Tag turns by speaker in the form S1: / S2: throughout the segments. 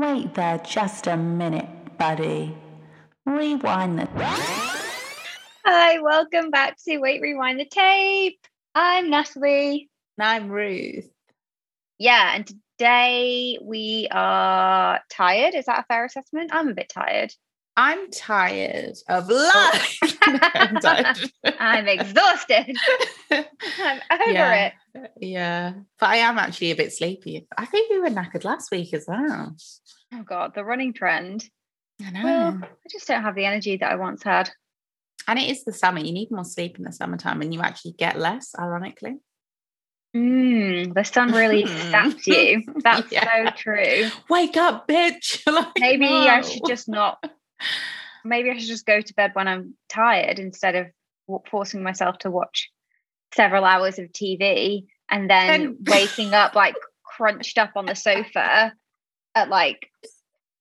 S1: Wait there just a minute, buddy. Rewind the. Tape.
S2: Hi, welcome back to Wait Rewind the Tape. I'm Natalie.
S1: And I'm Ruth.
S2: Yeah, and today we are tired. Is that a fair assessment? I'm a bit tired.
S1: I'm tired of oh. life.
S2: I'm exhausted. I'm over
S1: Yeah.
S2: it.
S1: Yeah, but I am actually a bit sleepy. I think we were knackered last week as well.
S2: Oh god, the running trend.
S1: I know.
S2: Well, I just don't have the energy that I once had.
S1: and it is the summer. You need more sleep in the summertime, and you actually get less. Ironically,
S2: Mm, the sun really saps you. That's
S1: Yeah.
S2: so true.
S1: wake up, bitch. Like,
S2: Maybe I should just not. Maybe I should just go to bed when I'm tired instead of forcing myself to watch several hours of TV and then
S1: Then-
S2: waking up like crunched up on the sofa at like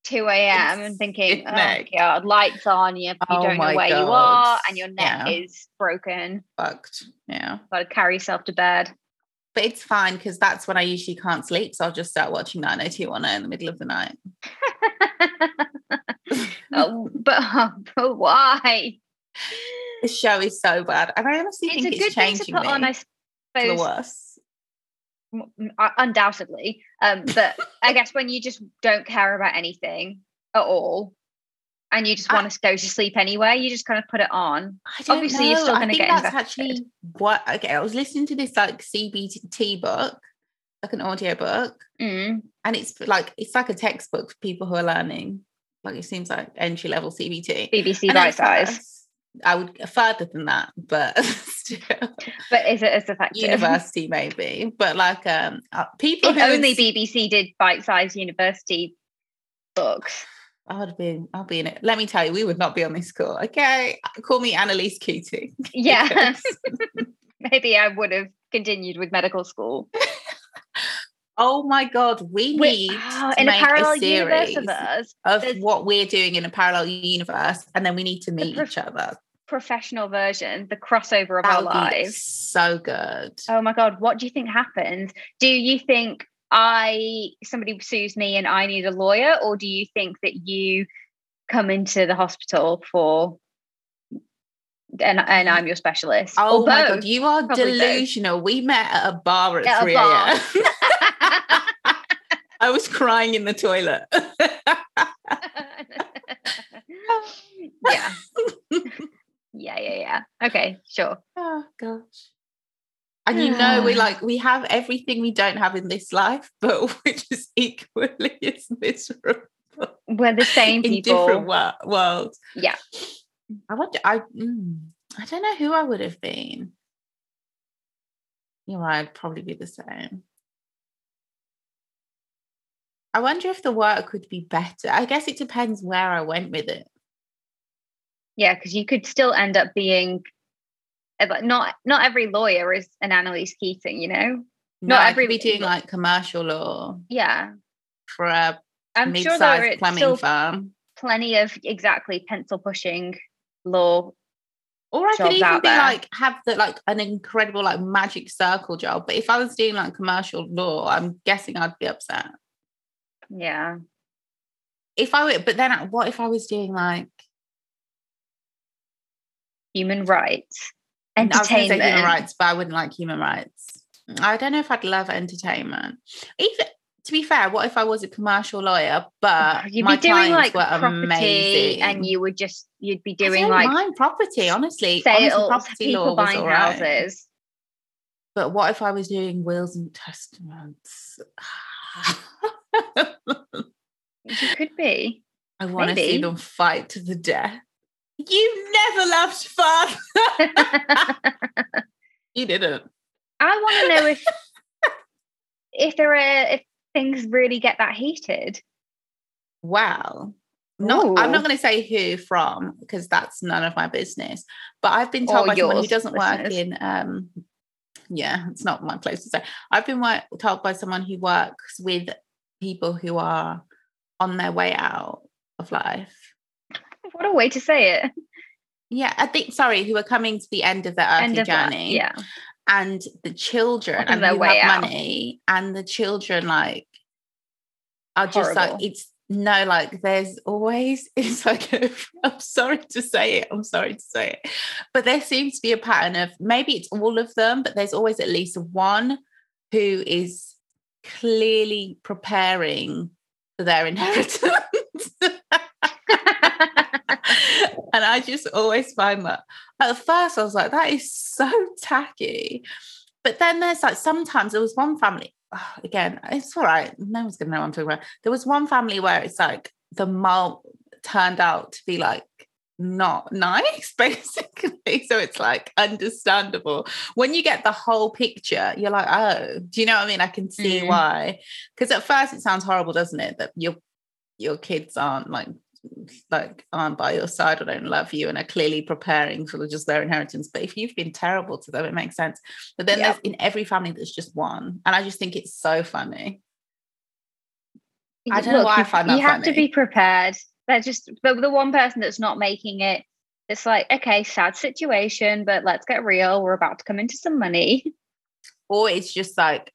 S2: 2 a.m. and thinking, oh
S1: neck.
S2: God, lights on, you, you
S1: Oh
S2: don't know where you are, and your neck
S1: Yeah.
S2: is broken.
S1: fucked. Yeah.
S2: Got to carry yourself to bed.
S1: But it's fine because that's when I usually can't sleep. So I'll just start watching 90210 in the middle of the night.
S2: oh, but, but why?
S1: The show is so bad. And I honestly
S2: It's
S1: think
S2: a
S1: it's
S2: good thing to
S1: changing
S2: put
S1: me
S2: on, I
S1: for the
S2: suppose.
S1: worse.
S2: uh, undoubtedly um but i guess when you just don't care about anything at all and you just
S1: I-
S2: want to go to sleep anyway you just kind of put it on
S1: I don't
S2: Obviously, you're still gonna get
S1: that's
S2: invested.
S1: actually what okay. I was listening to this like CBT book, like an audio book,
S2: Mm.
S1: and it's like it's like a textbook for people who are learning. Like it seems like entry level CBT.
S2: bbc
S1: And Bitesize I would further than that, but still.
S2: but is it as effective
S1: university maybe. But like um uh, people
S2: if
S1: who
S2: only bbc did Bitesize university books.
S1: I would be I'll be in it. Let me tell you we would not be on this call okay? Call me Annalise Keating.
S2: Yeah. Maybe i would have continued with medical school
S1: oh my god we need to
S2: in a
S1: make
S2: parallel
S1: a
S2: universe
S1: series
S2: of us
S1: of what we're doing in a parallel universe and then we need to meet
S2: prof-
S1: each other
S2: professional version the crossover of
S1: That
S2: our lives
S1: so good
S2: Oh my god, what do you think happens? Do you think I somebody sues me and I need a lawyer, or do you think that you come into the hospital for and and I'm your specialist?
S1: oh my god you are
S2: Probably both.
S1: delusional we met at a bar at
S2: At
S1: 3
S2: bar.
S1: a.m I was crying in the toilet
S2: yeah. yeah, yeah, yeah. Okay, sure.
S1: Oh gosh. And you know, we like we have everything we don't have in this life, but which is equally as miserable
S2: We're the same
S1: in
S2: people.
S1: different wo- worlds.
S2: Yeah.
S1: I wonder. I mm, I don't know who I would have been. You're right. I'd probably be the same. I wonder if the work would be better. I guess it depends where I went with it.
S2: Yeah, because you could still end up being uh, but not not every lawyer is an Annalise Keating, you know?
S1: No,
S2: Not every-
S1: could be doing like commercial law
S2: Yeah.
S1: for a
S2: I'm sure
S1: mid-sized
S2: there are
S1: plumbing firm.
S2: plenty of exactly pencil pushing law.
S1: Or I could even be
S2: there.
S1: like have the like an incredible like magic circle job. But if I was doing like commercial law, I'm guessing I'd be upset.
S2: Yeah.
S1: If I were, but then what if I was doing like
S2: Human rights.
S1: I was gonna say
S2: Entertainment.
S1: human rights, but I wouldn't like human rights. I don't know if I'd love entertainment. Even to be fair, what if I was a commercial lawyer, but
S2: You'd
S1: my
S2: be doing like
S1: clients were
S2: property
S1: amazing,
S2: and you would just you'd be doing like
S1: mind property, honestly. Honestly,
S2: sales,
S1: property law
S2: people buying
S1: right.
S2: houses.
S1: But what if I was doing wills and testaments?
S2: You could be.
S1: I want to see them fight to the death. You never loved father. you didn't.
S2: I want to know if if there are if things really get that heated.
S1: Well, not. I'm not going to say who from because that's none of my business. But I've been told
S2: Or
S1: by someone who doesn't work in. Um, yeah, it's not my place to say. I've been work, told by someone who works with people who are on their way out of life.
S2: What a way to say it.
S1: Yeah, I think sorry, who are coming to the end of their earthly
S2: End of that,
S1: journey.
S2: Yeah.
S1: and the children and
S2: their way
S1: have
S2: out.
S1: money and the children like are just
S2: Horrible.
S1: like it's no, like there's always, it's like, i am sorry to say it, I'm sorry to say it, but there seems to be a pattern of maybe it's all of them, but there's always at least one who is clearly preparing for their inheritance. and I just always find that at first I was like, that is so tacky. But then there's like sometimes there was one family, oh, again, it's all right. No one's gonna know what I'm talking about. There was one family where it's like the mom turned out to be like not nice, basically. So it's like understandable. When you get the whole picture, you're like, oh, do you know what I mean? I can see mm. why. Because at first it sounds horrible, doesn't it? That your your kids aren't like like aren't by your side or don't love you and are clearly preparing for just their inheritance. But if you've been terrible to them, it makes sense. But then yep. there's in every family there's just one. And I just think it's so funny. I don't Look, know why I find that
S2: You have funny. to be prepared. They're just the, the one person that's not making it. It's like, okay, sad situation, but let's get real. We're about to come into some money.
S1: Or it's just like,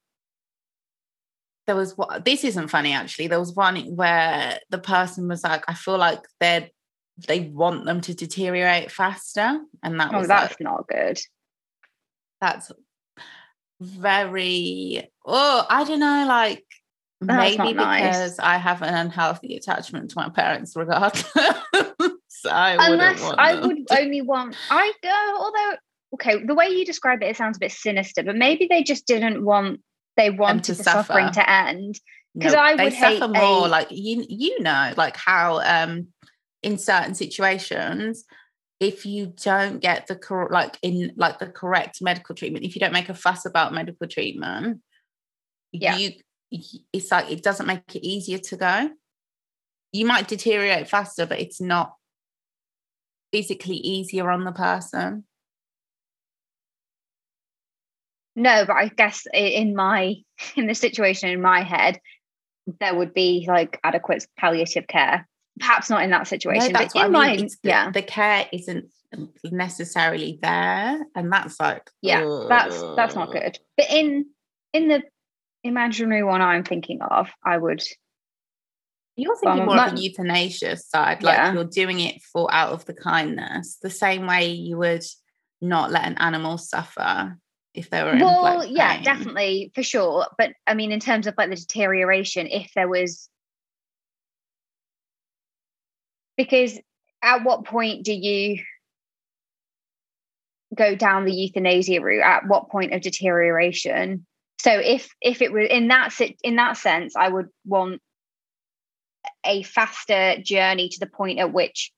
S1: there was what this isn't funny actually. There was one where the person was like, I feel like they're they want them to deteriorate faster. And that
S2: oh,
S1: was
S2: that's
S1: like,
S2: not good.
S1: That's very oh, I don't know, like that's maybe because nice. I have an unhealthy attachment to my parents regardless. I
S2: Unless I would only want I go, although okay, the way you describe it, it sounds a bit sinister, but maybe they just didn't want they wanted the suffer. suffering to end. Because no, I would hate more
S1: a, like you you know, like how um in certain situations, if you don't get the correct like in like the correct medical treatment, if you don't make a fuss about medical treatment, yeah. you it's like it doesn't make it easier to go. You might deteriorate faster, but it's not physically easier on the person.
S2: No, but I guess in my in the situation in my head, there would be like adequate palliative care. Perhaps not in that situation, no, but in my
S1: the, yeah, the care isn't necessarily there, and that's like
S2: yeah, ugh. that's that's not good. But in in the imaginary one I'm thinking of, I would.
S1: You're thinking um, more of a euthanasia side, like yeah. you're doing it for out of the kindness, the same way you would not let an animal suffer if they were well
S2: like, yeah definitely for sure but i mean in terms of like the deterioration if there was because at what point do you go down the euthanasia route at what point of deterioration so if if it was in that in that sense i would want a faster journey to the point at which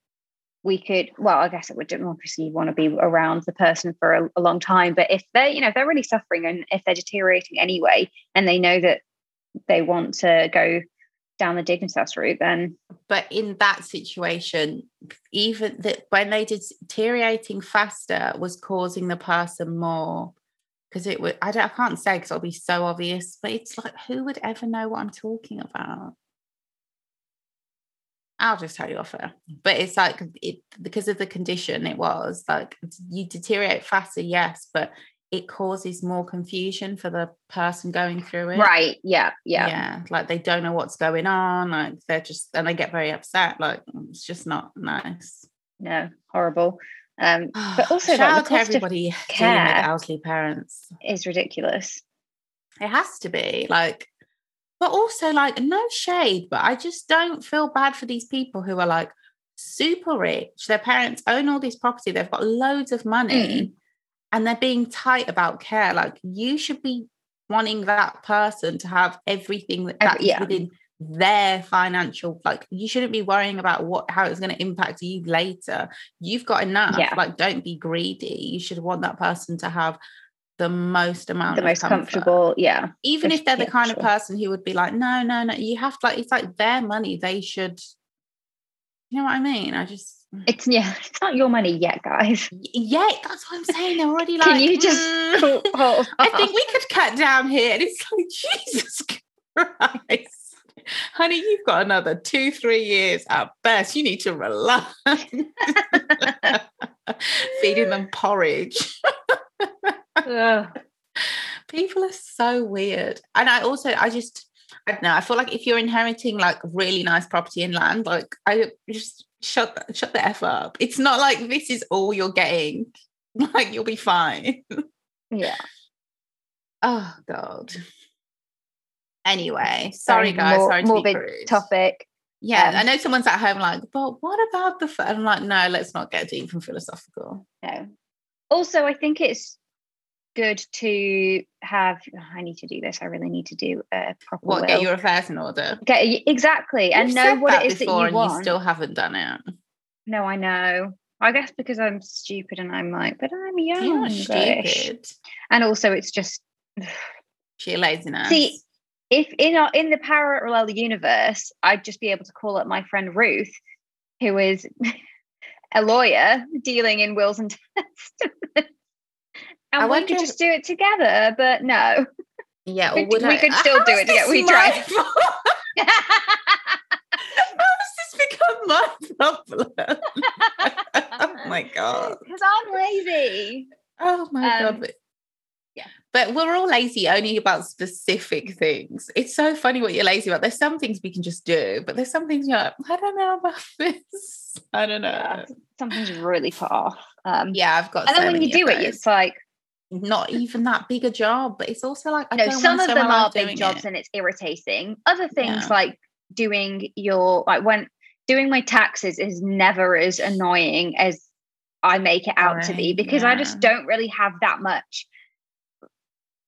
S2: we could well i guess it would obviously want to be around the person for a, a, long time. But if they're you know if they're really suffering and if they're deteriorating anyway and they know that they want to go down the Dignitas route then
S1: but in that situation even that when they did deteriorating faster was causing the person more because it would I, don't, I can't say because it'll be so obvious but it's like who would ever know what i'm talking about I'll just tell you off air. But it's like it because of the condition it was like you deteriorate faster, yes, but it causes more confusion for the person going through it.
S2: Right. Yeah. Yeah.
S1: Yeah. Like they don't know what's going on. Like they're just and they get very upset. Like mm, it's just not nice.
S2: No, horrible. Um, but also
S1: shout out to everybody dealing with elderly parents.
S2: Is ridiculous.
S1: It has to be like but also like no shade but i just don't feel bad for these people who are like super rich their parents own all this property they've got loads of money mm. and they're being tight about care like you should be wanting that person to have everything that, that's yeah. within their financial like you shouldn't be worrying about what how it's going to impact you later. You've got enough. Yeah. like don't be greedy. You should want that person to have the most amount
S2: the most comfort. comfortable yeah
S1: even if they're the kind of person who would be like no no no you have to like it's like their money they should you know what i mean? I just
S2: it's yeah it's not your money yet guys.
S1: Yeah that's what i'm saying. They're already like
S2: can you just
S1: mm. i think we could cut down here. And it's like jesus christ honey you've got another two three years at best you need to relax feeding them porridge People are so weird. And I also, I just, I don't know. I feel like if you're inheriting like really nice property and land, like I just shut shut the f up. It's not like this is all you're getting. Like you'll be fine.
S2: Yeah.
S1: Oh God. Anyway, sorry guys.
S2: More,
S1: sorry to
S2: morbid topic.
S1: Yeah,
S2: Um,
S1: I know someone's at home like, but what about the? f-" I'm like, no, let's not get deep and philosophical.
S2: No. Also, I think it's good to have. I need to do this. I really need to do a proper.
S1: What
S2: will.
S1: get your affairs in order?
S2: okay exactly, and
S1: You've
S2: know what it is that you
S1: and
S2: want.
S1: You still haven't done it.
S2: No, I know. I guess because I'm stupid and I'm like, but I'm young.
S1: Stupid.
S2: And also, it's just
S1: Sheer laziness.
S2: see if in our in the parallel universe, I'd just be able to call up my friend Ruth, who is a lawyer dealing in wills and testaments, and
S1: I
S2: we
S1: wonder
S2: could just do it together. But no,
S1: yeah,
S2: we- we
S1: I,
S2: could still
S1: How
S2: do it together. We tried.
S1: How has this become my problem? oh my god.
S2: because I'm lazy.
S1: Oh my
S2: Um,
S1: god. But, we're all lazy only about specific things. It's so funny what you're lazy about. There's some things we can just do, but there's some things you're like, I don't know about this. I don't know.
S2: Yeah, something's really put off. Um,
S1: Yeah, I've got.
S2: and
S1: so
S2: then when you do it, it's like
S1: not even that big a job, but it's also like I
S2: no, some of them are big jobs
S1: it.
S2: and it's irritating. Other things
S1: Yeah.
S2: like doing your like when doing my taxes is never as annoying as I make it out to be
S1: Right,
S2: because I just don't really have that much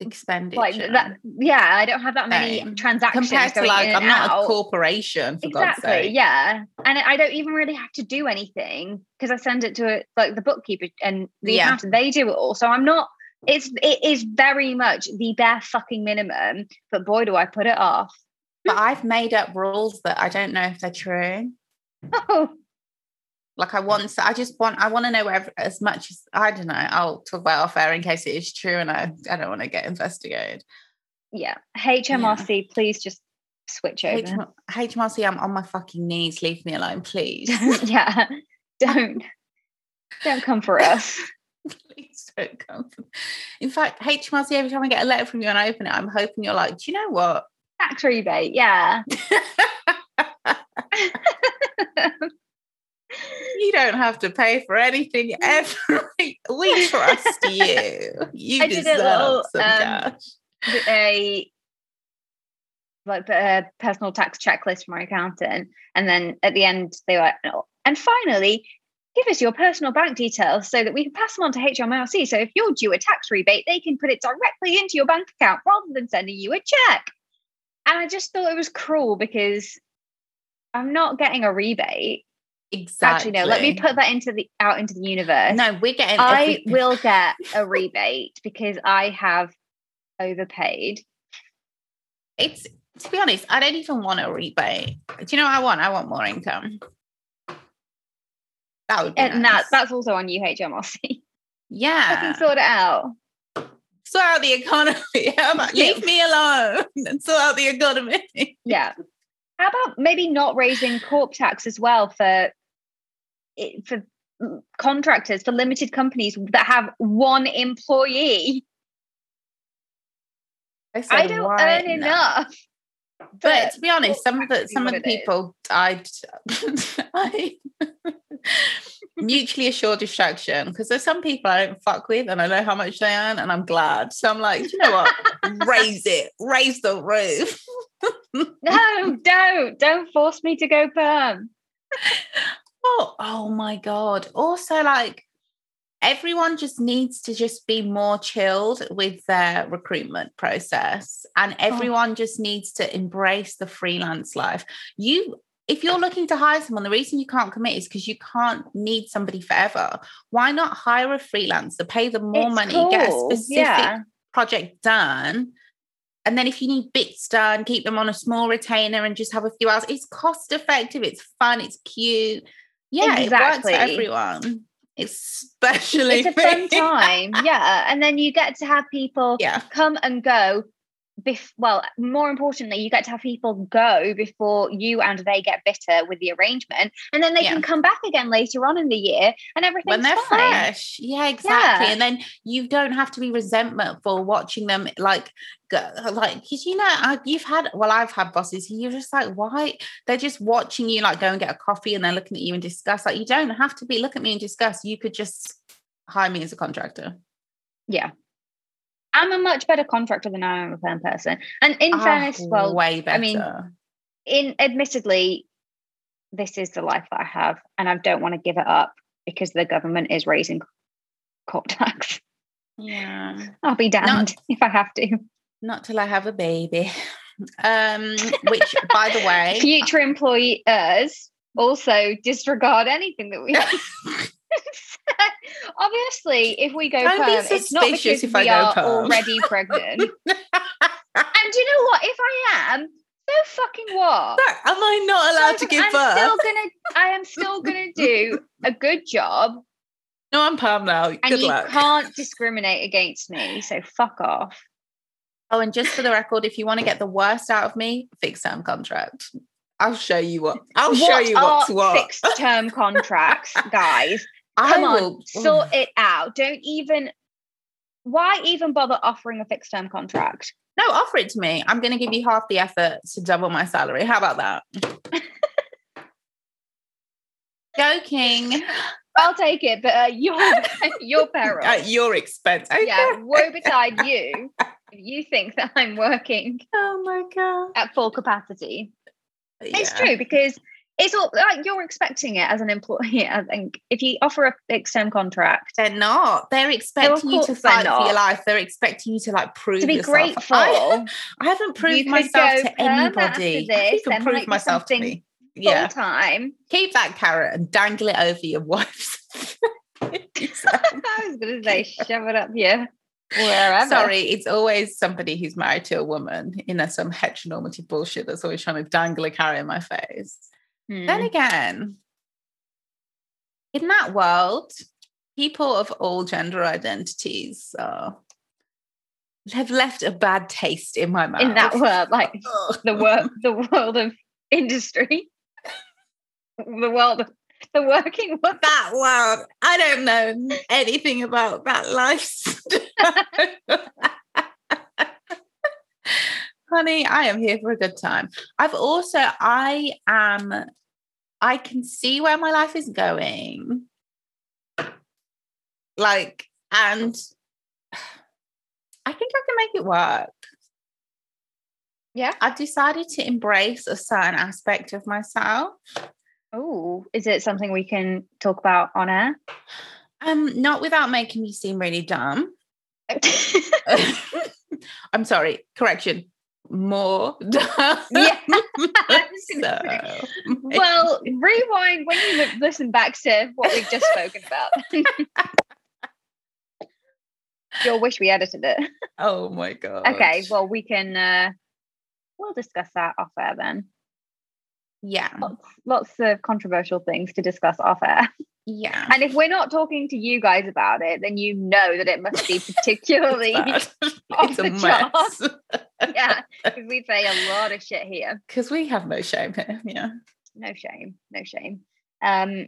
S1: expenditure.
S2: like that. Yeah, I don't have that many transactions
S1: compared to like I'm not
S2: out.
S1: a corporation for God's
S2: exactly
S1: sake.
S2: yeah and i don't even really have to do anything because i send it to a, like the bookkeeper and the
S1: Yeah.
S2: accountant they do it all so i'm not it's it is very much the bare fucking minimum but boy do i put it off
S1: But I've made up rules that I don't know if they're true.
S2: oh
S1: Like I want, I just want, I want to know ev- as much as I don't know. I'll talk about off air in case it is true, and I, I don't want to get investigated.
S2: yeah hmrc please just switch over
S1: HM- HMRC, I'm on my fucking knees. Leave me alone, please.
S2: yeah don't don't come for us
S1: please don't come. from- In fact, HMRC, every time I get a letter from you and I open it, I'm hoping you're like, do you know what?
S2: tax rebate yeah
S1: you don't have to pay for anything ever. we trust you. You
S2: I did a
S1: deserve
S2: little,
S1: some
S2: um,
S1: cash.
S2: a like a personal tax checklist from my accountant, and then at the end they were, "Oh, and finally, give us your personal bank details so that we can pass them on to HMRC. So if you're due a tax rebate, they can put it directly into your bank account rather than sending you a check. And I just thought it was cruel because I'm not getting a rebate.
S1: Exactly.
S2: Actually, no. Let me put that into the out into the universe.
S1: No, we're getting
S2: I
S1: everything.
S2: will get a rebate because I have overpaid.
S1: It's to be honest, I don't even want a rebate. Do you know what I want? I want more income. That would be
S2: and
S1: nice.
S2: that that's also on UHMRC.
S1: yeah.
S2: I can sort it out.
S1: Sort out the economy. About leave me alone and sort out the economy?
S2: Yeah. How about maybe not raising corp tax as well for for mm, contractors for limited companies that have one employee?
S1: said,
S2: I don't earn
S1: not?
S2: enough.
S1: But to be honest, some of the some of the people died. I mutually assured distraction because there's some people I don't fuck with and I know how much they earn and I'm glad. So I'm like, you know what? raise it, raise the roof.
S2: No, don't don't force me to go perm.
S1: Oh, oh my god. Also, like everyone just needs to just be more chilled with their recruitment process and oh. everyone just needs to embrace the freelance life. You if you're looking to hire someone, the reason you can't commit is because you can't need somebody forever. Why not hire a freelancer, pay them more
S2: It's
S1: money, get a specific
S2: yeah.
S1: project done? And then if you need bits done, keep them on a small retainer and just have a few hours. It's cost effective, it's fun, it's cute. Yeah, it works
S2: Exactly.
S1: everyone. Especially
S2: It's a fun time. Yeah. And then you get to have people
S1: Yeah.
S2: come and go bef- well, more importantly, you get to have people go before you and they get bitter with the arrangement, and then they
S1: Yeah.
S2: can come back again later on in the year, and everything's
S1: when they're
S2: fine.
S1: fresh. Yeah, exactly.
S2: Yeah.
S1: And then you don't have to be resentful watching them like go, like because you know I, you've had well I've had bosses who you're just like why they're just watching you like go and get a coffee and they're looking at you and discuss like you don't have to be look at me and discuss you could just hire me as a contractor.
S2: Yeah. I'm a much better contractor than I am a perm person. And in
S1: Ah,
S2: fairness, well,
S1: way better.
S2: I mean, in admittedly, this is the life that I have, and I don't want to give it up because the government is raising corp tax.
S1: yeah.
S2: I'll be damned if I have to.
S1: Not till I have a baby. Um, which by the way,
S2: Future employers also disregard anything that we Obviously, if we go
S1: Don't
S2: perm, it's not because
S1: if I
S2: we
S1: go
S2: are
S1: perm.
S2: already pregnant. and do you know what? If I am, so fucking what?
S1: am I not allowed to give
S2: I'm
S1: birth?
S2: still gonna I am still gonna do a good job
S1: no, I'm Pam now.
S2: and
S1: Good
S2: you
S1: luck.
S2: can't discriminate against me. So fuck off.
S1: Oh, and just for the record, if you want to get the worst out of me, fixed term contract. I'll show you what. I'll show you what's what.
S2: fixed term contracts, guys?
S1: I
S2: Come on,
S1: will
S2: sort it out. Don't even why even bother offering a fixed term contract?
S1: no offer it to me. I'm going to give you half the effort to double my salary. How about that? Joking
S2: I'll take it, but uh, your your peril.
S1: at your expense. Okay.
S2: Yeah, woe betide you if you think that I'm working
S1: Oh my god.
S2: at full capacity. It's true because it's all like you're expecting it as an employee. I think if you offer a fixed term contract
S1: They're not. They're expecting you to fight for your life. They're expecting you to like prove
S2: to be
S1: yourself.
S2: grateful,
S1: I, I haven't proved myself to anybody.
S2: this,
S1: I can prove myself to me. Yeah.
S2: time.
S1: Keep that carrot and dangle it over your wife's.
S2: I was going to say shove it up here wherever.
S1: Sorry, it's always somebody who's married to a woman in a, some heteronormative bullshit that's always trying to dangle a carrot in my face.
S2: Hmm.
S1: Then again, in that world, people of all gender identities uh, have left a bad taste in my mouth.
S2: in that world, like the world, the world of industry, the world, of, the working world.
S1: that world. I don't know anything about that lifestyle. Honey, I am here for a good time. I've also, I am, I can see where my life is going. Like, and I think I can make it work.
S2: Yeah.
S1: I've decided to embrace a certain aspect of myself.
S2: Oh, is it something we can talk about on air?
S1: Um, not without making me seem really dumb. I'm sorry, correction. More dumb.
S2: Yeah.
S1: so,
S2: well, rewind when you listen back to what we've just spoken about. You'll wish we edited it.
S1: oh my god.
S2: Okay, well we can uh we'll discuss that off air then.
S1: Yeah.
S2: Lots, lots of controversial things to discuss off air.
S1: Yeah.
S2: And if we're not talking to you guys about it, then you know that it must be particularly
S1: It's
S2: off
S1: It's a
S2: the
S1: mess.
S2: yeah, because we say a lot of shit here.
S1: Because we have no shame here. Yeah.
S2: No shame, no shame. Um,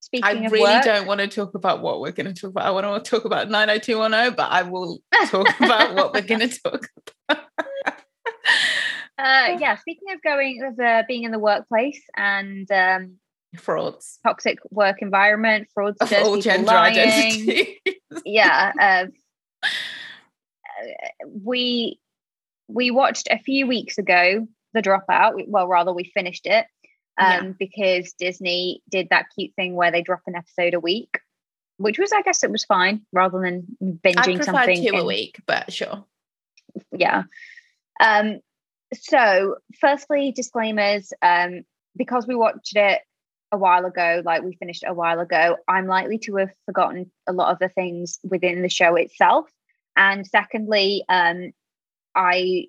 S2: speaking
S1: I
S2: of
S1: really
S2: work,
S1: don't want to talk about what we're going to talk about. I want to talk about 90210, but I will talk about what we're going to talk about.
S2: uh, yeah, speaking of going of uh, being in the workplace and um,
S1: Frauds
S2: toxic work environment,
S1: of all gender
S2: lying.
S1: identity.
S2: yeah, uh, we we watched a few weeks ago the dropout. Well, rather, we finished it um,
S1: Yeah.
S2: because Disney did that cute thing where they drop an episode a week, which was, I guess, it was fine rather than binging something.
S1: two a week, but sure.
S2: yeah. Um, so, firstly, disclaimers. Um, because we watched it a while ago, like we finished a while ago, I'm likely to have forgotten a lot of the things within the show itself. And secondly, um, I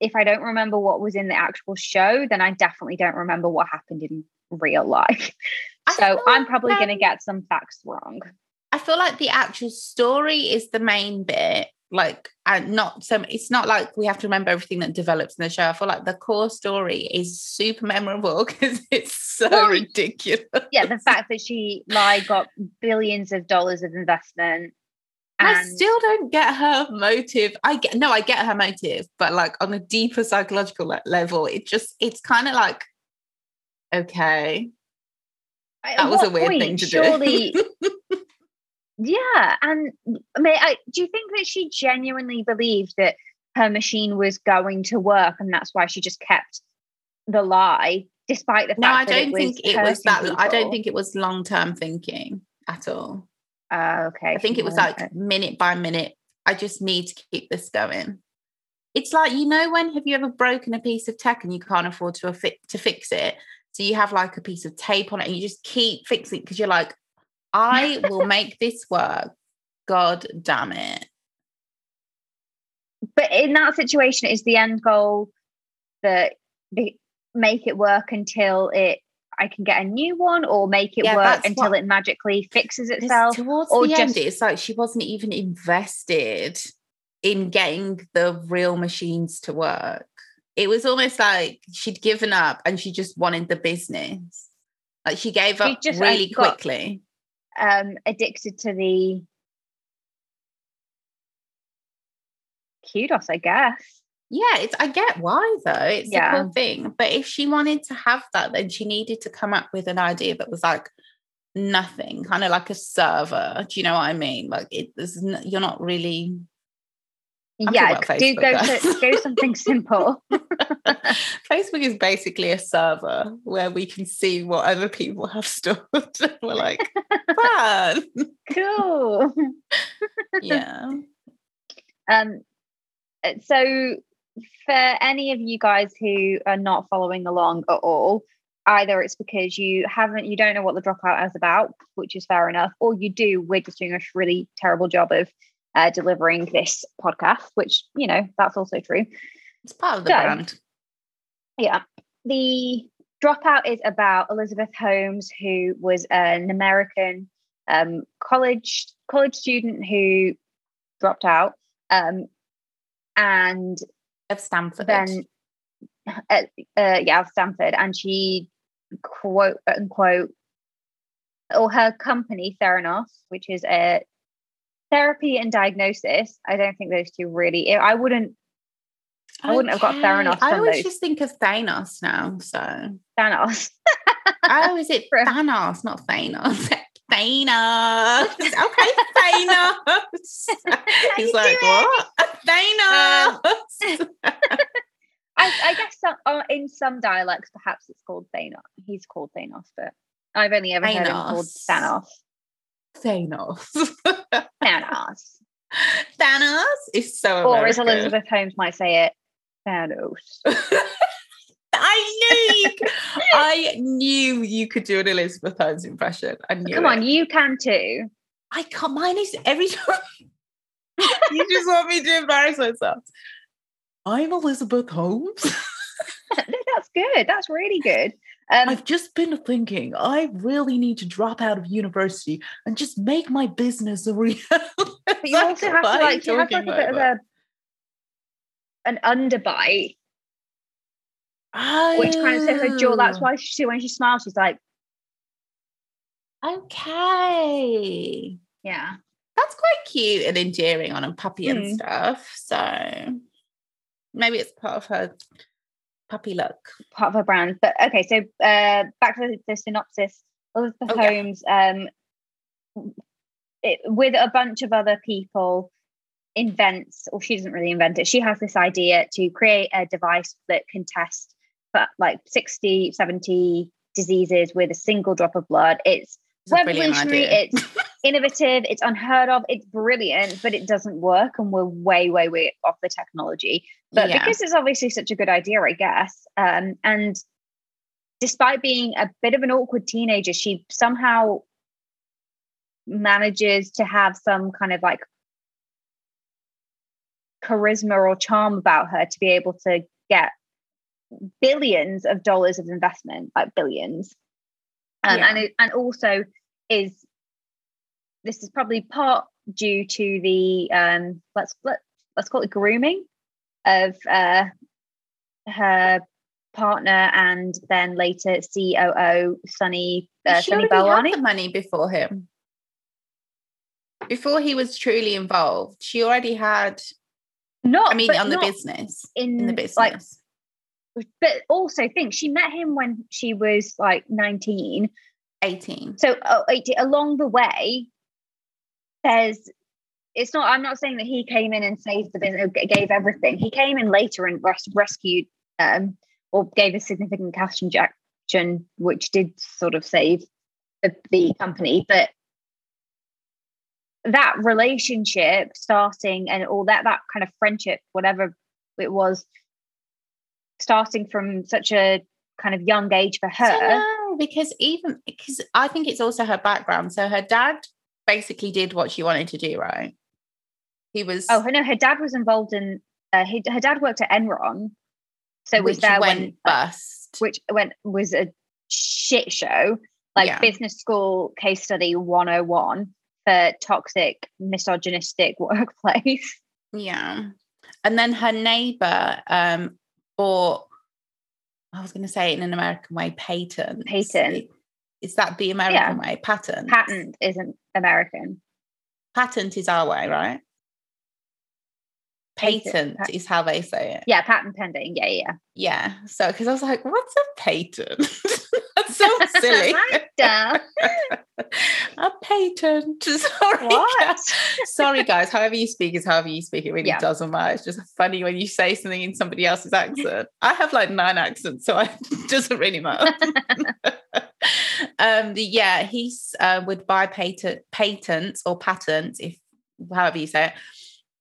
S2: if I don't remember what was in the actual show, then I definitely don't remember what happened in real life. So I'm probably going to get some facts wrong.
S1: I feel like the actual story is the main bit. like and not so it's not like we have to remember everything that develops in the show. I feel like the core story is super memorable because it's so well, ridiculous.
S2: Yeah, the fact that she like got billions of dollars of investment.
S1: I still don't get her motive. I get no, I get her motive, but like on a deeper psychological le- level, it just it's kind of like okay, that was a weird point, thing to surely, do.
S2: yeah, and may I, do you think that she genuinely believed that her machine was going to work, and that's why she just kept the lie, despite the fact? No, I
S1: don't
S2: it
S1: think it was that. People? I don't think it was long term thinking at all.
S2: Uh, okay.
S1: I think it was like minute by minute. I just need to keep this going. It's like you know when have you ever broken a piece of tech and you can't afford to fi- to fix it, so you have like a piece of tape on it and you just keep fixing because you're like, I will make this work. God damn it.
S2: But in that situation, is the end goal that make it work until it I can get a new one or make it yeah, work until it magically fixes itself.
S1: Towards or the just, end, it's like she wasn't even invested in getting the real machines to work it was almost like she'd given up and she just wanted the business. Like she gave up just, really quickly.
S2: um, addicted to the kudos, I guess.
S1: Yeah, it's I get why though. It's yeah. a cool thing. But if she wanted to have that, then she needed to come up with an idea that was like nothing, kind of like a server. Do you know what I mean? Like it, n- you're not really
S2: I'm yeah, do go to go something simple.
S1: Facebook is basically a server where we can see what other people have stored. We're like, fun,
S2: cool.
S1: yeah.
S2: Um. So, for any of you guys who are not following along at all, either it's because you haven't, you don't know what the dropout is about, which is fair enough, or you do. We're just doing a really terrible job of uh, delivering this podcast, which, you know, that's also true.
S1: It's part of the so, brand.
S2: Yeah. The dropout is about Elizabeth Holmes, who was an American um, college college student who dropped out, um, and
S1: of Stanford.
S2: Then, uh, uh, yeah, of Stanford, and she quote unquote, or her company Theranos, which is a therapy and diagnosis, I don't think those two really. I wouldn't. I wouldn't have got Theranos.
S1: I always
S2: those.
S1: just think of Thanos now. So
S2: Thanos.
S1: I always it Thanos, not Thanos. Thanos. Okay, Thanos. He's like, what? Thanos. Um,
S2: I, I, guess some, uh, in some dialects, perhaps it's called Thanos. He's called Thanos, but I've only ever Thanos. heard him called Thanos.
S1: Thanos.
S2: Thanos.
S1: Thanos is so
S2: Or as Elizabeth Holmes might say it, Thanos.
S1: I knew you could, I knew you could do an Elizabeth Holmes impression. I knew
S2: Come
S1: it.
S2: on, you can too.
S1: I can't mine is every time you just want me to embarrass myself. I'm Elizabeth Holmes.
S2: no, That's good. That's really good.
S1: Um, I've just been thinking, I really need to drop out of university and just make my business a real.
S2: but you also have to like, you have like a bit of a an underbite, oh. which kind of says her jaw. That's oh. why she, when she smiles, she's like,
S1: okay,
S2: yeah,
S1: that's quite cute and endearing on a puppy mm. and stuff. So maybe it's part of her puppy look.
S2: Part of her brand. But okay, so uh, back to the synopsis. Elizabeth oh, Holmes, um, it, with a bunch of other people, invents, or she doesn't really invent it, she has this idea to create a device that can test like 60, 70 diseases with a single drop of blood. It's revolutionary, it's innovative, it's unheard of, it's brilliant, but it doesn't work. And we're way, way, way off the technology. But yeah. because it's obviously such a good idea, I guess. Um, and despite being a bit of an awkward teenager, she somehow manages to have some kind of like charisma or charm about her to be able to get billions of dollars of investment, like billions. Um, yeah. and it, and also is this is probably part due to the um let's let, let's call it grooming of uh her partner and then later COO Sunny uh, Sunny Balwani.
S1: the money before him. Before he was truly involved, she already had.
S2: Not
S1: I mean, on the business,
S2: in,
S1: in the business.
S2: like but also think she met him when she was like 19
S1: 18.
S2: so uh, it- along the way there's it's not i'm not saying that he came in and saved the business gave everything he came in later and res- rescued um or gave a significant cash injection which did sort of save the, the company but that relationship starting and all that that kind of friendship whatever it was starting from such a kind of young age for her
S1: because even because I think it's also her background. So her dad basically did what she wanted to do, right? He was
S2: Oh, no, her dad was involved in. Uh, he, her dad worked at Enron, so was
S1: which
S2: there
S1: went
S2: when,
S1: bust.
S2: which went was a shit show, like
S1: Yeah.
S2: business school case study one hundred and one for toxic, misogynistic workplace.
S1: Yeah. And then her neighbor um bought I was going to say it in an American way, patent.
S2: Patent.
S1: Is that the American way? Patent.
S2: Patent isn't American.
S1: Patent is our way, right?
S2: Patent.
S1: Patent is how they say it.
S2: Yeah, patent pending. Yeah, yeah.
S1: Yeah. So, because I was like, what's a patent? So silly. A patent. Sorry. Guys. Sorry, guys. However you speak is however you speak. It really
S2: Yeah.
S1: doesn't matter. It's just funny when you say something in somebody else's accent. I have like nine accents, so it doesn't really matter. um, yeah, he's uh, would buy patent patents or patents, if however you say it,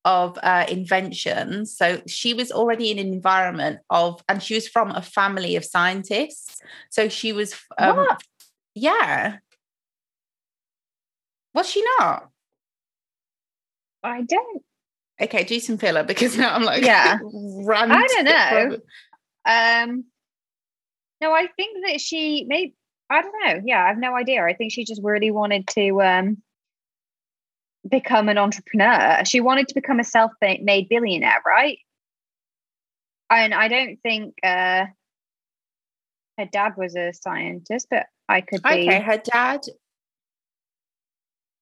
S1: of uh, inventions. So she was already in an environment of, and she was from a family of scientists. So she was, um,
S2: What?
S1: yeah. Was she not?
S2: I don't.
S1: Okay, do some filler because now I'm like,
S2: Yeah.
S1: rant.
S2: I don't know. Um, no, I think that she maybe I don't know. Yeah, I have no idea. I think she just really wanted to um become an entrepreneur. She wanted to become a self-made billionaire, right? And I don't think uh her dad was a scientist, but I could be
S1: Okay, her dad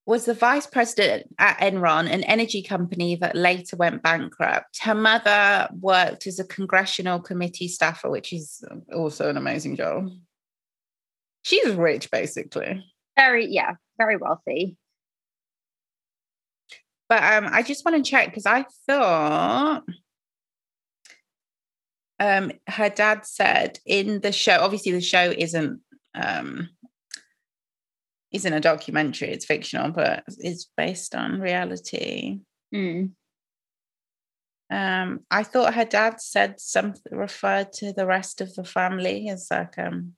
S1: was the vice president at Enron, an energy company that later went bankrupt. Her mother worked as a congressional committee staffer, which is also an amazing job. She's rich, basically.
S2: very, yeah, very wealthy.
S1: But um, I just want to check because I thought um, her dad said in the show. Obviously, the show isn't um, isn't a documentary; it's fictional, but it's based on reality.
S2: Mm.
S1: Um, I thought her dad said something referred to the rest of the family as like um,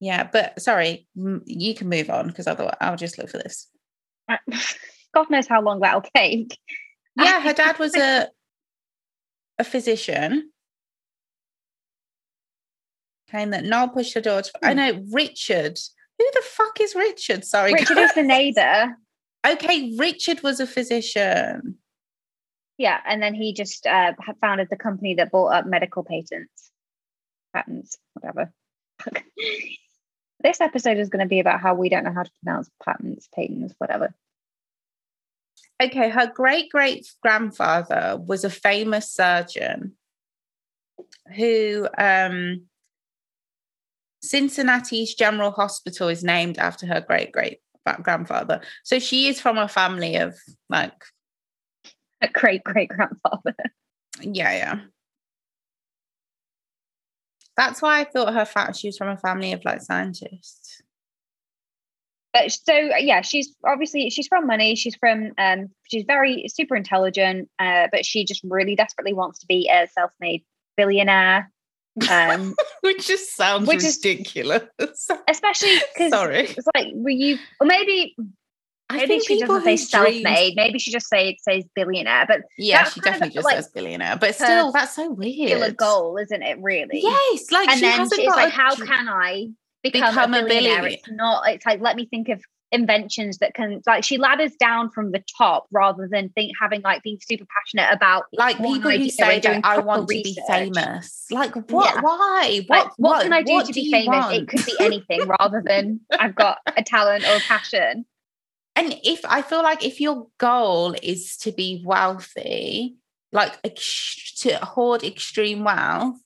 S1: yeah. But sorry, you can move on because thought I'll just look for this.
S2: God knows how long that'll take.
S1: yeah her dad was a a physician saying that Noel pushed her daughter I
S2: Hmm.
S1: know Richard who the fuck is Richard sorry
S2: Richard is the neighbor.
S1: okay Richard was a physician
S2: Yeah, and then he just uh, founded the company that bought up medical patents, patents, whatever. This episode is going to be about how we don't know how to pronounce patents, patents, whatever.
S1: Okay her great great grandfather was a famous surgeon who um Cincinnati's General Hospital is named after her great great grandfather so she is from a family of like
S2: A great great grandfather.
S1: Yeah, yeah. That's why I thought her fact she was from a family of like scientists.
S2: But so yeah, she's obviously she's from money. She's from um, she's very super intelligent, uh, but she just really desperately wants to be a self-made billionaire. Um,
S1: Which just sounds
S2: Which is-
S1: ridiculous.
S2: especially because
S1: Sorry.
S2: it's like were you or maybe
S1: I
S2: maybe
S1: think
S2: she doesn't say self-made. Maybe she just say says billionaire, but
S1: Yeah, she definitely just
S2: like
S1: says billionaire. But still, that's so
S2: still a
S1: weird.
S2: goal, isn't it? Really?
S1: Yes, like
S2: and then it's like,
S1: a
S2: how can I become,
S1: become
S2: a
S1: a
S2: billionaire?
S1: billionaire.
S2: It's not. It's like let me think of inventions that can like she ladders down from the top rather than think having like being super passionate about
S1: like people who say that I want to be famous. Like what? Yeah. Why?
S2: What? Like, what, what, can I do to be famous? Want? It could be anything rather than I've got a talent or a passion.
S1: And if I feel like if your goal is to be wealthy, like to hoard extreme wealth,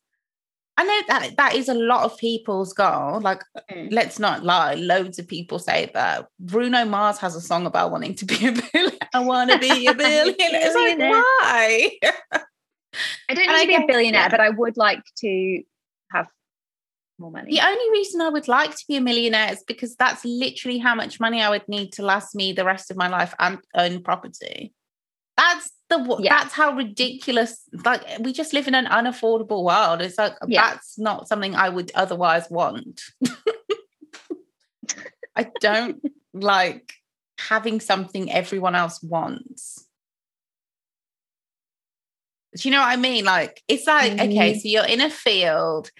S1: I know that that is a lot of people's goal. Like, mm. let's not lie, loads of people say that. Bruno Mars has a song about wanting to be a billionaire. I want to be a billionaire. it's like, why?
S2: I don't need to be a billionaire, yeah. but I would like to have more money.
S1: The only reason I would like to be a millionaire is because that's literally how much money I would need to last me the rest of my life and own property. That's the yeah. that's how ridiculous like we just live in an unaffordable world it's like yeah. that's not something i would otherwise want i don't like having something everyone else wants do you know what i mean like it's like mm-hmm. okay so you're in a field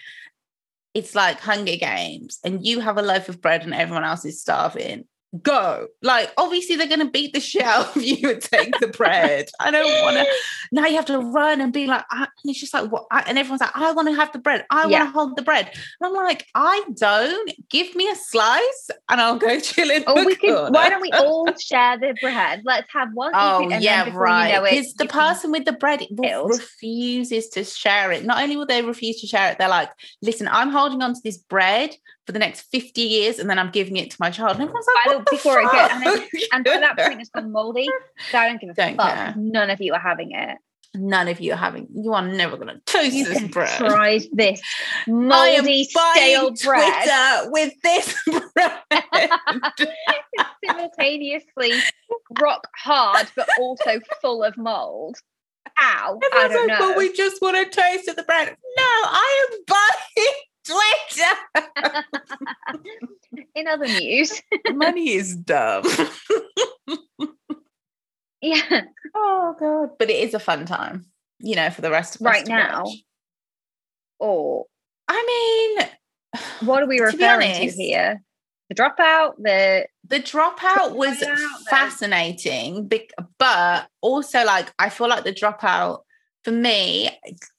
S1: it's like hunger games and you have a loaf of bread and everyone else is starving go. Like, obviously, they're going to beat the shit out of you and take the bread. I don't want to. Now you have to run and be like, and it's just like, what? and everyone's like, I want to have the bread. I yeah. want to hold the bread. And I'm like, I don't. Give me a slice and I'll go chill in.
S2: Oh, we could. Why don't we all share the bread? Let's have one.
S1: Oh, yeah, right. Because the person with the bread refuses to share it. Not only will they refuse to share it, they're like, listen, I'm holding on to this bread for the next 50 years and then I'm giving it to my child. And everyone's like, what before it gets,
S2: and, and for that point it's gone moldy. So I don't give a don't fuck. Care. None of you are having it.
S1: None of you are having. You are never going to taste you this bread.
S2: Try this moldy, stale bread
S1: with this bread.
S2: simultaneously rock hard, but also full of mold. Ow! Everyone's I don't like, know.
S1: But we just want to taste of the bread. No, I am buying Twitter.
S2: In other news,
S1: money is dumb.
S2: yeah.
S1: Oh god, but it is a fun time, you know, for the rest of us
S2: right now. Or,
S1: I mean,
S2: what are we referring to, honest, to here? The dropout, the
S1: the dropout was fascinating, but also like I feel like the dropout for me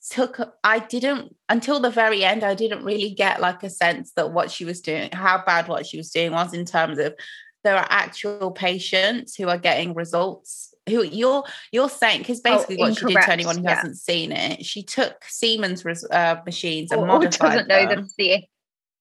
S1: took i didn't until the very end i didn't really get like a sense that what she was doing how bad what she was doing was in terms of there are actual patients who are getting results who you're you're saying because oh, basically oh, what she did to anyone who yeah. hasn't seen it she took siemens uh, machines and modified or doesn't them. know
S2: the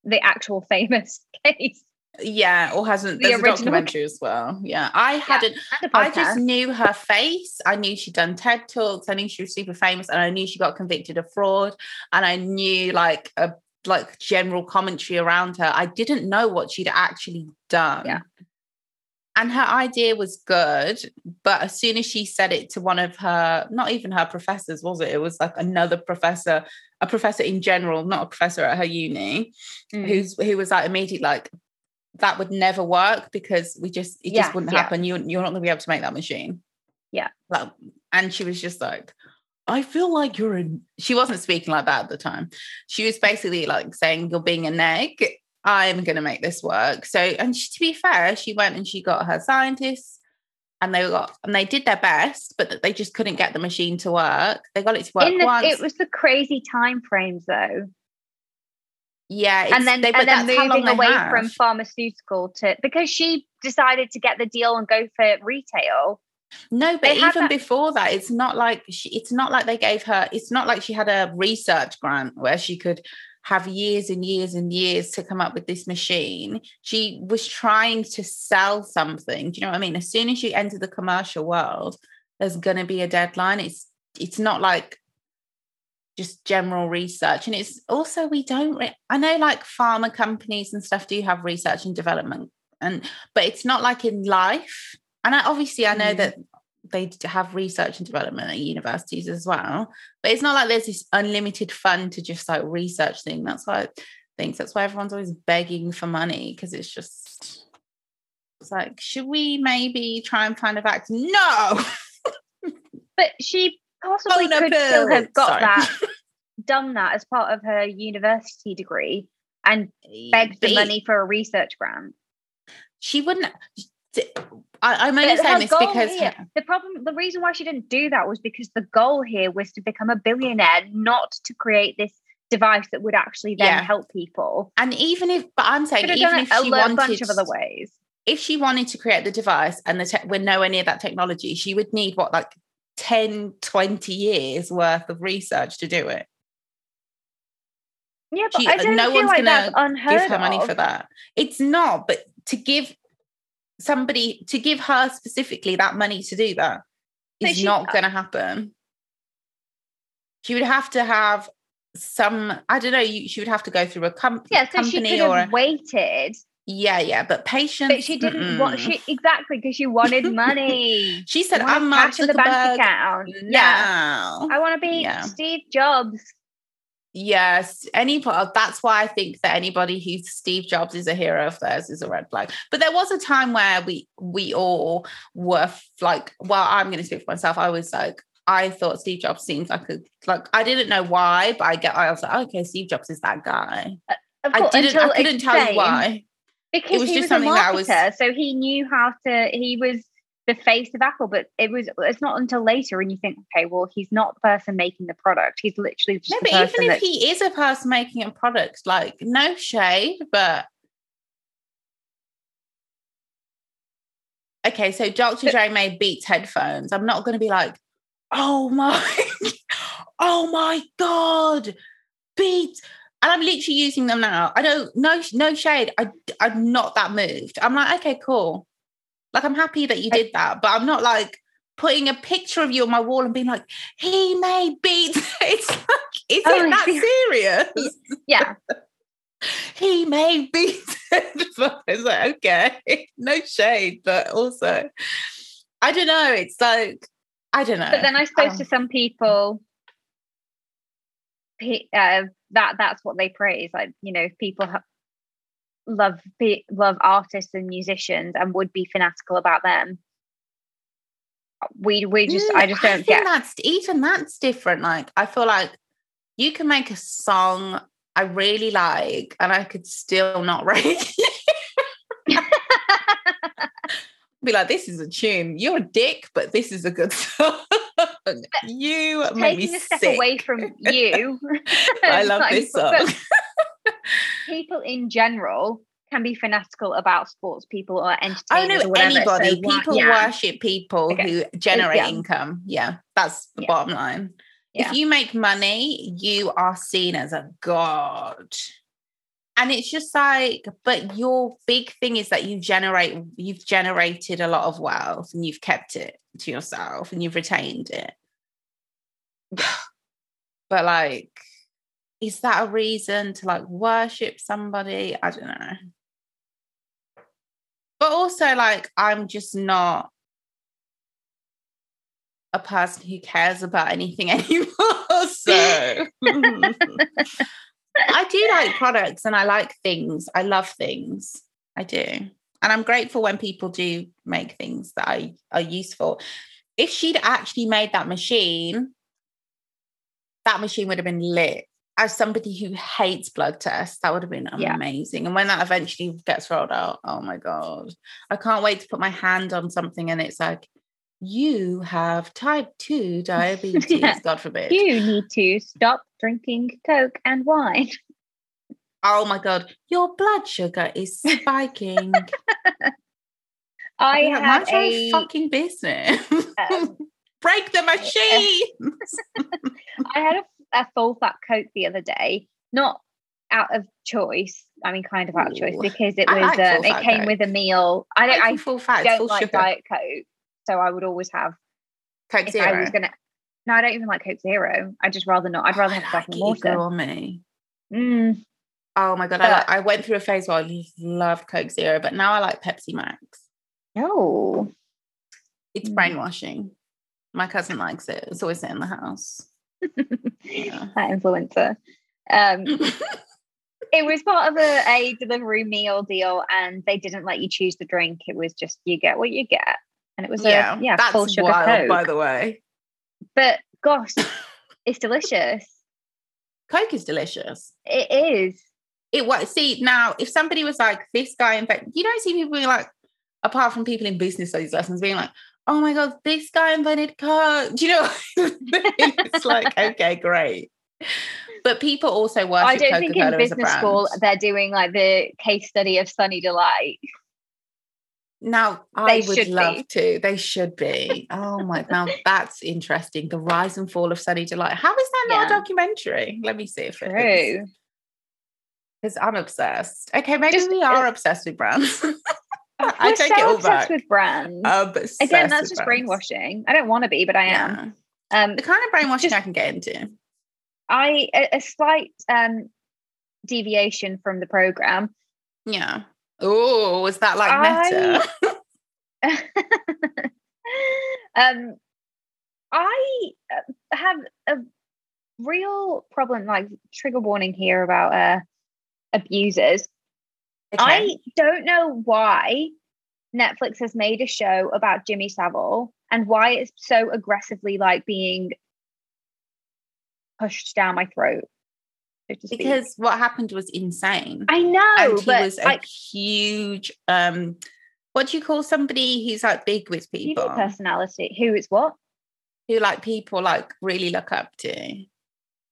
S2: the actual famous case
S1: yeah, or hasn't. The there's original. a documentary as well. Yeah, I hadn't. Yeah, I just knew her face. I knew she'd done TED talks. I knew she was super famous, and I knew she got convicted of fraud. And I knew like a like general commentary around her. I didn't know what she'd actually done.
S2: Yeah.
S1: And her idea was good, but as soon as she said it to one of her, not even her professors, was it? It was like another professor, a professor in general, not a professor at her uni, mm. who's who was like immediately like, that would never work because we just it yeah, just wouldn't yeah. happen. You you're not gonna be able to make that machine.
S2: Yeah.
S1: Like, and she was just like, I feel like you're a she wasn't speaking like that at the time. She was basically like saying, You're being a neg. I'm gonna make this work. So and she, to be fair, she went and she got her scientists and they got and they did their best, but they just couldn't get the machine to work. They got it to work the, once.
S2: It was the crazy time frames though
S1: yeah
S2: and then they, and then moving away from pharmaceutical to because she decided to get the deal and go for retail.
S1: No but even that- before that it's not like she, it's not like they gave her it's not like she had a research grant where she could have years and years and years to come up with this machine. She was trying to sell something do you know what i mean? As soon as you enter the commercial world there's going to be a deadline. It's it's not like just general research. And it's also we don't re- i know like pharma companies and stuff do have research and development and but it's not like in life. And I, obviously i know mm. that they have research and development at universities as well but it's not like there's this unlimited fund to just like research thing. That's why i think that's why everyone's always begging for money because it's just it's like should we maybe try and find a vaccine no!
S2: But she possibly oh, could still have got Sorry. that, done that as part of her university degree and begged the money for a research grant.
S1: she wouldn't. I, am only
S2: But
S1: saying this because
S2: here- the problem, the reason why she didn't do that was because the goal here was to become a billionaire, not to create this device that would actually then
S1: Yeah.
S2: help people.
S1: and even if, but I'm saying even if she wanted
S2: bunch of other ways.
S1: if she wanted to create the device and the tech we're nowhere near that technology, she would need what like 10, 20 years worth of research to do it.
S2: Yeah, but
S1: She,
S2: I uh, don't
S1: no
S2: feel
S1: one's
S2: like
S1: gonna
S2: unheard
S1: give her money for that. It's not, but to give somebody to give her specifically that money to do that
S2: But
S1: is
S2: she-
S1: not uh, going to happen. She would have to have some. I don't know. You, she would have to go through a com-
S2: Yeah, so she
S1: company
S2: could
S1: or
S2: have
S1: a,
S2: waited,
S1: yeah, yeah. But patience.
S2: but she didn't want
S1: mm-mm.
S2: she exactly because she wanted money.
S1: She said, "I'm Mark
S2: cash in the bank account. Yeah. I want to be
S1: Yeah.
S2: Steve Jobs.
S1: Yes, any part. That's why I think that anybody who's Steve Jobs is a hero of theirs is a red flag. But there was a time where we we all were like, well, I'm going to speak for myself. I was like, I thought Steve Jobs seemed like a like I didn't know why, but I get I was like, okay, Steve Jobs is that guy.
S2: Uh, of
S1: I didn't. I couldn't tell you why.
S2: Because
S1: was
S2: he
S1: just
S2: was a
S1: something that I was-
S2: marketer, so he knew how to. He was the face of Apple, but it was. It's not until later when you think, okay, well, he's not the person making the product. He's literally just
S1: No, but even if he is a person making a product, like no shade, but okay. So Dr.
S2: But-
S1: Dre made Beats headphones. I'm not going to be like, oh my, oh my god, Beats. And I'm literally using them now. I don't no no shade. I I'm not that moved. I'm like, okay, cool. Like I'm happy that you did that, but I'm not like putting a picture of you on my wall and being like, he made beats. It's like, is
S2: Oh,
S1: it that serious?
S2: yeah,
S1: He made beats. it's like, okay, no shade, but also, I don't know. It's like, I don't know.
S2: but then I suppose
S1: Um,
S2: to some people, uh, that that's what they praise. Like you know, people ha- love pe- love artists and musicians and would be fanatical about them. We we just I
S1: Mm,
S2: just don't
S1: think
S2: get.
S1: that's even that's different. Like I feel like you can make a song I really like, and I could still not rate. Be like, this is a tune. You're a dick, but this is a good song. you
S2: taking a step
S1: sick.
S2: away from you.
S1: I love
S2: like,
S1: this song.
S2: people in general can be fanatical about sports people or
S1: Oh
S2: entertainers
S1: no,
S2: or whatever.
S1: anybody.
S2: So
S1: People
S2: yeah,
S1: worship people
S2: Okay.
S1: who generate
S2: yeah.
S1: income. Yeah, that's the
S2: Yeah.
S1: bottom line. If you make money, you are seen as a god. And it's just like, but your big thing is that you generate, you've generated a lot of wealth and you've kept it to yourself and you've retained it. but like, is that a reason to like worship somebody? I don't know. But also, like, I'm just not a person who cares about anything anymore. So I do like products and I like things. I love things. I do. And I'm grateful when people do make things that I, are useful. If she'd actually made that machine, that machine would have been lit. As somebody who hates blood tests, that would have been
S2: Yeah.
S1: amazing. And when that eventually gets rolled out, oh my God, I can't wait to put my hand on something and it's like, you have type 2 diabetes,
S2: Yeah.
S1: God forbid.
S2: you need to stop drinking Coke and wine.
S1: Oh my god, your blood sugar is spiking.
S2: I
S1: I'd be like,
S2: had
S1: Mind your
S2: a
S1: fucking business.
S2: um,
S1: Break the machine.
S2: I had a, a full fat Coke the other day, not out of choice. I mean, kind of out of choice because it was
S1: like
S2: um, it came
S1: Coke.
S2: with a meal. I don't. I
S1: full fat,
S2: don't
S1: full
S2: like
S1: sugar.
S2: Diet Coke, so I would always have
S1: Coke Zero.
S2: I was gonna. No, I don't even like Coke Zero. I just rather not. I'd
S1: Oh,
S2: rather
S1: I
S2: have
S1: like it, you
S2: water.
S1: on me.
S2: Mm,
S1: Oh my god, I,
S2: But-
S1: like, I went through a phase where I loved Coke Zero, but now I like Pepsi Max.
S2: Oh,
S1: It's
S2: Mm.
S1: brainwashing. My cousin likes it. It's always in the house. Yeah.
S2: that influencer. Um, it was part of a, a delivery meal deal, and they didn't let you choose the drink. It was just you get what you get, and it was
S1: yeah,
S2: a yeah
S1: that's
S2: full sugar
S1: wild,
S2: Coke.
S1: by the way.
S2: But gosh, it's delicious.
S1: Coke is delicious.
S2: It is.
S1: it was see now if somebody was like this guy in fact you don't see people being like apart from people in business studies lessons being like oh my god this guy invented car do you know it's like okay great but people also worship
S2: I don't
S1: Coca-Cola
S2: think in business school they're doing like the case study of Sunny Delight.
S1: Now I
S2: They
S1: would love
S2: be.
S1: to. They should be. Oh my! Now that's interesting. The rise and fall of Sunny Delight. How is that not
S2: Yeah.
S1: a documentary? Let me see if it is.
S2: True.
S1: Because I'm obsessed. Okay, maybe
S2: Just-
S1: we are obsessed with brands. I take
S2: so
S1: it all
S2: obsessed
S1: back.
S2: with brands.
S1: Obsessed
S2: Again, that's just
S1: brands.
S2: brainwashing. I don't want to be, but I am.
S1: Yeah.
S2: Um,
S1: The kind of brainwashing
S2: Just-
S1: I can get into.
S2: I a, a slight um deviation from the program.
S1: Yeah. Oh, was that like
S2: I-
S1: meta?
S2: um, I uh, have a real problem, like trigger warning here about uh abusers. I don't know why Netflix has made a show about Jimmy Savile and why it's so aggressively like being pushed down my throat. So speak.
S1: because what happened was insane.
S2: I know,
S1: and he
S2: but
S1: was a huge um what do you call somebody who's like big with people
S2: personality, who is what?
S1: who like people like really look up to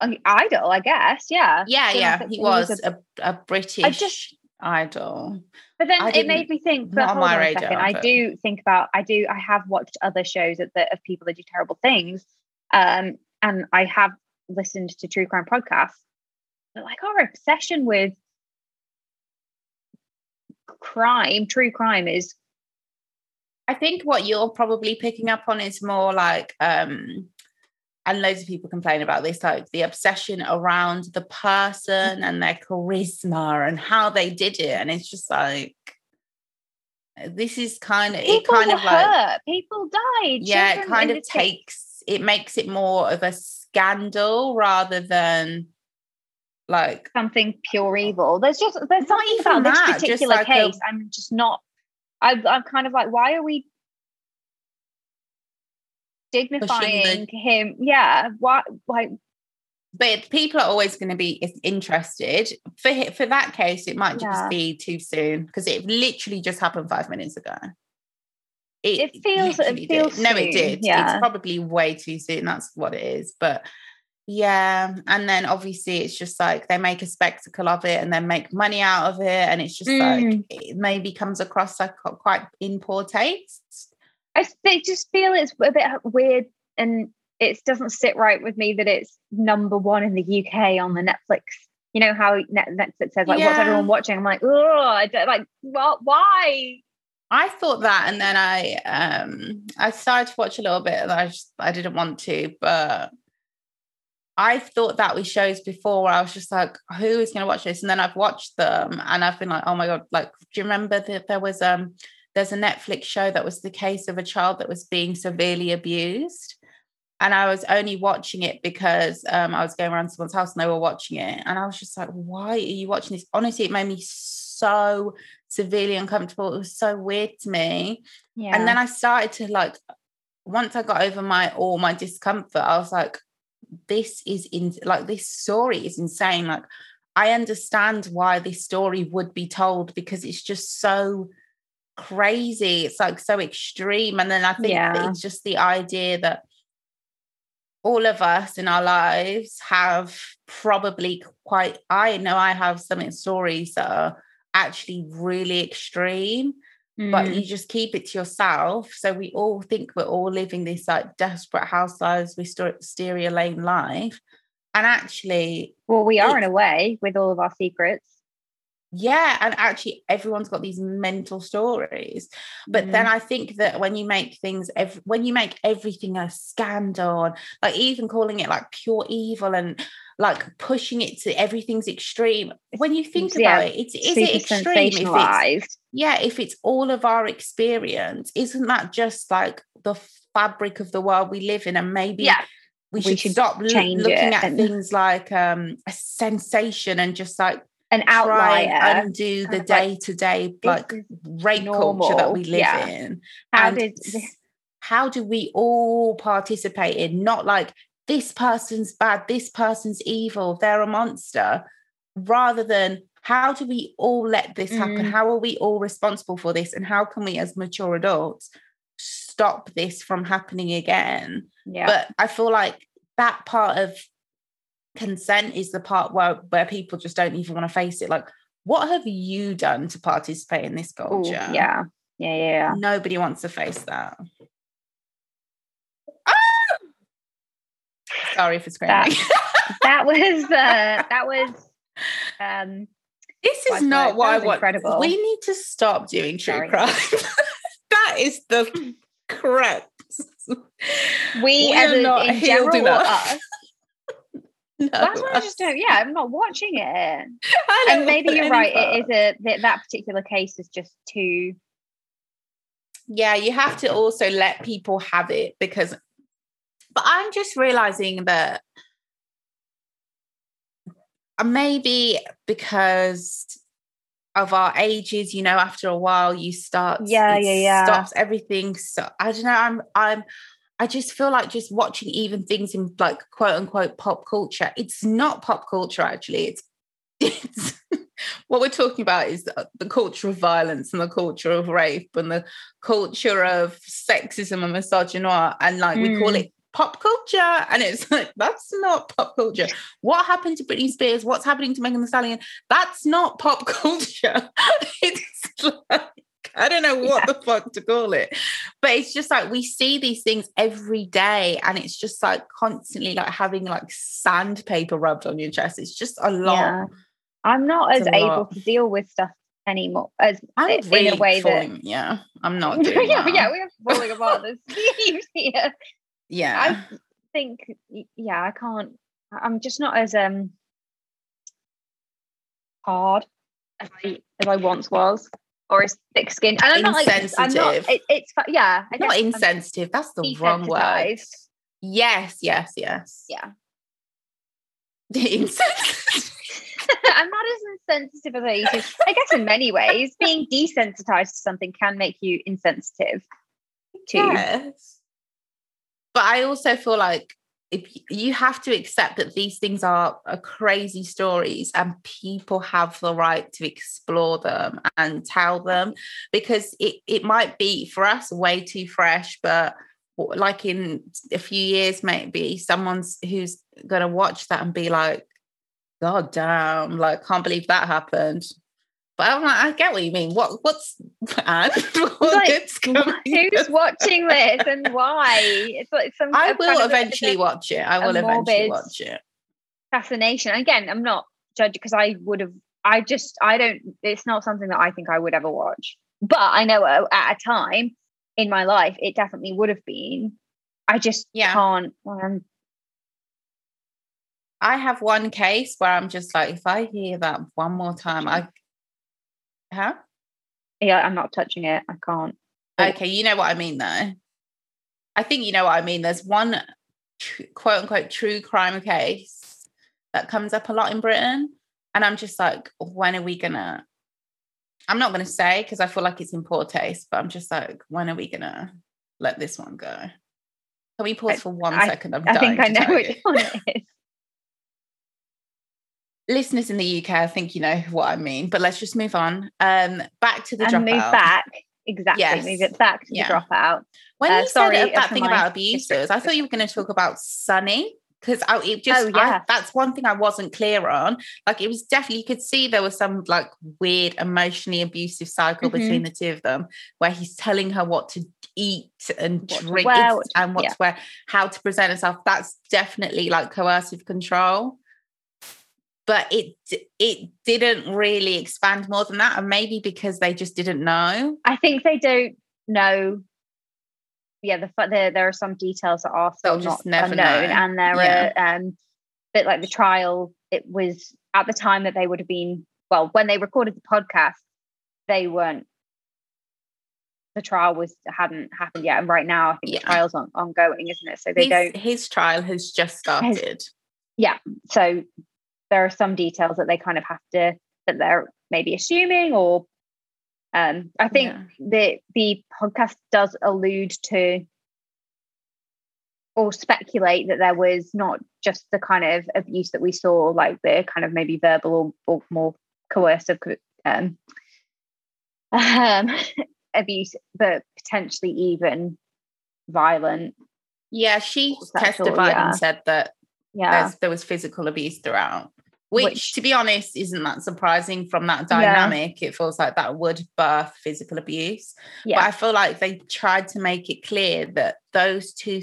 S2: An idol, I guess. Yeah.
S1: yeah
S2: So
S1: yeah he was
S2: was
S1: a, a british
S2: just-
S1: idol
S2: But then
S1: I
S2: it made me think. But hold
S1: my
S2: on a
S1: radar,
S2: second. I do think about. I do. I have watched other shows of the of people that do terrible things, um, and I have listened to true crime podcasts. Like our obsession with crime, true crime, is
S1: i think what you're probably picking up on is more like um and loads of people complain about this like the obsession around the person and their charisma and how they did it. And it's just like this is kind of it
S2: people
S1: kind
S2: were
S1: of like
S2: hurt, people died.
S1: yeah it kind of takes it makes it more of a scandal rather than like
S2: something pure evil. There's just there's
S1: Not
S2: something
S1: even
S2: about this
S1: that, just
S2: particular
S1: like
S2: case. i I'm just not. I, I'm kind of like, why are we dignifying him? Yeah, why? Like,
S1: but people are always going to be interested for for that case it might
S2: Yeah.
S1: just be too soon because it literally just happened five minutes ago
S2: It feels- it
S1: did. no it did
S2: yeah.
S1: it's probably way too soon that's what it is but yeah and then obviously it's just like they make a spectacle of it and then make money out of it and it's just like
S2: Mm.
S1: it maybe comes across like quite in poor taste
S2: I just feel it's a bit weird, and it doesn't sit right with me that it's number one in the UK on the Netflix. You know how Netflix says like, "What's everyone watching?" I'm like, "Oh, I don't like. Well, why?"
S1: I thought that, and then I um I started to watch a little bit, and I just I didn't want to, but I've thought that with shows before where I was just like, who is going to watch this? And then I've watched them, and I've been like, oh my god! Like, do you remember that there was um there's a Netflix show that was the case of a child that was being severely abused. And I was only watching it because um, I was going around someone's house and they were watching it. And I was just like, why are you watching this? Honestly, it made me so severely uncomfortable. It was so weird to me.
S2: Yeah,
S1: And then I started to like, once I got over my all my discomfort, I was like, this is in like this story is insane. Like, I understand why this story would be told because it's just so crazy. It's like so extreme. And then I think
S2: Yeah.
S1: it's just the idea that all of us in our lives have probably quite I know I have some stories that are actually really extreme but
S2: Mm.
S1: you just keep it to yourself. So we all think we're all living this like desperate housewives wisteria lane life. And actually,
S2: well, we are in a way with all of our secrets.
S1: yeah, and actually everyone's got these mental stories. But then
S2: Mm.
S1: I think that when you make things ev- when you make everything a scandal, and like even calling it like pure evil and like pushing it to everything's extreme, when you think
S2: Yeah,
S1: about it, it's is it extreme if it's. Yeah, if it's all of our experience, isn't that just like the fabric of the world we live in? And maybe
S2: Yeah,
S1: we
S2: we
S1: should,
S2: should
S1: stop lo- looking at
S2: and-
S1: things like um, a sensation and just like
S2: an
S1: try
S2: outlier.
S1: and undo the
S2: kind of like,
S1: day to day like rape culture that we live
S2: yeah.
S1: in.
S2: How
S1: and
S2: did
S1: s- how do we all participate in not like this person's bad, this person's evil, they're a monster, rather than how do we all let this happen
S2: Mm.
S1: how are we all responsible for this and how can we as mature adults stop this from happening again
S2: Yeah.
S1: but i feel like that part of consent is the part where where people just don't even want to face it like what have you done to participate in this
S2: Ooh,
S1: culture
S2: yeah. Yeah. Yeah. Yeah.
S1: nobody wants to face that Ah! sorry for screaming
S2: That was uh that was um
S1: this is not what i want
S2: incredible.
S1: we need to stop doing true
S2: Sorry.
S1: crime that is the correct
S2: we,
S1: We are not
S2: in
S1: healed
S2: general
S1: enough.
S2: us.
S1: No,
S2: That's why I just don't yeah, I'm not watching it. And maybe you're right,
S1: part.
S2: it is a that, that particular case is just too
S1: yeah you have to also let people have it because but i'm just realizing that maybe because of our ages you know after a while you start
S2: Yeah, yeah, yeah.
S1: stops everything so i don't know i'm i'm i just feel like just watching even things in like quote unquote pop culture it's not pop culture actually it's it's what we're talking about is the, culture of violence and the culture of rape and the culture of sexism and misogyny and like we call
S2: Mm.
S1: it pop culture. And it's like that's not pop culture. What happened to Britney Spears? What's happening to Megan Thee Stallion? That's not pop culture. It's like I don't know what the fuck to call it. But it's just like we see these things every day and it's just like constantly like having like sandpaper rubbed on your chest. It's just a lot.
S2: Yeah. I'm not
S1: It's
S2: as able
S1: lot.
S2: to deal with stuff anymore as
S1: I'm
S2: in
S1: really
S2: a way that
S1: yeah I'm not doing
S2: yeah, yeah, we're falling apart. The seams here.
S1: Yeah
S2: I think yeah, I can't I'm just not as um hard as I, as I once was or as thick skinned. And I'm not like I'm not
S1: Insensitive.
S2: it, it's yeah, I
S1: not
S2: guess I'm
S1: insensitive that's the wrong word yes yes yes
S2: Yeah.
S1: insensitive
S2: I'm not as insensitive as I used to. I guess in many ways, being desensitized to something can make you insensitive to
S1: Yes. But I also feel like if you have to accept that these things are, are crazy stories and people have the right to explore them and tell them because it, it might be for us way too fresh, but like in a few years, maybe someone's who's going to watch that and be like, God damn, like, can't believe that happened. But I'm like, I get what you mean. What what's and what
S2: Like, who's watching this and why. It's like some
S1: I
S2: kind
S1: will
S2: of
S1: eventually watch it. I will eventually watch it.
S2: fascination. Again, I'm not judging because I would have. I just I don't. It's not something that I think I would ever watch. But I know at at a time in my life, it definitely would have been. I just
S1: Yeah.
S2: can't. Um,
S1: I have one case where I'm just like, if I hear that one more time, I huh?
S2: yeah, I'm not touching it. I can't.
S1: Okay, you know what I mean though. I think you know what I mean. There's one tr- quote unquote true crime case that comes up a lot in Britain. And I'm just like, when are we gonna? I'm not gonna say because I feel like it's in poor taste, but I'm just like, when are we gonna let this one go? Can we pause
S2: I-
S1: for one
S2: I-
S1: second? I'm
S2: I think I know which one it is.
S1: Listeners in the UK, I think you know what I mean, but let's just move on. Um, back to the
S2: and move back. Exactly.
S1: Yes.
S2: Move it back to
S1: Yeah.
S2: the dropout.
S1: When
S2: Uh,
S1: you
S2: sorry
S1: said that thing about abusers, I thought you were going to talk about Sunny because it just
S2: Oh, yeah.
S1: I, that's one thing I wasn't clear on. Like it was definitely you could see there was some like weird emotionally abusive cycle
S2: Mhm.
S1: between the two of them where he's telling her what to eat and
S2: What
S1: drink
S2: wear,
S1: It's-
S2: what to-
S1: and what
S2: yeah.
S1: to wear, how to present herself. That's definitely like coercive control. But it it didn't really expand more than that, and maybe because they just didn't know.
S2: I think they don't know. Yeah, the, fa- there there are some details that are still
S1: They'll
S2: not
S1: never
S2: unknown,
S1: know.
S2: and there
S1: Yeah.
S2: are um, bit like the trial. It was at the time that they would have been well when they recorded the podcast, they weren't. The trial was hadn't happened yet, and right now I think
S1: Yeah.
S2: the trial's on, ongoing, isn't it? So they
S1: his,
S2: don't.
S1: his trial has just started. Yeah.
S2: So there are some details that they kind of have to that they're maybe assuming or um I think
S1: Yeah.
S2: the the podcast does allude to or speculate that there was not just the kind of abuse that we saw, like the kind of maybe verbal or, or more coercive um, um, abuse, but potentially even violent.
S1: Yeah, she
S2: Sexual,
S1: testified
S2: yeah.
S1: and said that
S2: Yeah.
S1: there was physical abuse throughout. Which,
S2: Which-
S1: to be honest, isn't that surprising from that
S2: Yeah.
S1: dynamic. It feels like that would birth physical abuse. But I feel like they tried to make it clear that those two,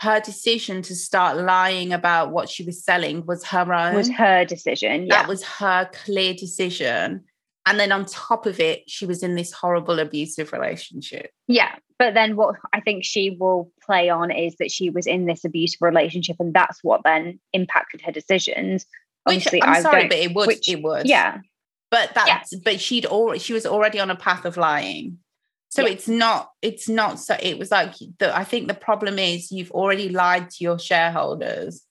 S1: her decision to start lying about what she was selling was her own.
S2: was her decision. Yeah.
S1: That was her clear decision. And then on top of it, she was in this horrible abusive relationship.
S2: Yeah. But then what I think she will play on is that she was in this abusive relationship and that's what then impacted her decisions.
S1: Which I'm
S2: I
S1: sorry,
S2: don't-
S1: but it would.
S2: which-
S1: it would.
S2: Yeah.
S1: But that's but she'd already she was already on a path of lying. So
S2: Yeah.
S1: it's not, it's not so it was like the I think the problem is you've already lied to your shareholders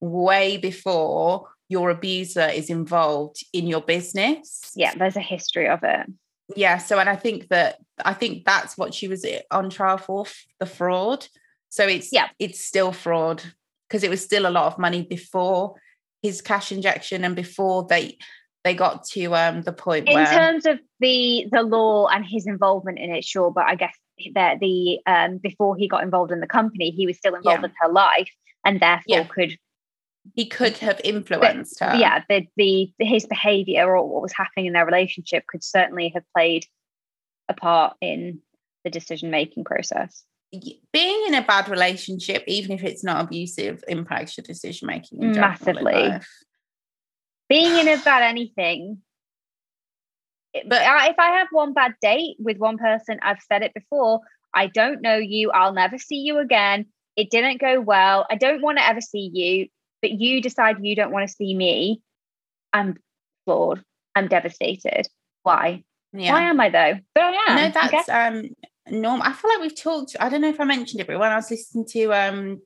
S1: way before your abuser is involved in your business.
S2: Yeah. There's a history of it.
S1: yeah so and i think that i think that's what she was eh, on trial for the fraud so it's
S2: Yeah.
S1: it's still fraud because it was still a lot of money before his cash injection and before they they got to um the point
S2: in
S1: where
S2: terms of the the law and his involvement in it sure but i guess that the um before he got involved in the company he was still involved
S1: Yeah.
S2: in her life and therefore
S1: Yeah.
S2: could
S1: he could have influenced her
S2: yeah the, the his behavior or what was happening in their relationship could certainly have played a part in the decision making process
S1: being in a bad relationship even if it's not abusive impacts your decision making in general in
S2: Massively. being in a bad anything
S1: But-
S2: if i have one bad date with one person i've said it before i don't know you i'll never see you again it didn't go well i don't want to ever see you but you decide you don't want to see me i'm floored i'm devastated. Why?
S1: Yeah.
S2: Why am i though? But i am
S1: No,
S2: okay?
S1: that's um normal. I feel like we've talked. I don't know if I mentioned it, but when I was listening to um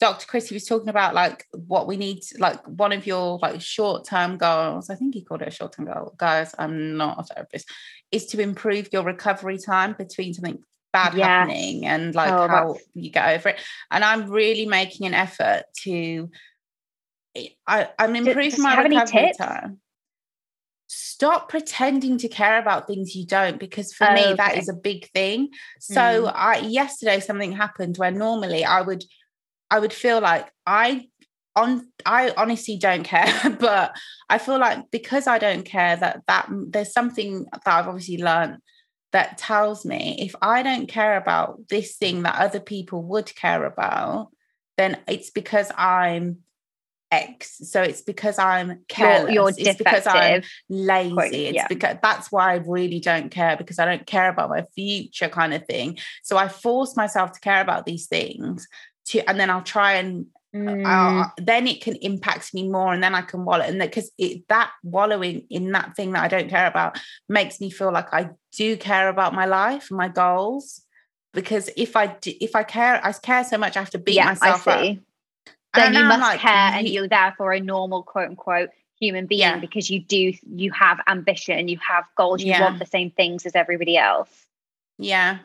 S1: Dr. Chris, he was talking about like what we need, like one of your like short term goals. I think he called it a short term goal. Guys, I'm not a therapist. Is to improve your recovery time between something bad
S2: Yes.
S1: happening and like
S2: Oh,
S1: how
S2: that's-
S1: you get over it. And I'm really making an effort to. I, I'm improving
S2: he
S1: my
S2: have any
S1: recovery time. Stop pretending to care about things you don't, because for me that
S2: Okay.
S1: is a big thing. So
S2: Mm.
S1: I yesterday something happened where normally I would I would feel like I on I honestly don't care, but I feel like because I don't care that that there's something that I've obviously learned that tells me if I don't care about this thing that other people would care about, then it's because I'm X. So it's because I'm
S2: you're,
S1: careless.
S2: you're
S1: it's because I'm lazy.
S2: Quite,
S1: it's because that's why I really don't care because I don't care about my future kind of thing. So I force myself to care about these things to, and then I'll try and
S2: Mm,
S1: uh, then it can impact me more, and then I can wallow. And that because it that wallowing in that thing that I don't care about makes me feel like I do care about my life, my goals. Because if I do, if I care, I care so much, I have to beat
S2: yeah,
S1: myself up.
S2: Then you must
S1: like,
S2: care and
S1: you-
S2: you're therefore a normal quote unquote human being
S1: Yeah.
S2: because you do you have ambition you have goals you
S1: Yeah.
S2: want the same things as everybody else
S1: yeah.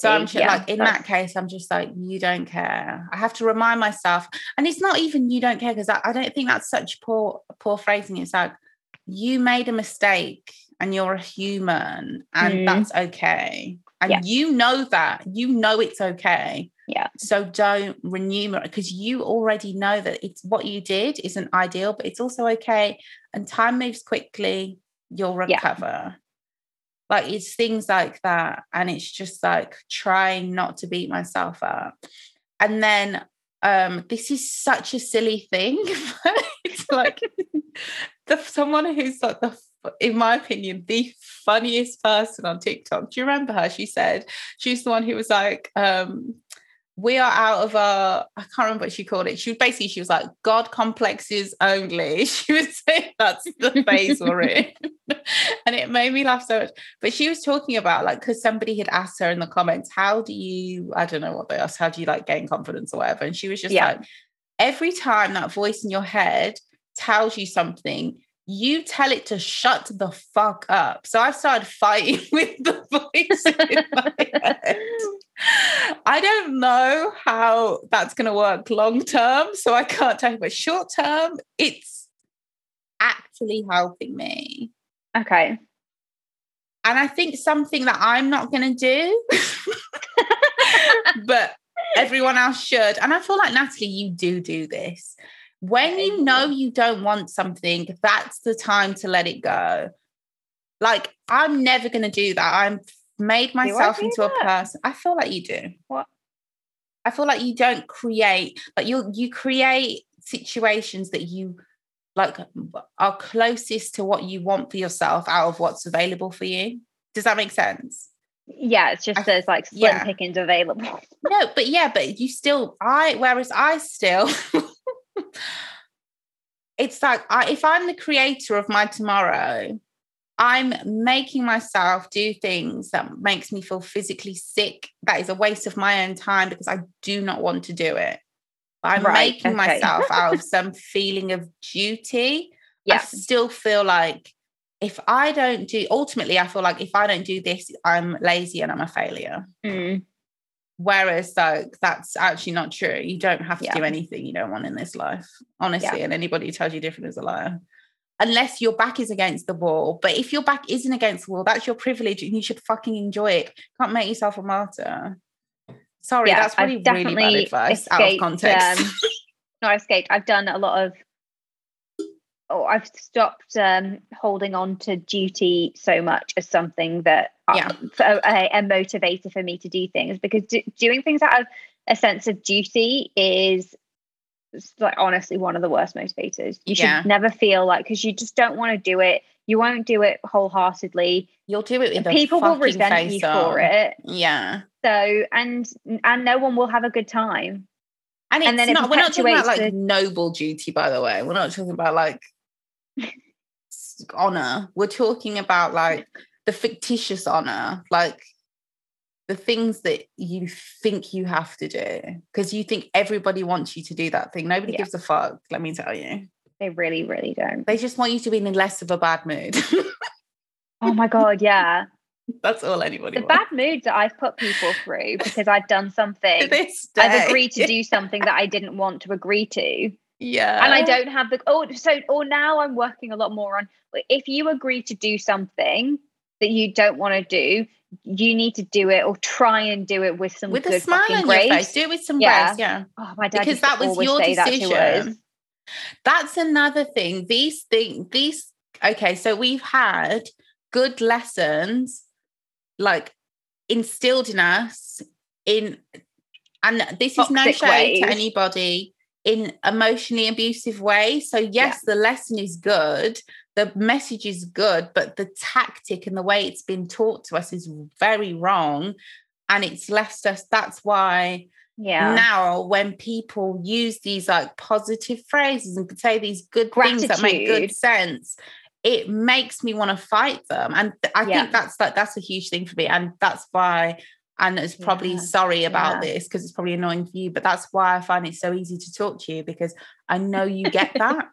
S1: So I'm just
S2: Yeah,
S1: like, in that case, I'm just like, you don't care. I have to remind myself, and it's not even you don't care because I, I don't think that's such poor poor phrasing. It's like you made a mistake and you're a human, and
S2: Mm.
S1: that's okay. And
S2: Yeah.
S1: you know that you know it's okay.
S2: Yeah.
S1: So don't remunerate because you already know that it's what you did isn't ideal, but it's also okay. And time moves quickly. You'll
S2: Yeah.
S1: recover like it's things like that and it's just like trying not to beat myself up and then um this is such a silly thing but it's like the someone who's like the in my opinion the funniest person on tiktok. Do you remember her? She said she's the one who was like um we are out of our i can't remember what she called it. She was basically she was like god complexes only. She would say that's the phase we're in and it made me laugh so much. But she was talking about like because somebody had asked her in the comments how do you i don't know what they asked how do you like gain confidence or whatever? And she was just
S2: Yeah.
S1: like every time that voice in your head tells you something you tell it to shut the fuck up so I've started fighting with the voice in my head I don't know how that's going to work long term, so I can't tell you. But short term, it's actually helping me.
S2: Okay.
S1: And I think something that I'm not going to do, but everyone else should. And I feel like, Natalie, you do do this. When you know you don't want something, that's the time to let it go. Like, I'm never going to do that. I'm made myself into that? a person. I feel like you do.
S2: What?
S1: I feel like you don't create, but you you create situations that you like are closest to what you want for yourself out of what's available for you. Does that make sense?
S2: Yeah, it's just I, there's like slim yeah. pickings available.
S1: no, but yeah, but you still I whereas I still it's like I, if I'm the creator of my tomorrow, I'm making myself do things that makes me feel physically sick. That is a waste of my own time because I do not want to do it. I'm right, making okay. myself out of some feeling of duty. Yeah. I still feel like if I don't do, ultimately, I feel like if I don't do this, I'm lazy and I'm a failure.
S2: Mm.
S1: Whereas, like, that's actually not true. You don't have to yeah. do anything you don't want in this life, honestly. Yeah. And anybody who tells you different is a liar unless your back is against the wall. But if your back isn't against the wall, that's your privilege and you should fucking enjoy it. Can't make yourself a martyr. Sorry, yeah, that's really, really bad advice escaped, out of context. Um,
S2: not escaped. I've done a lot of oh, I've stopped um, holding on to duty so much as something that uh, yeah. uh, a, a, motivator for me to do things because do, doing things out of a sense of duty is like honestly one of the worst motivators. You should yeah. never feel like because you just don't want to do it. You won't do it wholeheartedly.
S1: You'll do it
S2: people will resent you on. for it.
S1: Yeah.
S2: So and and no one will have a good time.
S1: And, and then not, we're not talking about like the, noble duty, by the way. We're not talking about like honor. We're talking about like the fictitious honor, like the things that you think you have to do because you think everybody wants you to do that thing. Nobody yeah. gives a fuck, let me tell you.
S2: They really, really don't.
S1: They just want you to be in less of a bad mood.
S2: oh my God, yeah.
S1: That's all anybody
S2: The
S1: wants.
S2: bad moods that I've put people through because I've done something. I've agreed to do something that I didn't want to agree to.
S1: Yeah.
S2: And I don't have the oh so or now I'm working a lot more on if you agree to do something that you don't want to do, you need to do it or try and do it with some
S1: with
S2: a
S1: smile on
S2: grace.
S1: your face. Do it with some yeah. grace, yeah.
S2: Oh, my dad
S1: because that was your decision. That That's another thing. These things, these okay. So we've had good lessons, like instilled in us in, and this Toxic is no shade ways. to anybody in emotionally abusive way. So yes, yeah. the lesson is good, the message is good, but the tactic and the way it's been taught to us is very wrong. And it's left us, that's why
S2: yeah
S1: now when people use these like positive phrases and say these good Gratitude. things that make good sense it makes me want to fight them and i yeah. think that's like that's a huge thing for me and that's why and it's probably yeah. sorry about yeah. this because it's probably annoying for you but that's why i find it so easy to talk to you because i know you get that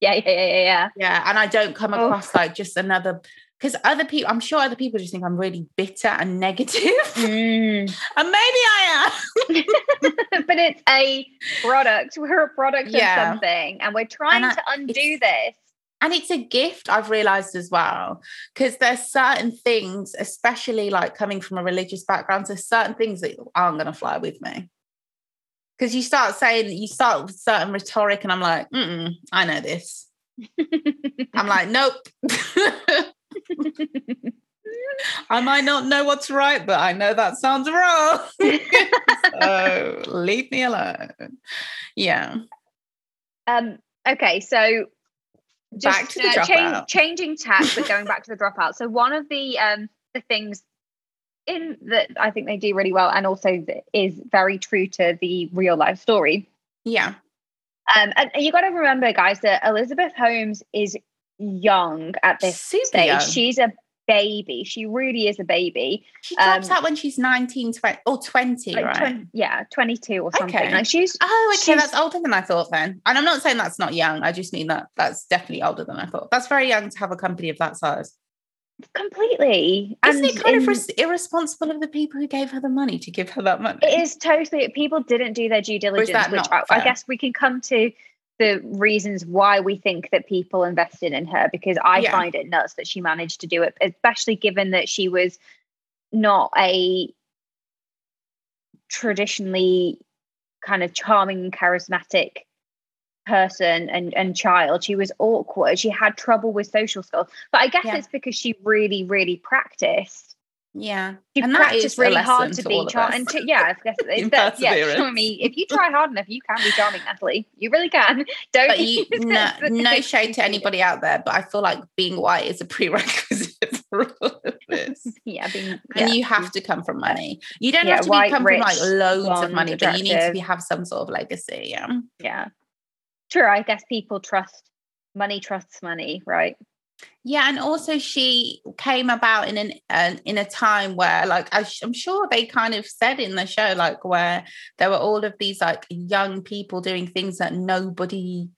S2: yeah, yeah, yeah, yeah.
S1: Yeah, and I don't come oh. across like just another because other people, I'm sure other people just think I'm really bitter and negative, mm. and maybe I
S2: am. but it's a product. We're a product yeah. of something, and we're trying and to I, undo this.
S1: And it's a gift I've realized as well, because there's certain things, especially like coming from a religious background, there's certain things that aren't going to fly with me. Because you start saying you start with certain rhetoric and i'm like i know this. I'm like nope. I might not know what's right but i know that sounds wrong. So leave me alone. Yeah.
S2: Um okay so just, back to the uh, change, changing tack but going back to the dropout so one of the um the things in that I think they do really well, and also is very true to the real life story.
S1: Yeah.
S2: Um, and you got to remember, guys, that Elizabeth Holmes is young at this Super stage. Young. She's a baby. She really is a baby.
S1: She drops um, out when she's 19, 20, or 20, like right? 20,
S2: yeah, 22 or something. Okay. Like she's
S1: Oh, okay, she's, that's older than I thought then. And I'm not saying that's not young. I just mean that that's definitely older than I thought. That's very young to have a company of that size.
S2: Completely.
S1: Isn't and it kind in, of irresponsible of the people who gave her the money to give her that money?
S2: It is totally. People didn't do their due diligence, which I, I, guess we can come to the reasons why we think that people invested in her because I
S1: Yeah.
S2: find it nuts that she managed to do it, especially given that she was not a traditionally kind of charming and charismatic person and, and child. She was awkward. She had trouble with social skills. But I guess
S1: Yeah.
S2: it's because she really, really practiced.
S1: Yeah.
S2: She
S1: And that
S2: practiced really hard to,
S1: to
S2: be charming. And to, yeah, I guess it's that, yeah, show me if you try hard enough, you can be charming, Natalie. You really can. Don't
S1: you, no, no shade to anybody out there, but I feel like being white is a prerequisite for all of this.
S2: Yeah, being
S1: And
S2: yeah.
S1: you have to come from money. You don't
S2: Yeah,
S1: have to
S2: white,
S1: be, come from like
S2: rich,
S1: loads of
S2: blonde,
S1: money, but you need to be, have some sort of legacy. Yeah.
S2: yeah. True. I guess people trust money trusts money, right?
S1: Yeah, and also she came about in an, an in a time where, like, I I'm sure they kind of said in the show, like, where there were all of these like young people doing things that nobody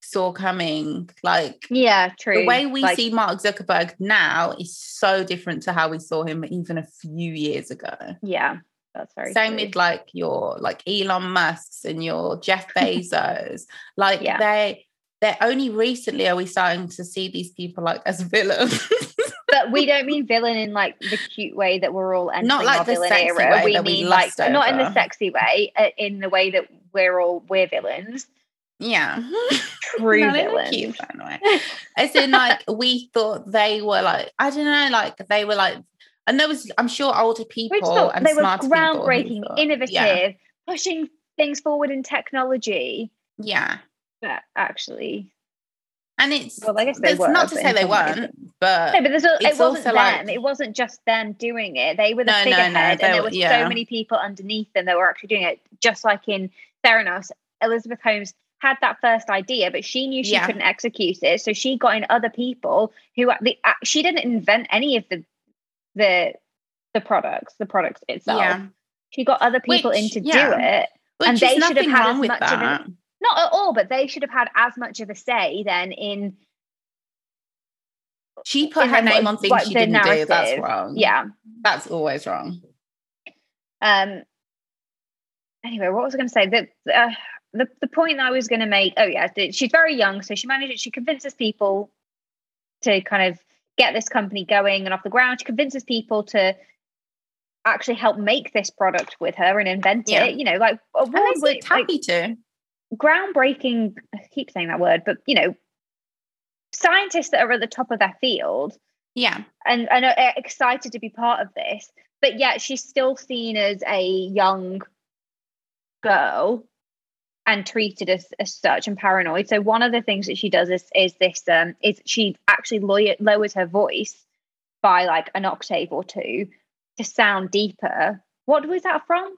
S1: saw coming. Like
S2: Yeah, true.
S1: the way we
S2: Like,
S1: see Mark Zuckerberg now is so different to how we saw him even a few years ago.
S2: Yeah, that's very
S1: Same
S2: true.
S1: with like your like Elon Musk's and your Jeff Bezos. like
S2: Yeah.
S1: they they're only recently are we starting to see these people like as villains.
S2: but we don't mean villain in like the cute way that we're all entering
S1: Not like
S2: our
S1: the
S2: villain
S1: sexy
S2: era.
S1: way
S2: We
S1: that we
S2: mean like
S1: lust
S2: not in the sexy way, uh, in the way that we're all we're villains,
S1: yeah.
S2: true
S1: Not in a
S2: villains.
S1: cute fun way. As in like we thought they were like, I don't know, like they were like and there was I'm sure older people and
S2: they were
S1: people
S2: groundbreaking, innovative,
S1: Yeah.
S2: pushing things forward in technology.
S1: yeah.
S2: But actually,
S1: And it's
S2: Well, I guess they
S1: it's
S2: were,
S1: not to say they weren't, but
S2: no, but there's a, it wasn't
S1: also
S2: them.
S1: like-
S2: it wasn't just them doing it. They were the
S1: No, no, no,
S2: figurehead, and there
S1: were- yeah.
S2: so many people underneath them that were actually doing it. Just like in Theranos, Elizabeth Holmes had that first idea, but she knew she
S1: Yeah.
S2: couldn't execute it, so she got in other people who the, she didn't invent any of the the the products, the products itself.
S1: yeah.
S2: She got other people in to do it.
S1: Which
S2: And they should have had as much of a-
S1: that.
S2: Not at all, but they should have had as much of a say then in
S1: She put
S2: in
S1: her name on things
S2: like
S1: she didn't do. That's wrong.
S2: yeah.
S1: That's always wrong.
S2: Um. Anyway, what was I going to say? The, uh, the the point that I was going to make. Oh yeah, she's very young, so she manages. She convinces people to kind of get this company going and off the ground. She convinces people to actually help make this product with her and invent
S1: Yeah.
S2: it. You know, like award
S1: happy to.
S2: Groundbreaking. I keep saying that word, but you know, scientists that are at the top of their field
S1: Yeah.
S2: and and are excited to be part of this but yet she's still seen as a young girl and treated as, as such and paranoid so one of the things that she does is is this um is she actually lower, lowers her voice by like an octave or two to sound deeper what was that from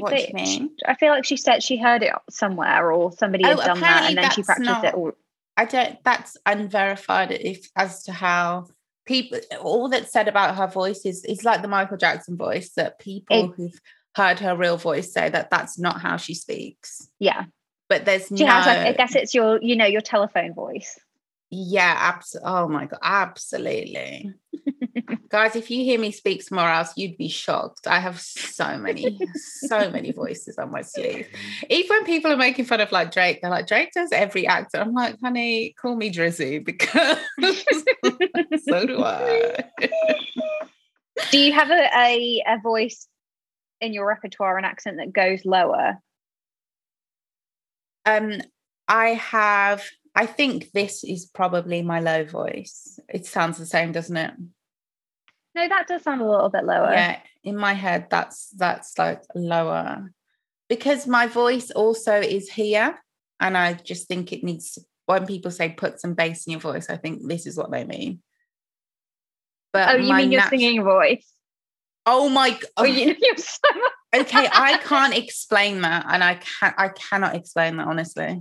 S1: What do you
S2: they-
S1: mean?
S2: I feel like she said she heard it somewhere or somebody oh, had
S1: Oh,
S2: done that and then she practiced
S1: not-
S2: it all.
S1: I don't. That's unverified if as to how people. All that's said about her voice is is like the Michael Jackson voice that people
S2: It-
S1: who've heard her real voice say that that's not how she speaks.
S2: Yeah.
S1: But there's
S2: She
S1: no.
S2: has like I guess it's your, you know, your telephone voice.
S1: Yeah, absolutely. Oh my god, absolutely. Guys, if you hear me speak somewhere else, you'd be shocked. I have so many, so many voices on my sleeve. Even when people are making fun of like Drake, they're like, Drake does every actor. I'm like, honey, call me Drizzy because so do I.
S2: Do you have a, a a voice in your repertoire, an accent that goes lower?
S1: Um, I have, I think this is probably my low voice. It sounds the same, doesn't it?
S2: No, that does sound a little bit lower.
S1: yeah in my head that's that's like lower because my voice also is here and i just think it needs when people say put some bass in your voice i think this is what they mean but
S2: Oh, you mean your singing voice?
S1: oh my god
S2: oh, you so
S1: okay i can't explain that and i can not i cannot explain that honestly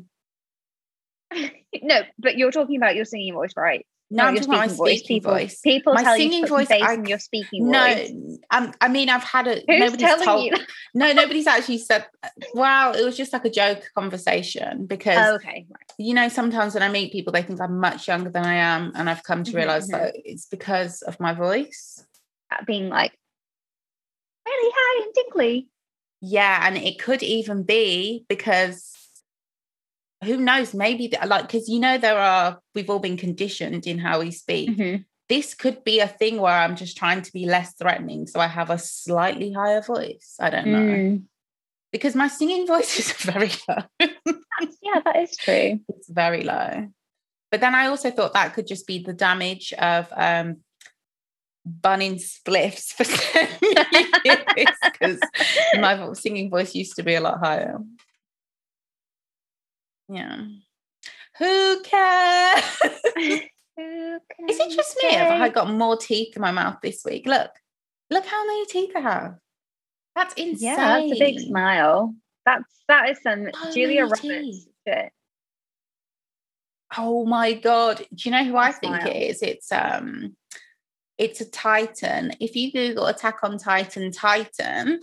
S2: no, but you're talking about your singing voice, right?
S1: no
S2: Not
S1: i'm
S2: your
S1: talking about my
S2: speaking voice.
S1: speaking
S2: People,
S1: voice
S2: people
S1: My
S2: tell
S1: singing
S2: you
S1: voice, I
S2: your speaking
S1: no
S2: voice.
S1: I'm, i mean i've had a
S2: Who's
S1: nobody's
S2: telling
S1: told
S2: you?
S1: no nobody's actually said wow it was just like a joke conversation because
S2: Oh, okay, right.
S1: you know, sometimes when I meet people, they think I'm much younger than I am. And I've come to
S2: Mhm,
S1: realize
S2: mhm.
S1: that it's because of my voice.
S2: That being like really high and tinkly.
S1: Yeah. And it could even be because who knows? Maybe like because you know there are we've all been conditioned in how we speak.
S2: Mhm.
S1: This could be a thing where I'm just trying to be less threatening, so I have a slightly higher voice. I don't know
S2: Mm.
S1: because my singing voice is very low.
S2: Yeah, that is true.
S1: it's very low. But then I also thought that could just be the damage of um bunning spliffs for 10 years because my singing voice used to be a lot higher. Yeah. Who cares? Is it just me? Have I got more teeth in my mouth this week? Look, look how many teeth I have. That's insane.
S2: Yeah, that's a big smile. That's that is some
S1: So
S2: Julia Roberts
S1: teeth.
S2: shit.
S1: Oh my god! Do you know who I think
S2: smile.
S1: it is? It's um, it's a Titan. If you Google Attack on Titan Titan,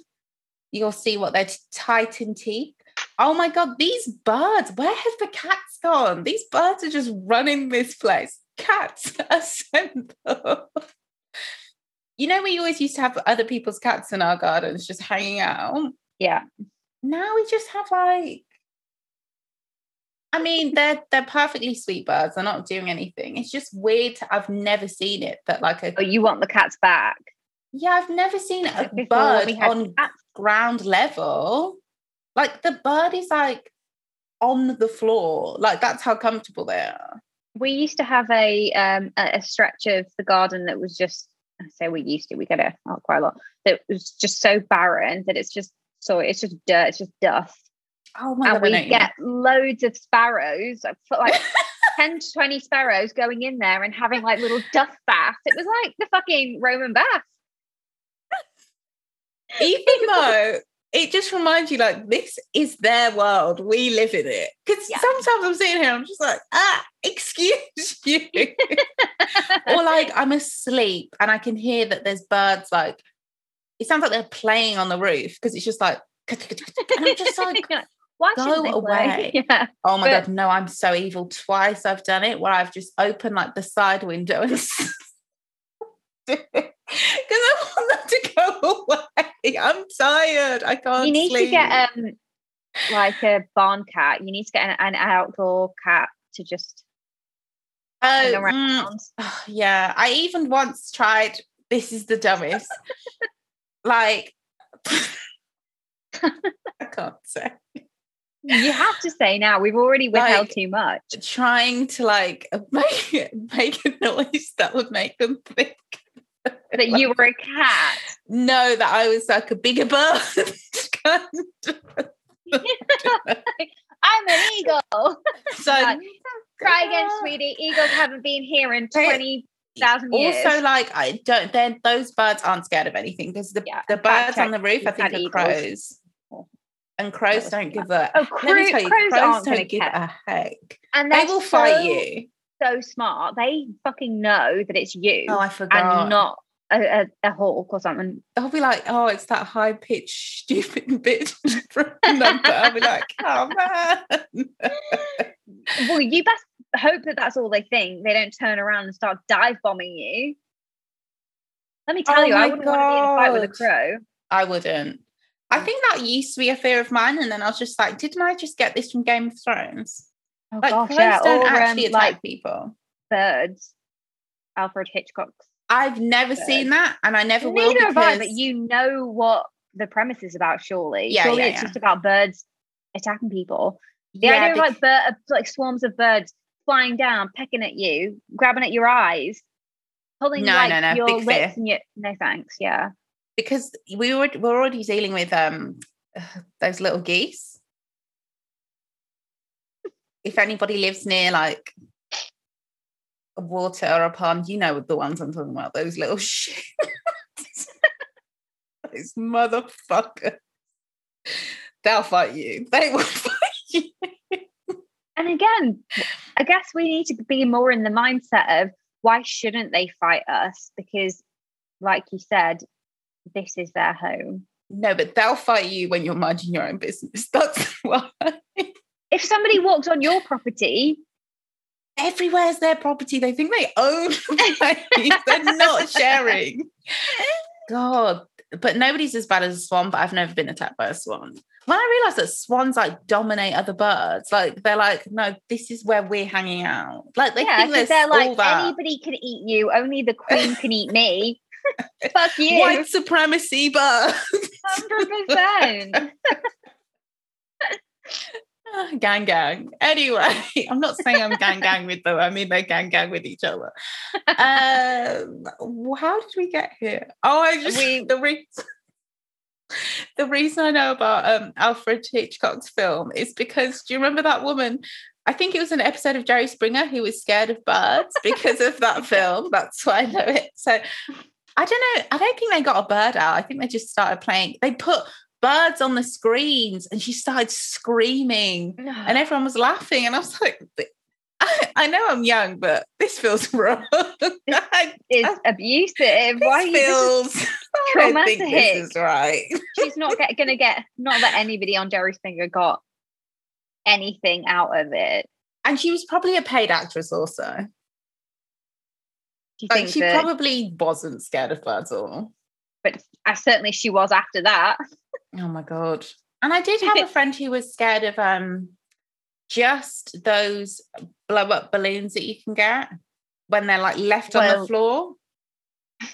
S1: you'll see what their t- Titan teeth. Oh my god! These birds. Where have the cats gone? These birds are just running this place. Cats assemble. You know, we always used to have other people's cats in our gardens just hanging out.
S2: Yeah.
S1: Now we just have like I mean, they're they're perfectly sweet birds. They're not doing anything. It's just weird. I've never seen it that like a
S2: Oh, you want the cats back?
S1: yeah. I've never seen a
S2: Before
S1: bird on
S2: cats.
S1: ground level. Like the bird is like on the floor. Like that's how comfortable they are.
S2: We used to have a um a, stretch of the garden that was just I say we used to, we get it out quite a lot. That was just so barren that it's just so it's just dirt, it's just dust.
S1: Oh my
S2: and
S1: god!
S2: We get loads of sparrows, like 10 to 20 sparrows going in there and having like little dust baths. It was like the fucking Roman bath.
S1: even though it just reminds you like this is their world we live in it because
S2: Yeah.
S1: sometimes i'm sitting here i'm just like ah excuse you or like i'm asleep and i can hear that there's birds like it sounds like they're playing on the roof because it's just like i'm just like
S2: Why
S1: Go
S2: shouldn't they play?
S1: away.
S2: Yeah.
S1: oh my
S2: But-
S1: god no i'm so evil twice i've done it where i've just opened like the side window and because i want them to go away i'm tired i can't
S2: You need
S1: sleep.
S2: to get um like a barn cat. You need to get an, an outdoor cat to just
S1: Oh, mm, oh, yeah. I even once tried. This is the dumbest. like, I can't say.
S2: You have to say now. We've already withheld
S1: Like-
S2: too much.
S1: Trying to like make make a noise that would make them think.
S2: That you were a cat.
S1: No, that I was like a bigger bird.
S2: I'm an eagle.
S1: so
S2: Like, Try again, sweetie. Eagles haven't been here in twenty thousand years.
S1: Also, like I don't. Then those birds aren't scared of anything because the,
S2: Yeah,
S1: the birds on the roof, I think, are
S2: eagles.
S1: crows,
S2: Oh.
S1: and crows don't give a.
S2: oh,
S1: Let
S2: crow,
S1: me tell you,
S2: crows,
S1: crows don't give a heck.
S2: And
S1: They will fight you.
S2: So smart. They fucking know that it's you
S1: Oh, I forgot.
S2: and not a, a, a hawk or something.
S1: I'll be like, oh, it's that high pitched stupid bitch from number. I'll be like, oh man.
S2: well, you best hope that that's all they think. They don't turn around and start dive bombing you. Let me tell
S1: Oh
S2: you, I wouldn't want to be in a fight with a crow.
S1: I wouldn't. I think that used to be a fear of mine, and then I was just like, didn't I just get this from Game of Thrones?
S2: Oh
S1: Like
S2: gosh,
S1: crows
S2: yeah,
S1: don't
S2: or
S1: actually
S2: um,
S1: attack
S2: like
S1: people.
S2: birds. Alfred Hitchcock's.
S1: I've never
S2: Birds.
S1: seen that, and I never will
S2: Neither
S1: because
S2: have I, but you know what the premise is about. Surely,
S1: Yeah,
S2: surely
S1: yeah,
S2: it's
S1: yeah.
S2: just about birds attacking people. The
S1: yeah,
S2: idea of
S1: bec-
S2: like bird, like swarms of birds flying down, pecking at you, grabbing at your eyes, pulling
S1: No,
S2: like
S1: no, no,
S2: your
S1: big
S2: lips
S1: fear.
S2: and your no thanks. Yeah.
S1: because we were we're already dealing with um those little geese. If anybody lives near like a water or a pond, you know the ones I'm talking about. Those little shit. those motherfuckers. They'll fight you. They will fight you.
S2: And again, I guess we need to be more in the mindset of why shouldn't they fight us? Because, like you said, this is their home.
S1: No, but they'll fight you when you're minding your own business. That's why.
S2: If somebody walks on your property,
S1: Everywhere's their property. They think they own the place. They're not sharing. God, but nobody's as bad as a swan. But I've never been attacked by a swan. When I realized that swans like dominate other birds, like they're like, no, this is where we're hanging out. Like they
S2: yeah,
S1: think
S2: they're like
S1: that.
S2: anybody can eat you, only the queen can eat me. Fuck you.
S1: white supremacy, but
S2: Hundred percent.
S1: gang gang. Anyway, I'm not saying I'm gang gang with them. I mean they're gang gang with each other. Um, how did we get here? Oh, I just
S2: We-
S1: the reason the reason I know about um Alfred Hitchcock's film is because do you remember that woman? I think it was an episode of Jerry Springer who was scared of birds because of that film. That's why I know it. So I don't know. I don't think they got a bird out. I think they just started playing. They put birds on the screens and she started screaming and everyone was laughing. And I was like, I, I know I'm young, but this feels wrong.
S2: It's abusive. Why are you
S1: this
S2: this is-
S1: feels I don't think
S2: traumatic.
S1: this is right.
S2: she's not get, gonna get not that anybody on Jerry Springer got anything out of it.
S1: And she was probably a paid actress also. Like
S2: think
S1: she
S2: that,
S1: probably wasn't scared of birds at all.
S2: but uh, certainly she was after that.
S1: Oh my god. And I did have a friend who was scared of um just those blow up balloons that you can get when they're like left on the floor.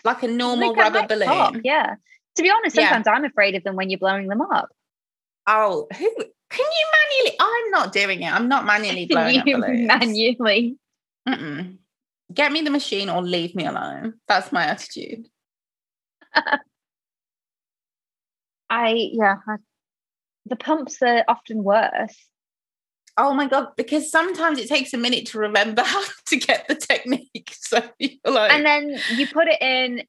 S1: Like a normal rubber balloon.
S2: top, yeah. To be honest,
S1: Yeah.
S2: sometimes I'm afraid of them when you're blowing them up.
S1: Oh, who can you manually? I'm not doing it. I'm not manually blowing up
S2: you
S1: balloons.
S2: manually.
S1: Mm-mm. Get me the machine or leave me alone. That's my attitude.
S2: I yeah. I, the pumps are often worse.
S1: Oh my god! Because sometimes it takes a minute to remember how to get the technique. So you're like,
S2: And then you put it in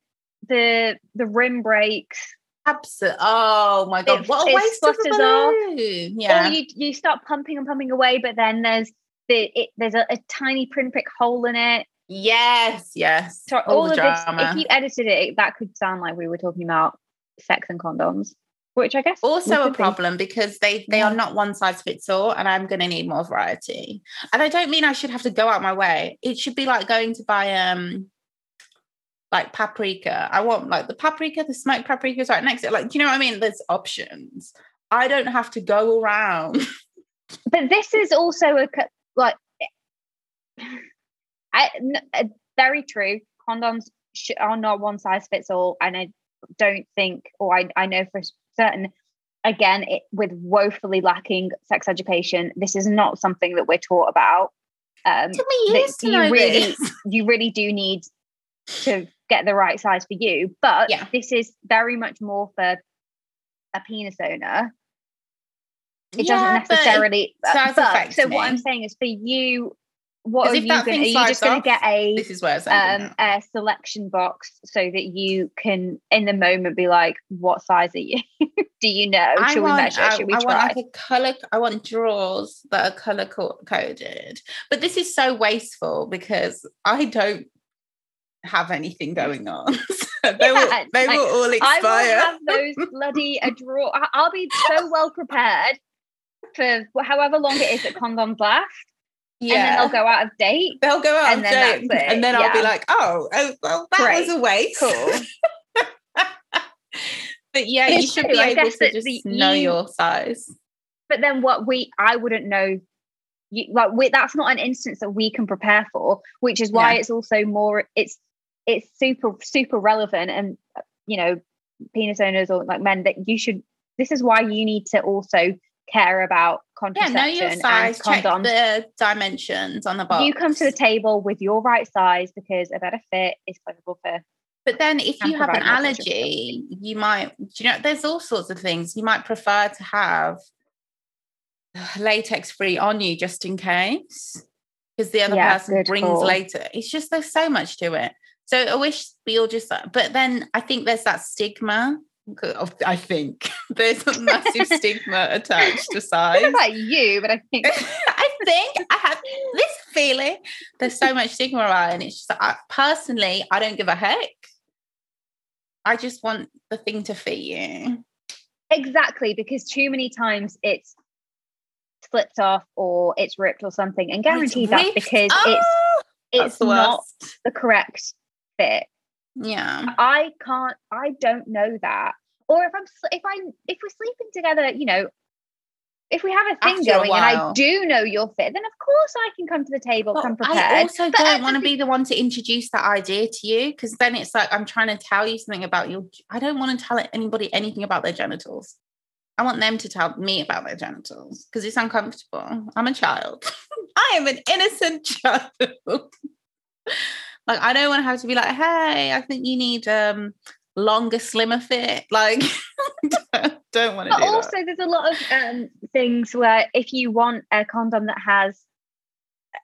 S2: the the rim breaks.
S1: absolutely. Oh my god!
S2: It-
S1: what a waste of a
S2: off.
S1: balloon. Yeah.
S2: Or you you start pumping and pumping away, but then there's the it, there's a, a tiny pinprick hole in it.
S1: yes. Yes.
S2: So
S1: All,
S2: all, of
S1: drama.
S2: this, if you edited it, that could sound like we were talking about sex and condoms, which I guess
S1: also a
S2: could be.
S1: problem because they they
S2: Yeah.
S1: are not one size fits all and i'm going to need more variety. And i don't mean i should have to go out my way. It should be like going to buy um like paprika. I want like the paprika the smoked paprika is right next to it. Like do you know what i mean? There's options. I don't have to go around.
S2: But this is also a like, I n- uh, very true. Condoms sh- are not one size fits all, and I don't think, or I I know for certain. Again, it, with woefully lacking sex education, this is not something that we're taught about. Um,
S1: took me years to
S2: you
S1: know
S2: really
S1: this.
S2: you really do need to get the right size for you. But
S1: Yeah.
S2: this is very much more for a penis owner. It
S1: Yeah,
S2: doesn't
S1: but
S2: necessarily. uh, but so what I'm saying is for you, what are
S1: if
S2: you going?
S1: thing
S2: Are you just going to get a
S1: this is where
S2: um a selection box so that you can in the moment be like, what size are you? do you know?
S1: I
S2: Should we
S1: want,
S2: measure?
S1: I,
S2: Should we
S1: I
S2: try?
S1: want like a color. I want drawers that are color coded. But this is so wasteful because I don't have anything going on. They will,
S2: Yeah,
S1: they
S2: like,
S1: will all
S2: I will
S1: expire.
S2: have those bloody a draw. I'll be so well prepared for however long it is that condoms last, and then
S1: yeah,
S2: they'll go out of date.
S1: they'll go out
S2: and
S1: of
S2: then
S1: date, and then I'll be like, oh, oh well, that
S2: Great,
S1: was a waste.
S2: Cool.
S1: but yeah,
S2: But
S1: you should
S2: true,
S1: be able to just
S2: the-
S1: know
S2: you-
S1: your size.
S2: But then what we I wouldn't know. You, like we, that's not an instance that we can prepare for, which is why
S1: Yeah.
S2: it's also more. It's it's super super relevant, and you know, penis owners or like men that you should. This is why you need to also care about
S1: Yeah,
S2: contraception
S1: know your size.
S2: and
S1: Check the dimensions on the box.
S2: you come to the table with your right size because a better fit is pleasurable for
S1: But then if you have an
S2: provide more pleasure for
S1: allergy, you might, you know, there's all sorts of things. You might prefer to have latex free on you just in case. Because the other
S2: Yeah,
S1: person brings
S2: call.
S1: later. It's just there's so much to it. So I wish we all just but then I think there's that stigma. I think there's a massive stigma attached to
S2: I don't
S1: size.
S2: know about you, but I think
S1: I think I have this feeling. There's so much stigma around, and it's just I, personally, I don't give a heck. I just want the thing to fit you.
S2: exactly because too many times it's slipped off or it's ripped or something, and guaranteed
S1: that
S2: because
S1: Oh,
S2: it's it's
S1: the
S2: not the correct fit.
S1: Yeah.
S2: I can't. I don't know that. Or if I'm if I if we're sleeping together, you know, if we have a thing
S1: After a
S2: going and I do know you're fit, then of course I can come to the table, come prepared.
S1: I also
S2: But
S1: don't want to be the one to introduce that idea to you because then it's like I'm trying to tell you something about your. I don't want to tell anybody anything about their genitals. I want them to tell me about their genitals because it's uncomfortable. I'm a child. I am an innocent child. Like I don't want to have to be like, hey, I think you need um longer, slimmer fit. Like, don't want to
S2: But
S1: do
S2: also,
S1: that.
S2: there's a lot of um, things where if you want a condom that has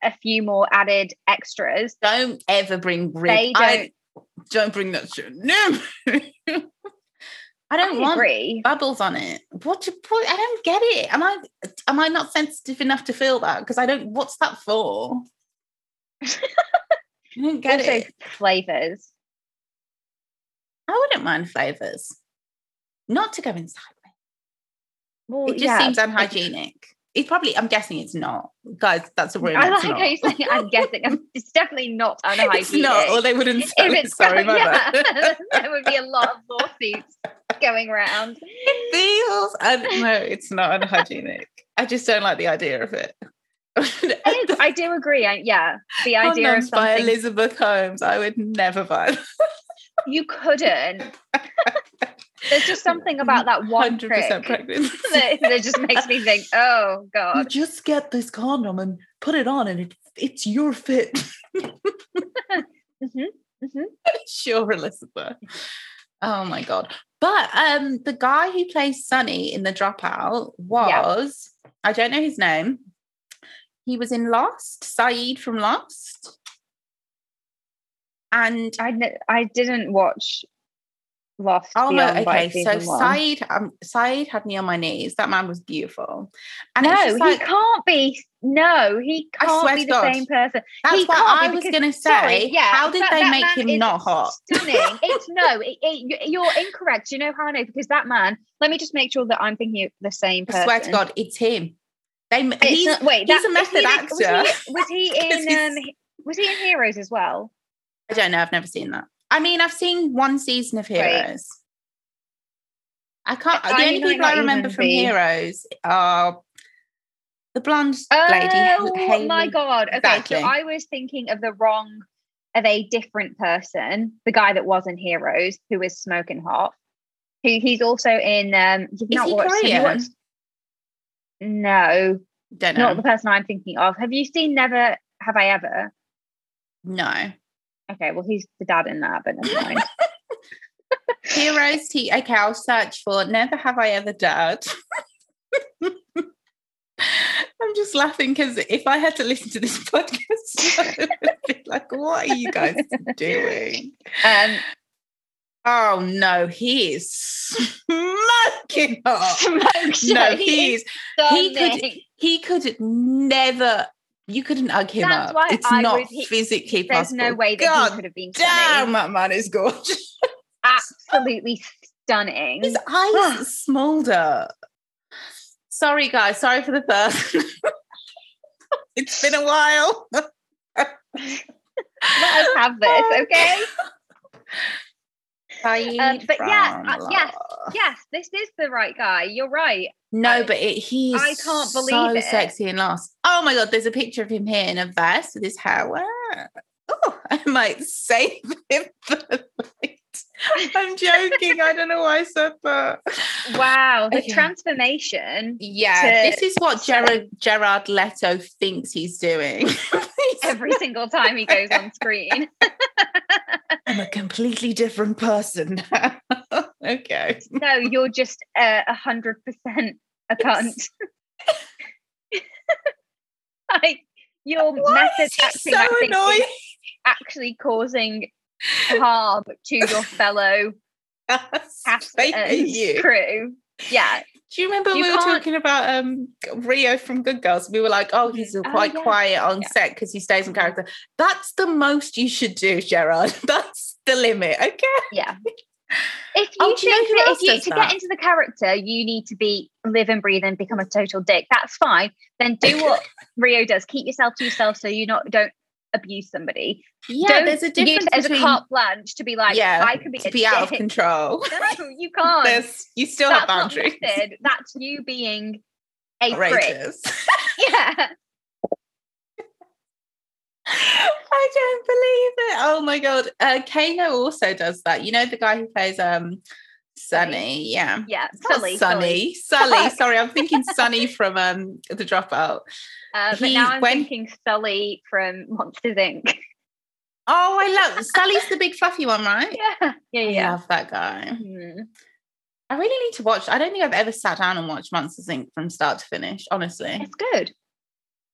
S2: a few more added extras,
S1: Don't ever bring rib.
S2: they
S1: I-
S2: don't.
S1: don't bring that shit. No. I don't
S2: I
S1: want
S2: agree.
S1: bubbles on it. What to put? I don't get it. Am I am I not sensitive enough to feel that? Because I don't. What's that for? I get
S2: also,
S1: it.
S2: flavors.
S1: I wouldn't mind flavors. Not to go inside.
S2: Well,
S1: It just
S2: yeah,
S1: seems unhygienic. It's probably. I'm guessing it's not, guys. That's a rumor.
S2: I like how you say I'm guessing. It's definitely not unhygienic.
S1: It's not, or they wouldn't sell
S2: if
S1: it.
S2: it's
S1: Sorry, my
S2: yeah, there would be a lot of lawsuits going around.
S1: It feels. un- no, it's not unhygienic. I just don't like the idea of it.
S2: I, I do agree. I, yeah, the idea of
S1: Condoms by Elizabeth Holmes. I would never buy. them.
S2: you couldn't. There's just something about that one trick
S1: 100% pregnant.
S2: that, that just makes me think, oh
S1: you
S2: god.
S1: just get this condom and put it on, and it, it's your fit.
S2: Mhm, mhm.
S1: sure, Elizabeth. Oh my god! But um, the guy who plays Sunny in The Dropout was I don't know his name. He was in Lost, Sayid from Lost, and
S2: I I didn't watch Lost.
S1: Oh,
S2: like,
S1: okay. So
S2: one.
S1: Sayid, um, Sayid had me on my knees. That man was beautiful. And
S2: no,
S1: it's
S2: he can't be. No, he
S1: I
S2: can't
S1: swear
S2: be the
S1: God.
S2: same person.
S1: that's
S2: he
S1: what I was going to say.
S2: Sorry, yeah.
S1: How did
S2: that-
S1: they
S2: that
S1: make him not hot?
S2: Stunning. It's no. It, it, you- you're incorrect. You know how I know because that man. Let me just make sure that I'm thinking of the same
S1: I swear to God, it's him. They, he's,
S2: not- wait,
S1: he's
S2: that-
S1: a
S2: he
S1: method
S2: in-
S1: actor.
S2: Was he, was he in? Um, was he in Heroes as well?
S1: I don't know. I've never seen that. I mean, I've seen one season of
S2: Right.
S1: Heroes. I can't.
S2: I
S1: the only people I remember from
S2: be-
S1: Heroes are the blonde lady.
S2: Oh my god! Okay, so I was thinking of the wrong of a different person, the guy that was in Heroes, who is smoking hot. Who he's also in. Um, you've
S1: Is
S2: not
S1: he
S2: watched. have you
S1: Korean?
S2: watched- No,
S1: Don't know.
S2: not the person I'm thinking of. Have you seen Never Have I Ever?
S1: no.
S2: Okay, well he's the dad in that, but never mind.
S1: Heroes T. Okay, I'll search for Never Have I Ever Dad. I'm just laughing because if I had to listen to this podcast, I would be like, what are you guys doing?
S2: um,
S1: Oh no, he is smoking hot.
S2: smoke.
S1: No, he is. he could- He could never. You couldn't hug him
S2: That's
S1: up.
S2: why
S1: It's
S2: I
S1: not
S2: would- he-
S1: physically
S2: There's
S1: possible.
S2: no way that
S1: God
S2: he could have been
S1: Damn,
S2: stunning.
S1: that man is gorgeous.
S2: Absolutely stunning.
S1: His eyes smolder. Sorry, guys. Sorry for the thirst. it's been a while.
S2: Let us have this, oh,
S1: okay?
S2: Um, but uh, yes, Yes, this is the right guy. You're right.
S1: No, but it, he
S2: I can't
S1: so
S2: believe it.
S1: sexy and lost. Oh my god, there's a picture of him here in a vest with his hair. Oh, I might save him for the. I'm joking. I don't know why I said that.
S2: Wow, the
S1: Okay.
S2: transformation
S1: Yeah,
S2: to-
S1: this is what Gerard Gerard Leto thinks he's doing.
S2: every single time he goes on screen.
S1: I'm a completely different person now. okay.
S2: No, you're just a hundred percent a cunt. like your
S1: Why
S2: method acting,
S1: so
S2: I think, is
S1: annoying?
S2: actually causing harm to your fellow cast and
S1: you.
S2: crew. Yeah,
S1: Do you remember
S2: You
S1: we were talking about um Rio from Good Girls? We were like, oh, he's
S2: Oh,
S1: quite
S2: yeah.
S1: quiet on
S2: Yeah.
S1: set because he stays in character. That's the most you should do, Gerard. That's the limit. Okay.
S2: yeah. If you
S1: Oh, you know
S2: think that if you to
S1: that?
S2: get into the character, you need to be live and breathe and become a total dick. That's fine. Then do what Rio does. Keep yourself to yourself so you not don't abuse somebody.
S1: Yeah,
S2: Don't
S1: there's a difference
S2: as
S1: between
S2: a carte blanche to be like,
S1: yeah,
S2: I can be
S1: to be out of control.
S2: No, you can't.
S1: There's you still
S2: That's
S1: have boundaries.
S2: That's you being a.
S1: Outrageous.
S2: Yeah.
S1: I don't believe it. Oh my god. Uh Kano also does that. You know the guy who plays um Sunny, yeah.
S2: Yeah. Sully.
S1: Sunny. Sully. Sorry, I'm thinking Sunny from um the dropout.
S2: Uh, but
S1: He-
S2: now I'm
S1: when-
S2: thinking Sully from Monsters Inc.
S1: Oh, I love Sully's the big fluffy one, right?
S2: yeah. Yeah.
S1: I
S2: Yeah.
S1: love that guy.
S2: Hmm.
S1: I really need to watch. I don't think I've ever sat down and watched Monsters Inc. from start to finish, honestly.
S2: It's good.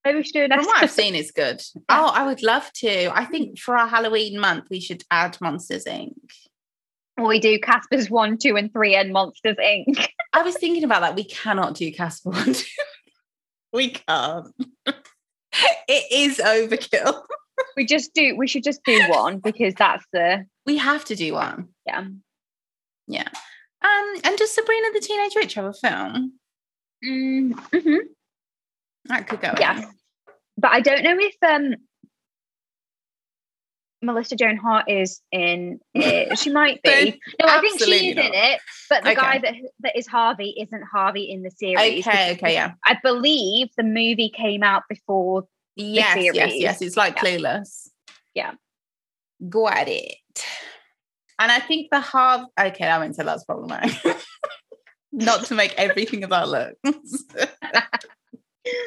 S2: Maybe we should do an
S1: From what I've seen, it's good. Oh, I would love to. I think for our Halloween month, we should add Monsters Inc.
S2: Or we do Casper's one, two, and three, and Monsters Inc.
S1: I was thinking about that. We cannot do Casper one. two. We can't. it is overkill.
S2: We just do. We should just do one because that's the
S1: We have to do one.
S2: yeah. Yeah.
S1: Um, and does Sabrina the Teenage Witch have a film?
S2: Mm, mhm.
S1: That could go.
S2: Yes.
S1: in.
S2: But I don't know if um Melissa Joan Hart is in it. She might be. No, I think
S1: absolutely
S2: she's in it, but the guy that that is Harvey isn't Harvey in the series.
S1: Okay, okay, yeah.
S2: I believe the movie came out before.
S1: The series. Yes,
S2: yes,
S1: yes. It's like
S2: Yeah.
S1: Clueless.
S2: Yeah.
S1: Got it. And I think the half. Okay, I won't say that's problematic. Not to make everything about looks.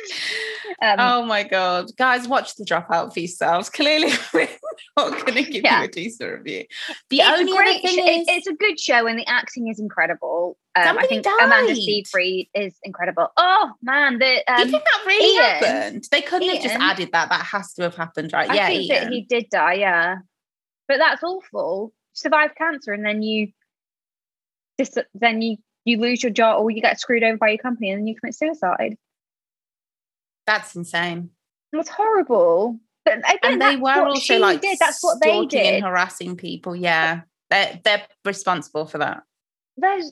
S2: Um,
S1: oh my god, guys, watch the dropout for yourselves. Clearly, we're not going to give
S2: Yeah.
S1: you a decent review. The
S2: it's
S1: only
S2: a great.
S1: thing is,
S2: a good show, and the acting is incredible. Um, I think Amanda
S1: died.
S2: Seyfried is incredible. Oh man, the
S1: do you
S2: um,
S1: think that really
S2: Ian-
S1: happened? They couldn't have just added that. That has to have happened, right?
S2: I
S1: yeah,
S2: think
S1: Ian.
S2: that he did die. Yeah, but that's awful. Survive cancer, and then you, dis- then you you lose your job, or you get screwed over by your company, and then you commit suicide.
S1: That's insane.
S2: That's horrible. But again,
S1: and they were also like
S2: did. That's what they did.
S1: and harassing people. Yeah, they're they're responsible for that.
S2: There's,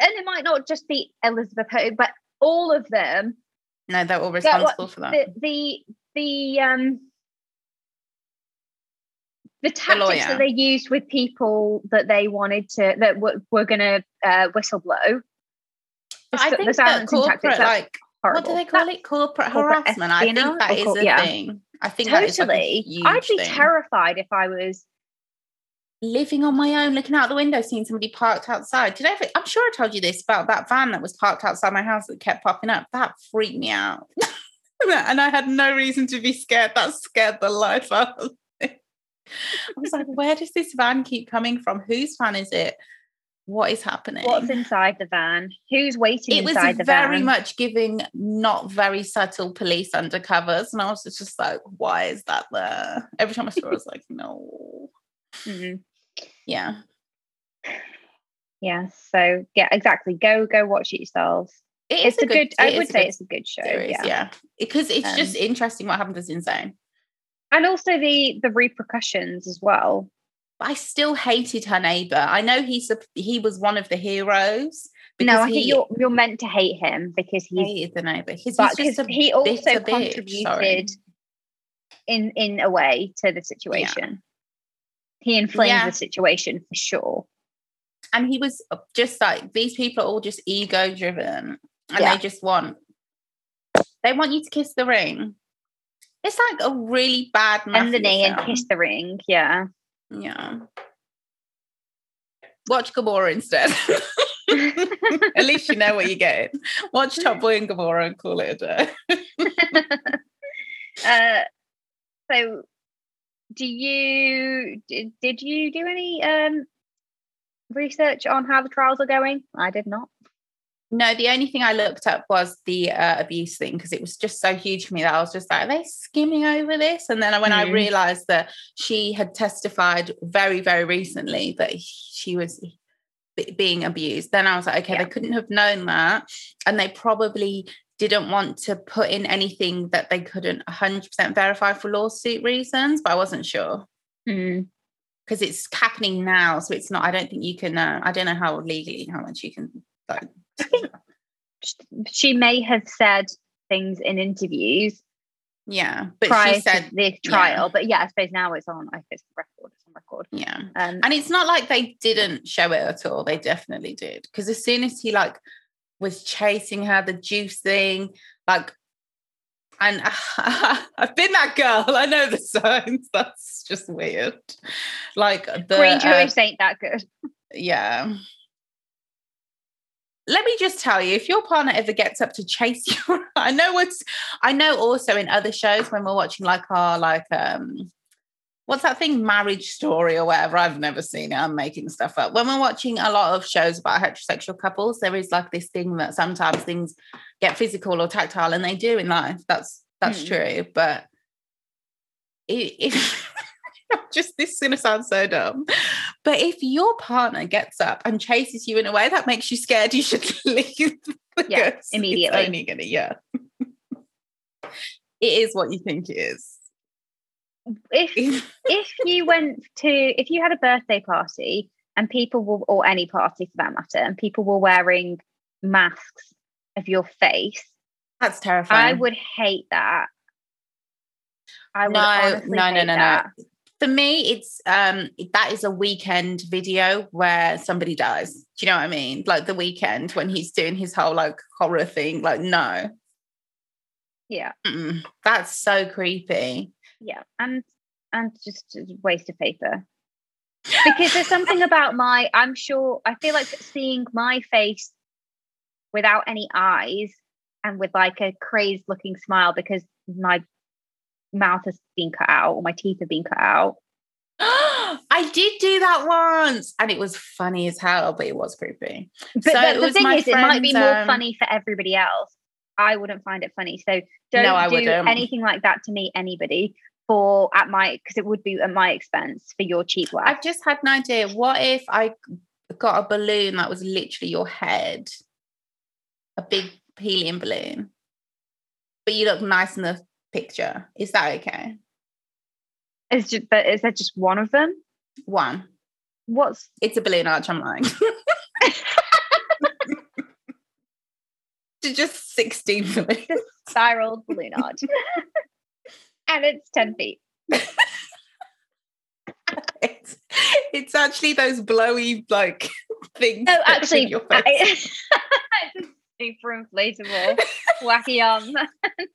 S2: and it might not just be Elizabeth, Ho- but all of them.
S1: No, they're all
S2: what-
S1: responsible for that.
S2: The the the um the tactics
S1: lawyer.
S2: that they used with people that they wanted to that were, were going to uh, whistleblow. The,
S1: I think
S2: the
S1: that corporate,
S2: tactics,
S1: like,
S2: horrible.
S1: what do they call
S2: That-
S1: it? Corporate,
S2: corporate
S1: harassment. I think that is a
S2: yeah.
S1: thing. I think that is like a
S2: Totally.
S1: huge
S2: I'd be
S1: thing.
S2: terrified if I was.
S1: living on my own, looking out the window, seeing somebody parked outside. Did I? ever- I'm sure I told you this about that van that was parked outside my house that kept popping up. That freaked me out, and I had no reason to be scared. That scared the life out of me. I was like, "Where does this van keep coming from? Whose van is it? What is happening?"
S2: What's inside the van? Who's waiting
S1: it was very
S2: van?
S1: much giving not very subtle police undercovers, and I was just like, "Why is that there?" Every time I saw, it, I was like, "No."
S2: Mhm.
S1: Yeah.
S2: Yeah. So yeah, exactly. Go go watch it yourselves.
S1: It
S2: It's a good. I
S1: it
S2: would say
S1: good
S2: it's a good show.
S1: series,
S2: yeah.
S1: yeah. Because it's just
S2: Um,
S1: interesting what happened is insane.
S2: and also the the repercussions as well.
S1: But I still hated her neighbor. I know he's a, he was one of the heroes.
S2: No, I
S1: he
S2: think you're you're meant to hate him because he's
S1: hated the neighbor. He's,
S2: but
S1: he's just
S2: he also
S1: bitter bitch,
S2: contributed in in a way to the situation. He inflamed
S1: Yeah.
S2: the situation for sure.
S1: and he was just like these people are all just ego driven and
S2: Yeah.
S1: they just want they want you to kiss the ring. It's like a really bad
S2: And the knee and kiss the ring. Yeah.
S1: Yeah. Watch Gomorrah instead. At least you know what you're getting. Watch Top Boy and Gomorrah and call it a day.
S2: uh, so do you did, did you do any um research on how the trials are going? I did not.
S1: No, the only thing I looked up was the uh, abuse thing because it was just so huge for me that I was just like, are they skimming over this? And then when I
S2: Mm.
S1: realized that she had testified very, very recently that she was b- being abused, then I was like, okay,
S2: Yeah.
S1: they couldn't have known that. And they probably didn't want to put in anything that they couldn't 100% verify for lawsuit reasons, but I wasn't sure
S2: Mm.
S1: because it's happening now. So it's not, I don't think you can, uh, I don't know how legally, how much you can. Like,
S2: She may have said things in interviews
S1: Yeah, but
S2: prior
S1: she said
S2: the trial. But yeah, I suppose now it's on. I it's record. It's on record.
S1: yeah.
S2: Um,
S1: And it's not like they didn't show it at all. They definitely did. Because as soon as he like was chasing her, the juice thing, like, and I've been that girl. I know the signs. That's just weird. Like the
S2: Green
S1: uh,
S2: juice ain't that good.
S1: yeah. Let me just tell you, if your partner ever gets up to chase you, I know what's I know also in other shows when we're watching like our like um what's that thing, marriage story or whatever. I've never seen it. I'm making stuff up. When we're watching a lot of shows about heterosexual couples, there is like this thing that sometimes things get physical or tactile, and they do in life. That's that's
S2: Hmm.
S1: true. But if just this is gonna sound so dumb. But if your partner gets up and chases you in a way that makes you scared, you should leave.
S2: Yeah, immediately.
S1: It's only gonna, yeah. it is what you think it is.
S2: If if you went to if you had a birthday party and people were or any party for that matter and people were wearing masks of your face
S1: That's terrifying.
S2: i would hate that i would
S1: no, no, no,
S2: hate
S1: no,
S2: that.
S1: no. For me, it's um that is a Weeknd video where somebody dies. Do you know what I mean? Like the Weeknd when he's doing his whole like horror thing. Like, no,
S2: yeah
S1: Mm-mm. that's so creepy.
S2: yeah and and just a waste of paper because there's something about my i'm sure i feel like seeing my face without any eyes and with like a crazed looking smile because my mouth has been cut out or my teeth have been cut out
S1: I did do that once, and it was funny as hell, but it was creepy.
S2: but
S1: So
S2: the,
S1: it
S2: the thing is it might be more
S1: um,
S2: funny for everybody else i wouldn't find it funny so don't
S1: No,
S2: do
S1: wouldn't.
S2: anything like that to me anybody for at my because it would be at my expense for your cheap laugh
S1: I've just had an idea. What if I got a balloon that was literally your head, a big helium balloon, but you look nice in the picture? Is that okay?
S2: is just but is there just one of them
S1: One,
S2: what's
S1: it's a balloon arch. I'm lying. To just 16 balloons.
S2: spiral balloon arch. and it's 10 feet.
S1: It's, it's actually those blowy like things.
S2: No,
S1: that
S2: actually,
S1: your
S2: I-
S1: face.
S2: it's a super inflatable, wacky arm um,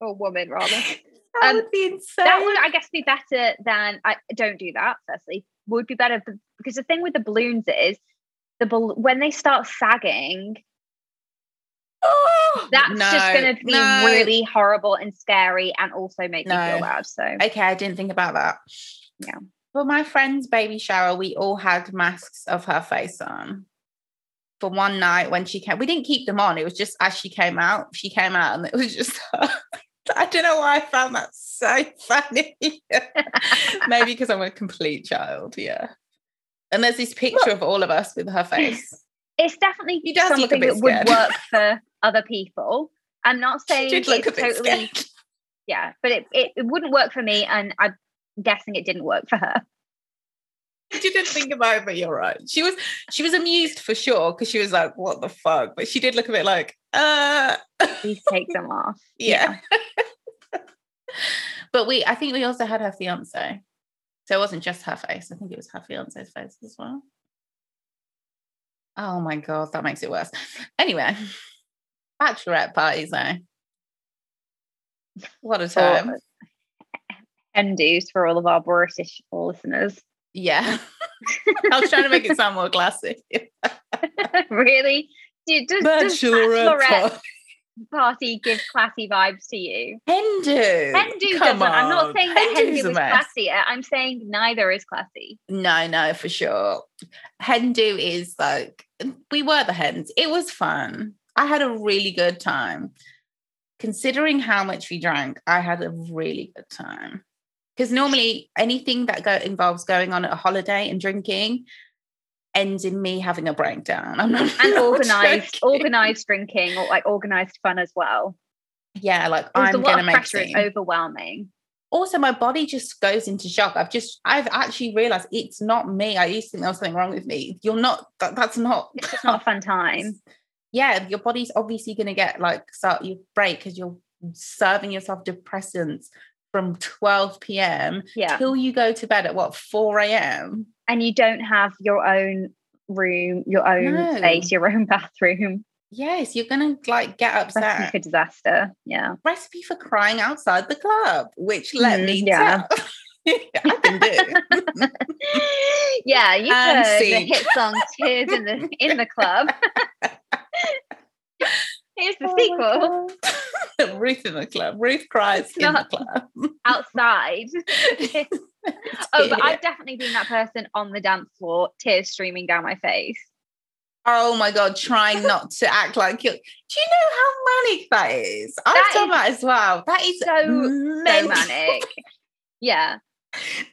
S2: or woman rather.
S1: that
S2: um,
S1: would be insane.
S2: That would, I guess, be better than I don't do that. Firstly, would be better because the thing with the balloons is the bal- when they start sagging,
S1: Oh,
S2: that's just going to be
S1: no.
S2: really horrible and scary, and also make me feel bad. So
S1: Okay, I didn't think about that.
S2: Yeah.
S1: For my friend's baby shower, we all had masks of her face on. For one night when she came, we didn't keep them on. It was just as she came out, she came out and it was just her. I don't know why I found that so funny. Maybe because I'm a complete child. Yeah. And there's this picture of all of us with her face.
S2: it's definitely
S1: He does look a
S2: something that would work for other people. I'm not saying it's totally
S1: scared.
S2: yeah, but it, it, it wouldn't work for me, and I'm guessing it didn't work for her.
S1: She didn't think about it, but you're right. She was she was amused for sure because she was like, "What the fuck?" But she did look a bit like, "Uh,
S2: Please take them off.
S1: yeah." but we, I think we also had her fiance, so it wasn't just her face. I think it was her fiance's face as well. Oh my god, that makes it worse. Anyway, bachelorette parties, though. What a time!
S2: And for all of our British listeners.
S1: Yeah, I was trying to make it sound more classy.
S2: really? Do, does, does
S1: Bachelorette party.
S2: give classy vibes to you?
S1: Hen do.
S2: Hendu
S1: Come
S2: doesn't. I'm not saying that Hen
S1: do
S2: is
S1: mess.
S2: classier. Uh, I'm saying neither is classy.
S1: No, no, for sure. Hen do is like we were the hens. It was fun. I had a really good time. Considering how much we drank, I had a really good time. Because normally anything that go involves going on a holiday and drinking ends in me having a breakdown. I'm not
S2: And
S1: not
S2: organized,
S1: joking.
S2: organized drinking or like organized fun as well.
S1: Yeah, like I'm gonna make.
S2: It's overwhelming.
S1: also my body just goes into shock i've just i've actually realized it's not me i used to think there was something wrong with me you're not that, that's not
S2: It's just not a fun time.
S1: yeah your body's obviously going to get like start you break because you're serving yourself depressants from 12 p.m.
S2: Yeah.
S1: till you go to bed at what 4 a.m.
S2: And you don't have your own room, your own
S1: No.
S2: space, your own bathroom.
S1: Yes, you're gonna like get upset.
S2: Recipe for disaster. Yeah.
S1: Recipe for crying outside the club, which let
S2: Mhm,
S1: me
S2: yeah.
S1: tell. I can do.
S2: yeah, you
S1: And
S2: the hit song "Tears in the in the Club." Here's the
S1: Oh
S2: sequel
S1: Ruth in the club. Ruth cries
S2: It's
S1: in the club.
S2: outside. oh, but I've definitely been that person on the dance floor, tears streaming down my face.
S1: Oh my god, trying not to act like you. Do you know how manic that is? I've
S2: That
S1: done
S2: is
S1: that as well. That is
S2: so-
S1: so
S2: So manic. Yeah,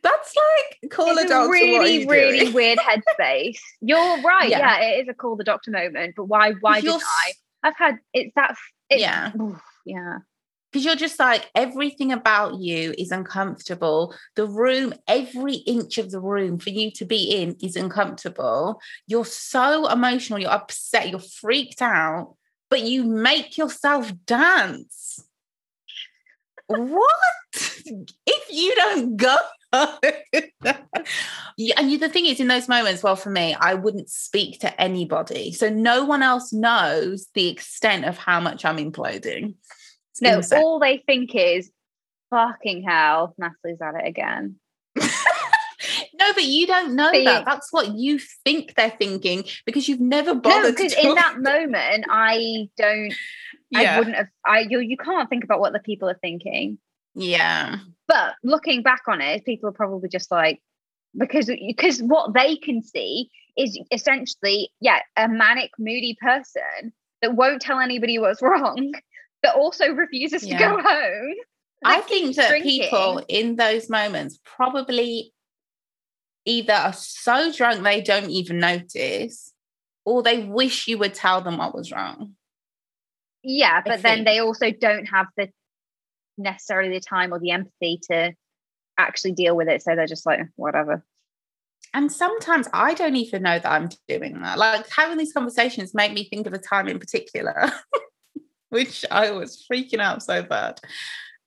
S1: That's like call
S2: it's
S1: a
S2: a
S1: doctor. what are
S2: really,
S1: you
S2: really
S1: doing?
S2: weird headspace. You're right.
S1: Yeah.
S2: Yeah. it is a call the doctor moment. But why? Why
S1: You're
S2: didn't I? I've had it's that. It's,
S1: Yeah.
S2: oof, yeah.
S1: because you're just like everything about you is uncomfortable the room every inch of the room for you to be in is uncomfortable you're so emotional you're upset you're freaked out but you make yourself dance what if you don't go Yeah, and you, the thing is in those moments well for me i wouldn't speak to anybody so no one else knows the extent of how much i'm imploding It's
S2: No,
S1: insane.
S2: all they think is, "Fucking hell, Natalie's at it again."
S1: no, but you don't know
S2: But you-
S1: that. That's what you think they're thinking because you've never
S2: No,
S1: bothered.
S2: because
S1: to
S2: in that moment, I don't.
S1: Yeah.
S2: I wouldn't have. I you you can't think about what the people are thinking.
S1: Yeah,
S2: But looking back on it, people are probably just like because because what they can see is essentially yeah a manic, moody person that won't tell anybody what's wrong, that also refuses to go home.
S1: I think that
S2: drinking.
S1: people in those moments probably either are so drunk they don't even notice, or they wish you would tell them what was wrong.
S2: Yeah, but then they also don't have the necessarily the time or the empathy to actually deal with it. So they're just like, whatever.
S1: And sometimes I don't even know that I'm doing that. Like having these conversations make me think of a time in particular, which I was freaking out so bad.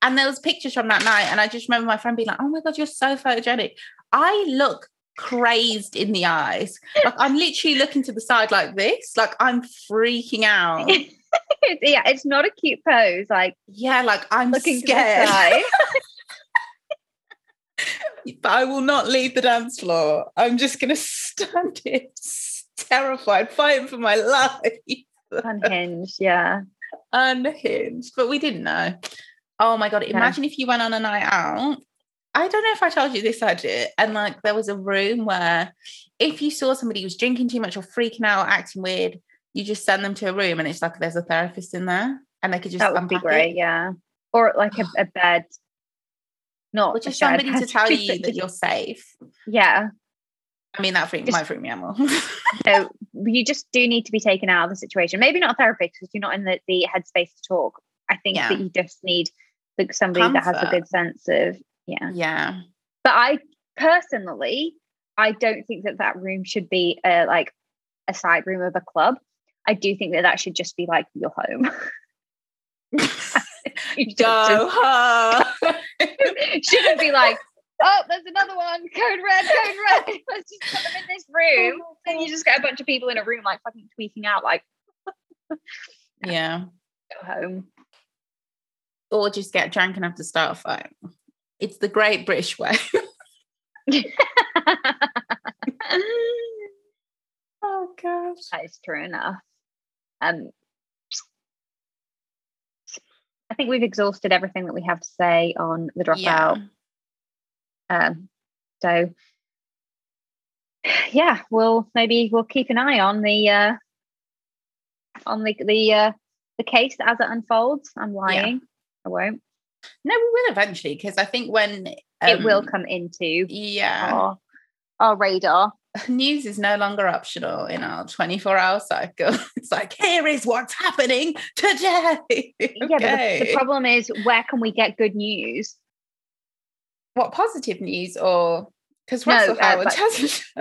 S1: And there was pictures from that night, and I just remember my friend being like, "Oh my god, you're so photogenic." I look crazed in the eyes. Like I'm literally looking to the side like this, like I'm freaking out.
S2: It's- yeah, it's not a cute pose. Like
S1: Yeah, like I'm
S2: looking
S1: scared,
S2: to
S1: but I will not leave the dance floor. I'm just gonna stand here, terrified, fighting for my life.
S2: Unhinged. Yeah.
S1: unhinged, but we didn't know. Oh my god! Imagine if you went on a night out. I don't know if I told you this, I did. And like there was a room where if you saw somebody who was drinking too much or freaking out, acting weird, you just send them to a room and it's like there's a therapist in there and they could just
S2: that would be great.
S1: it.
S2: Yeah. Or like a, a bed. Not
S1: Or just somebody to tell you that you're safe.
S2: Yeah.
S1: I mean, that freak,
S2: Just-
S1: might freak me out more.
S2: So you just do need to be taken out of the situation. Maybe not a therapist because you're not in the, the headspace to talk. I think
S1: Yeah.
S2: that you just need like somebody that has a good sense of yeah.
S1: yeah.
S2: But I personally, I don't think that that room should be a, like a side room of a club. I do think that that should just be like your home. You
S1: Go home.
S2: shouldn't be like, oh, there's another one, code red, code red. Let's just put them in this room. and you just get a bunch of people in a room like fucking tweaking out, like
S1: yeah.
S2: go home.
S1: Or just get drunk enough to start a fight. It's the great British way. oh gosh.
S2: That is true enough. Um, I think we've exhausted everything that we have to say on the dropout. Um, so yeah, we'll maybe we'll keep an eye on the uh, on the the uh, the case as it unfolds. I'm lying. I won't.
S1: No, we will eventually because I think when
S2: it will
S1: um,
S2: come into
S1: Yeah,
S2: our, our radar.
S1: News is no longer optional in our 24 hour cycle. It's like, here is what's happening today.
S2: Yeah, but the, the problem is where can we get good news?
S1: what positive news or because
S2: No,
S1: Russell
S2: uh,
S1: Howard
S2: but-
S1: has a show.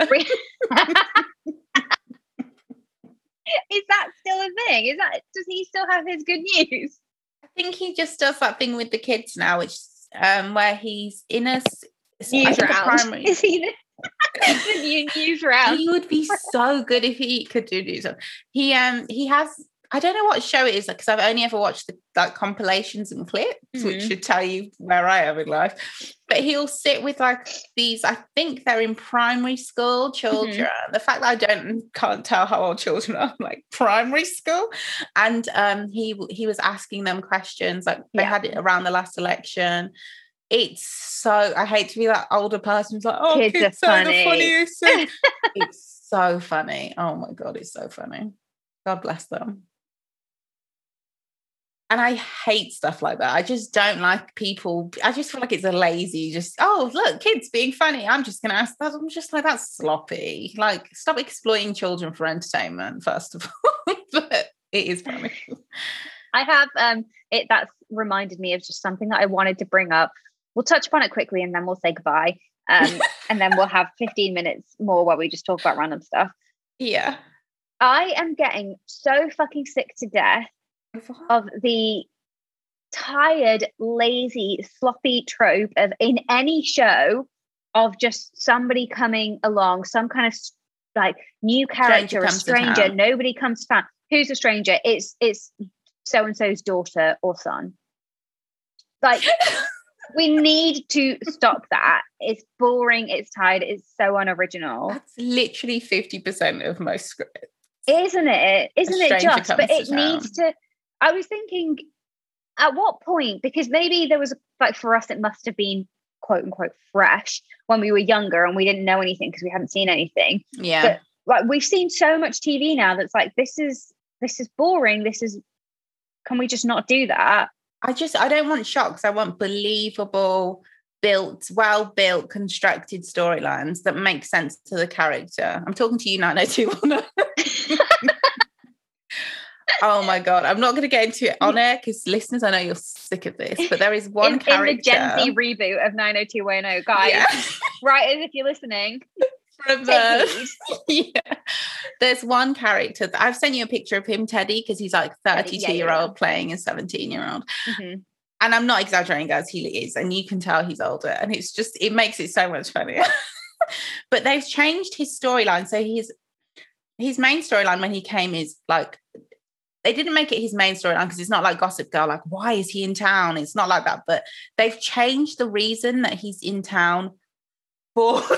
S2: is that still a thing? Is that does he still have his good news?
S1: I think he just does that thing with the kids now, which um where he's in a s- s- I
S2: Newsround.
S1: primary-
S2: Is he the, new Newsround?
S1: he would be so good if he could do news. He um he has I don't know what show it is because I've only ever watched the like compilations and clips, which
S2: Mhm.
S1: should tell you where I am in life. But he'll sit with like these. I think they're in primary school children. The fact that I don't can't tell how old children are, like primary school, and um he he was asking them questions like they
S2: Yeah.
S1: had it around the last election. It's so I hate to be that older person who's like, oh,
S2: Kids
S1: kids,
S2: are
S1: are
S2: funny."
S1: the funniest. it's so funny. Oh my god, it's so funny. God bless them. And I hate stuff like that. I just don't like people. I just feel like it's a lazy, just, oh, look, kids being funny. I'm just going to ask that. I'm just like, that's sloppy. Like, stop exploiting children for entertainment, first of all. but it is funny.
S2: I have um it that's reminded me of just something that I wanted to bring up. We'll touch upon it quickly and then we'll say goodbye. Um, and then we'll have 15 minutes more where we just talk about random stuff.
S1: Yeah.
S2: I am getting so fucking sick to death of the tired, lazy, sloppy trope of in any show of just somebody coming along, some kind of like new character, a
S1: comes to
S2: stranger. Nobody comes to town. Who's a stranger? It's it's so and so's daughter or son. Like we need to stop that. It's boring. It's tired. It's so unoriginal,
S1: That's literally 50% of most scripts.
S2: isn't it? Isn't it just? But
S1: comes to
S2: it needs to. I was thinking, at what point? Because maybe there was a, like for us, it must have been quote unquote fresh when we were younger and we didn't know anything because we hadn't seen anything.
S1: Yeah.
S2: But- Like we've seen so much TV now that's like this is this is boring. This is. Can we just not do that?
S1: I just I don't want shocks. I want believable, built, well built, constructed storylines that make sense to the character. I'm talking to you, 90210. oh my god, I'm not going to get into it on air because listeners, I know you're sick of this, but there is one
S2: in,
S1: character
S2: in the Gen Z reboot of 90210, guys.
S1: Yeah.
S2: Writers, if you're listening,
S1: from the yeah. There's one character that I've sent you a picture of him, Teddy, because he's like 32
S2: yeah, yeah,
S1: year old playing a 17 year old.
S2: Mhm.
S1: and I'm not exaggerating, guys, he is, and you can tell he's older, and it's just it makes it so much funnier. but they've changed his storyline, so his his main storyline when he came is like they didn't make it his main storyline because it's not like Gossip Girl, like why is he in town? It's not like that, but they've changed the reason that he's in town for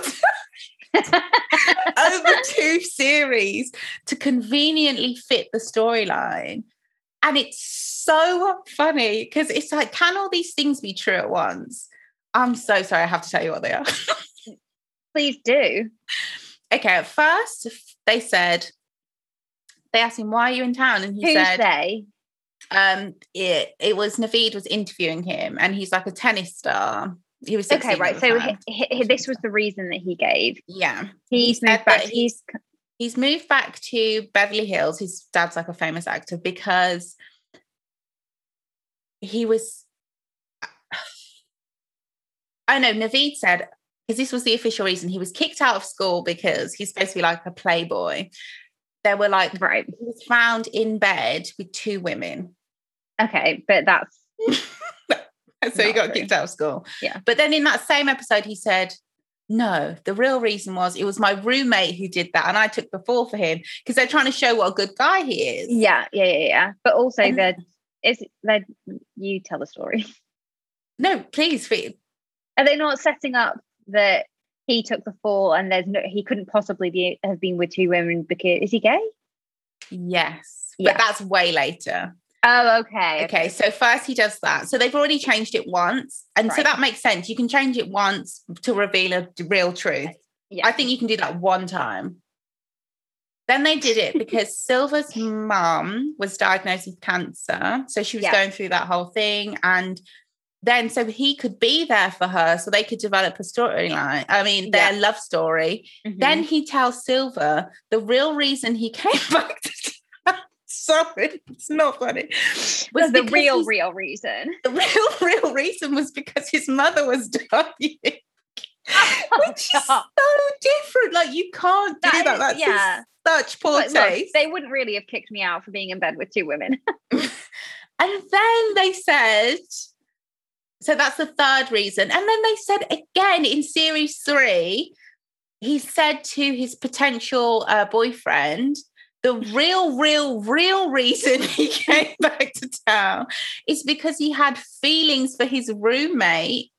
S1: over two series to conveniently fit the storyline. And it's so funny because it's like, can all these things be true at once? I'm so sorry, I have to tell you what they are.
S2: Please do.
S1: okay, at first they said, they asked him, why are you in town? And he
S2: Who's
S1: said,
S2: they?
S1: um, it, it was Navid was interviewing him and he's like a tennis star. He was 16
S2: Okay, right. So he, he- this was the reason that he gave.
S1: yeah.
S2: He's
S1: said
S2: moved back. He's
S1: he's moved back to Beverly Hills. His dad's like a famous actor because he was. I know Navid said because this was the official reason he was kicked out of school because he's supposed to be like a playboy. There were like
S2: right.
S1: he was found in bed with two women,
S2: Okay, but that's
S1: so he got
S2: true.
S1: kicked out of school.
S2: Yeah.
S1: but then in that same episode, he said. No, the real reason was it was my roommate who did that, and I took the fall for him because they're trying to show what a good guy he is.
S2: yeah, yeah, yeah, yeah. But also
S1: And-
S2: that is that you tell the story.
S1: No, please.
S2: Are they not setting up that he took the fall and there's no he couldn't possibly be have been with two women because is he gay?
S1: Yes,
S2: Yeah.
S1: but that's way later.
S2: Oh, okay.
S1: Okay, so first he does that. So they've already changed it once, and so that makes sense. You can change it once to reveal a real truth.
S2: Yeah.
S1: I think you can do that one time. Then they did it because Silver's mum was diagnosed with cancer. So she was
S2: Yeah.
S1: going through that whole thing. And then so he could be there for her so they could develop a storyline. I mean, their love story.
S2: Mhm.
S1: Then he tells Silver the real reason he came back to. Sorry, it's not funny.
S2: was the real,
S1: he's-
S2: real reason.
S1: the real, real reason was because his mother was dying. Which is so different. Like you can't do
S2: That
S1: that.
S2: is-
S1: That's
S2: yeah.
S1: such poor
S2: But look,
S1: taste.
S2: they wouldn't really have kicked me out for being in bed with two women.
S1: And then they said, so that's the third reason. And then they said again in series three, he said to his potential uh, boyfriend, the real, real, real reason he came back to town is because he had feelings for his roommate.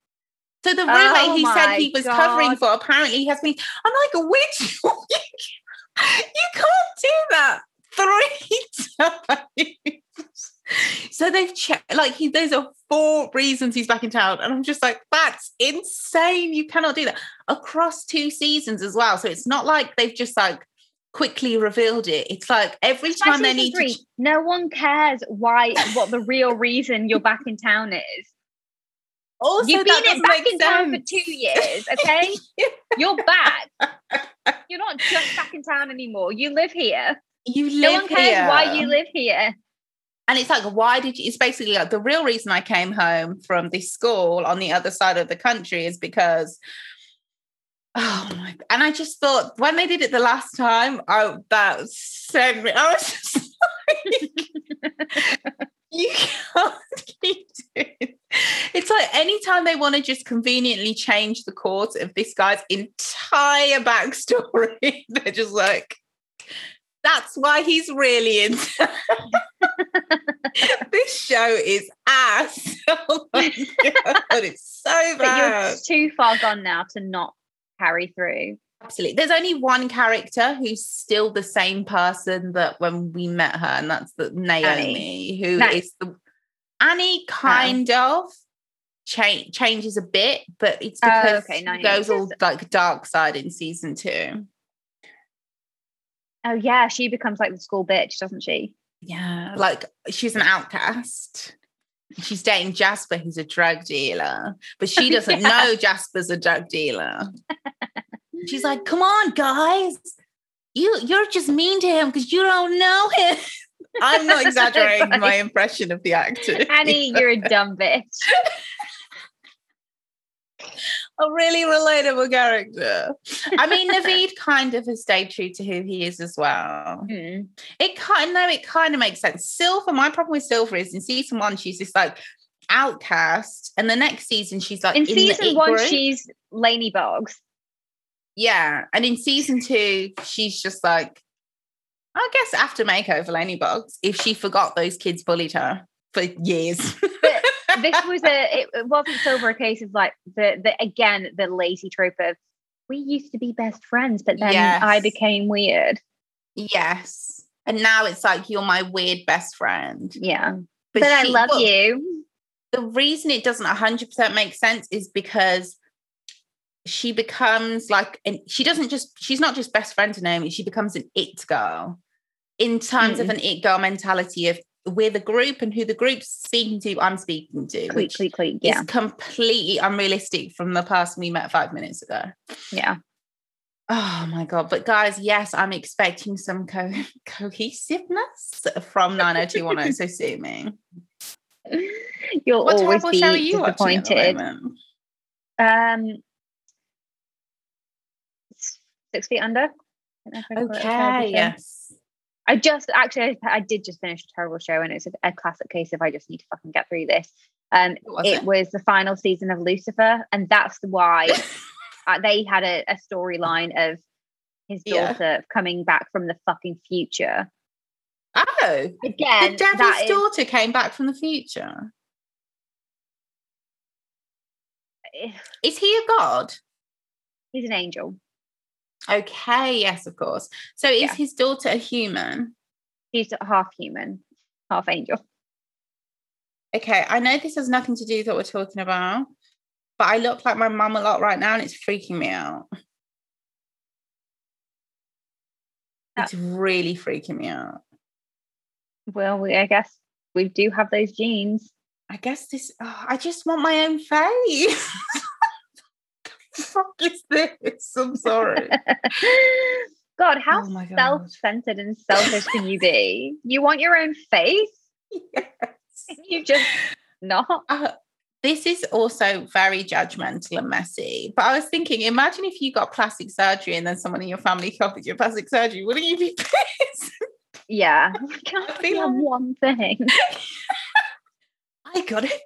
S1: So the roommate
S2: Oh
S1: he said he was
S2: God.
S1: covering for apparently he has been. I'm like, which you can't do that three times. So they've checked, like, he, those are four reasons he's back in town. And I'm just like, that's insane. You cannot do that across two seasons as well. So it's not like they've just like quickly revealed it. It's like every time they need
S2: three,
S1: to.
S2: no one cares why what the real reason you're back in town is.
S1: Also,
S2: You've been in back in town for two years, okay? You're back. You're not just back in town anymore. You live here.
S1: You live
S2: No one cares
S1: here.
S2: why you live here.
S1: And it's like, why did you? It's basically like the real reason I came home from this school on the other side of the country is because, oh my! And I just thought when they did it the last time, I that sent me. I was just like, you can't keep doing. It. It's like anytime they want to just conveniently change the course of this guy's entire backstory, they're just like. That's why he's really into this show is ass. Oh my god, it's so
S2: But
S1: bad.
S2: you're too far gone now to not carry through.
S1: Absolutely. There's only one character who's still the same person that when we met her, and that's the Naomi, who is
S2: Nice.
S1: the Annie kind of cha- changes a bit, but it's
S2: Oh,
S1: because
S2: okay, no,
S1: goes all like dark side in season two.
S2: Oh yeah, she becomes like the school bitch, doesn't she?
S1: Yeah, like she's an outcast. She's dating Jasper, who's a drug dealer, but she oh, doesn't
S2: Yeah.
S1: know Jasper's a drug dealer. She's like, "Come on, guys, you you're just mean to him because you don't know him." I'm not exaggerating my impression of the actor.
S2: Annie, you're a dumb bitch.
S1: a really relatable character. I mean, Navid kind of has stayed true to who he is as well.
S2: Hmm.
S1: It kind no, it kind of makes sense. Silver, my problem with Silver is in season one, she's this like outcast, and the next season she's like
S2: In
S1: the
S2: season one,
S1: group.
S2: she's Laney Boggs.
S1: yeah, and in season two, she's just like, I guess after makeover, Laney Boggs. if she forgot those kids bullied her for years.
S2: But this was a it, it wasn't silver a case of like the the again the lazy trope of we used to be best friends, but then I became weird.
S1: yes, and now it's like you're my weird best friend.
S2: Yeah. But, I
S1: she-
S2: love
S1: well,
S2: you.
S1: the reason it doesn't 100% make sense is because she becomes like and she doesn't just she's not just best friend to Naomi she becomes an it girl in terms of
S2: Mm.
S1: an it girl mentality of we're the group and who the group's speaking to I'm speaking to
S2: Cleek,
S1: which
S2: cleek, cleek.
S1: is completely unrealistic from the person we met five minutes ago
S2: Yeah.
S1: oh my god but guys yes I'm expecting some co- cohesiveness from 90210 so sue me
S2: You'll
S1: what
S2: always be
S1: show are you watching at the
S2: disappointed. Um, six feet under. I don't know if I call it a terrible
S1: Okay, yes.
S2: I just actually, I, I did just finish a terrible show, and it's a, a classic case of I just need to fucking get through this. Um,
S1: was
S2: it
S1: it?
S2: was the final season of Lucifer, and that's why uh, they had a, a storyline of his
S1: Yeah.
S2: daughter coming back from the fucking future.
S1: Oh,
S2: Again,
S1: the devil's
S2: is,
S1: daughter came back from the future. Is he a god?
S2: he's an angel.
S1: Okay, yes, of course. So is
S2: Yeah.
S1: his daughter a human?
S2: He's half human, half angel.
S1: Okay, I know this has nothing to do with what we're talking about, but I look like my mum a lot right now and it's freaking me out. It's really freaking me out.
S2: Well, we, I guess we do have those genes.
S1: I guess this, oh, I just want my own face. the fuck is this? I'm sorry.
S2: God, how
S1: Oh God.
S2: self-centered and selfish can you be? You want your own face?
S1: yes.
S2: You just not.
S1: Uh, this is also very judgmental and messy. But I was thinking, imagine if you got plastic surgery and then someone in your family copied your plastic surgery. Wouldn't you be pissed?
S2: Yeah. I Can I
S1: feel
S2: have
S1: like-
S2: one thing?
S1: I got it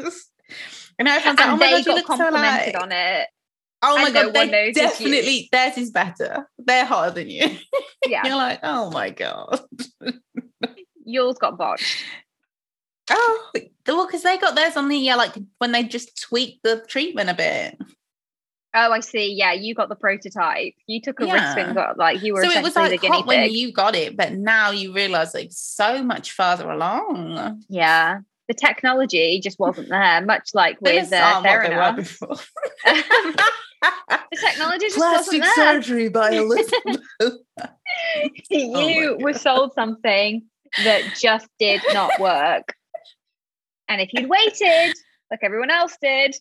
S1: first. And everyone's like,
S2: and
S1: oh my god, you look so
S2: complimented on it.
S1: Oh my
S2: and no
S1: god,
S2: one
S1: they definitely theirs is better. They're hotter than you.
S2: Yeah,
S1: You're like, oh my god.
S2: yours got botched.
S1: Oh, well, because they got theirs on the yeah, like when they just tweaked the treatment a bit.
S2: Oh, I see. Yeah, you got the prototype. You took a risk and got like you were
S1: So it was like hot when you got it, but now you realize like so much further along.
S2: Yeah, the technology just wasn't there. Much like with uh,
S1: aren't were
S2: Theranos. the technology just
S1: Plastic
S2: wasn't there.
S1: surgery by Elizabeth.
S2: you
S1: my
S2: were sold something that just did not work. And if you'd waited, like everyone else did,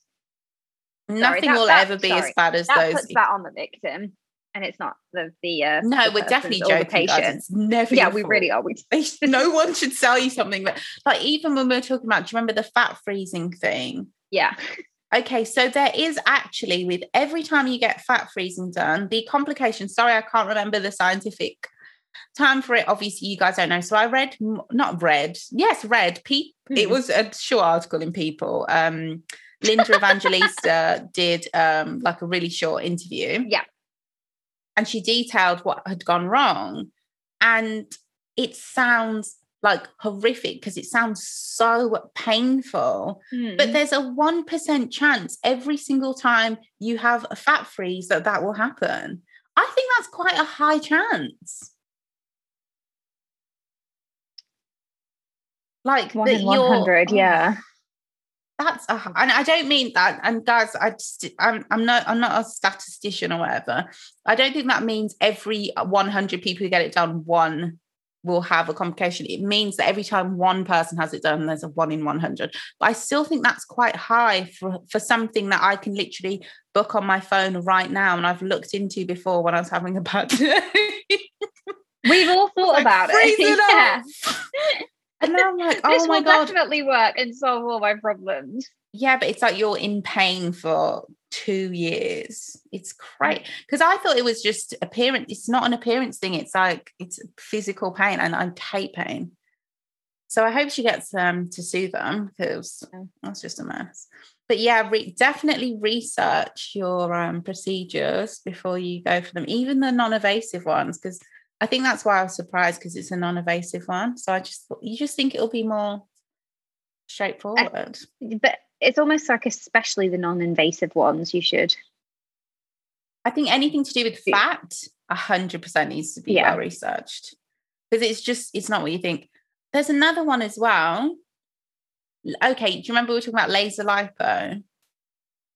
S1: Nothing
S2: that-
S1: will
S2: that-
S1: ever be as bad as
S2: that
S1: those.
S2: puts that on the victim. And it's not the the uh,
S1: no,
S2: the
S1: we're definitely
S2: person's or the
S1: joking. guys. It's never.
S2: Yeah, we
S1: fault.
S2: really are. We
S1: no one should sell you something that, like, even when we were talking about, do you remember the fat freezing thing?
S2: yeah.
S1: Okay, so there is actually with every time you get fat freezing done, the complication. Sorry, I can't remember the scientific time for it. Obviously, you guys don't know. So I read, not read, yes, read. Pe- It
S2: Mhm.
S1: was a short article in People. Um, Linda Evangelista did um, like a really short interview.
S2: Yeah.
S1: And she detailed what had gone wrong, and it sounds like horrific because it sounds so painful.
S2: Hmm.
S1: But there's a 1% chance every single time you have a fat freeze that that will happen. I think that's quite a high chance. Like
S2: one
S1: that
S2: in
S1: you're-
S2: one hundred.
S1: oh,
S2: Yeah.
S1: That's a, mm. and I don't mean that. And guys, I just, I'm I'm not I'm not a statistician or whatever. I don't think that means every 100 people who get it done, one will have a complication. It means that every time one person has it done, there's a one in 100. But I still think that's quite high for for something that I can literally book on my phone right now, and I've looked into before when I was having a bad day.
S2: We've all thought
S1: Like,
S2: about it.
S1: it
S2: yeah.
S1: And I'm like,
S2: this
S1: oh my
S2: will
S1: god,
S2: definitely work and solve all my problems.
S1: Yeah, but it's like you're in pain for two years. It's great because I thought it was just appearance. It's not an appearance thing. It's like it's physical pain, and I hate pain. So I hope she gets um to sue them because that's just a mess. But yeah, re- definitely research your um, procedures before you go for them, even the non-invasive ones, because I think that's why I was surprised because it's a non-invasive one. So I just thought you just think it'll be more straightforward.
S2: But it's almost like, especially the non-invasive ones, you should.
S1: I think anything to do with fat, a hundred percent needs to be
S2: Yeah.
S1: well researched because it's just it's not what you think. There's another one as well. Okay, do you remember we were talking about laser lipo?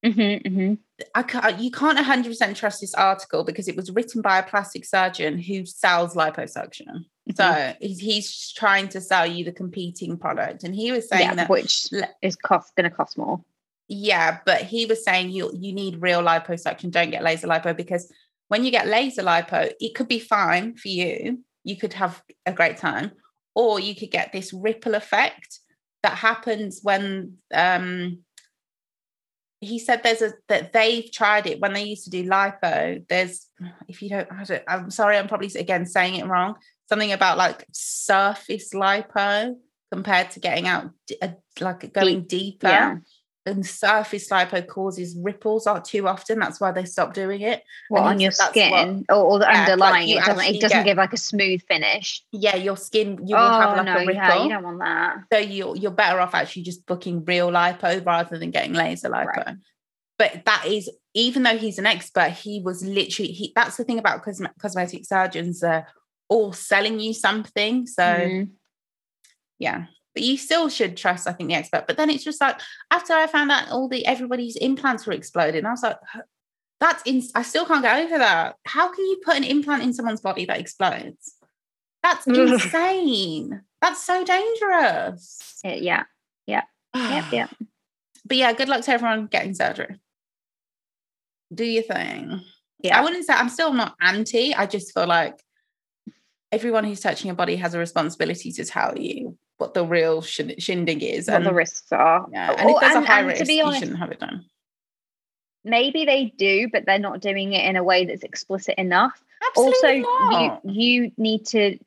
S2: Mm-hmm, mm-hmm.
S1: I can't, you can't 100% trust this article because it was written by a plastic surgeon who sells liposuction. So he's, he's trying to sell you the competing product. And he was saying
S2: yeah,
S1: that
S2: which is cost going to cost more.
S1: Yeah, but he was saying you you need real liposuction. Don't get laser lipo because when you get laser lipo, it could be fine for you. You could have a great time, or you could get this ripple effect that happens when um he said there's a that they've tried it when they used to do lipo. There's if you don't, I don't I'm sorry, I'm probably again saying it wrong. Something about like surface lipo compared to getting out like going deeper
S2: Yeah.
S1: And surface lipo causes ripples are too often. That's why they stopped doing it.
S2: What
S1: And
S2: on your
S1: that's what-
S2: skin or, or the
S1: Yeah,
S2: underlying?
S1: you
S2: it doesn't. It doesn't
S1: get-
S2: give like a smooth finish.
S1: Yeah, your skin you will
S2: oh
S1: have like
S2: no,
S1: a ripple.
S2: yeah, you don't want that.
S1: so you're you're better off actually just booking real lipo rather than getting laser lipo.
S2: Right.
S1: But that is even though he's an expert, he was literally he. That's the thing about cosme- cosmetic surgeons. They're all selling you something. So
S2: Mm.
S1: yeah but you still should trust i think the expert. But then it's just like after i found out all the everybody's implants were exploding i was like that's in i still can't get over that. How can you put an implant in someone's body that explodes? That's insane. That's so dangerous.
S2: Yeah, yeah, yep, yep.
S1: but yeah good luck to everyone getting surgery. Do your thing.
S2: Yeah.
S1: i wouldn't say i'm still not anti. I just feel like everyone who's touching your body has a responsibility to tell you what the real shin- shindig is
S2: What the risks are.
S1: Yeah, and
S2: Oh,
S1: if there's
S2: and-
S1: a high risk,
S2: be
S1: you shouldn't have it done.
S2: maybe they do, but they're not doing it in a way that's explicit enough.
S1: Absolutely
S2: also,
S1: not.
S2: you you need to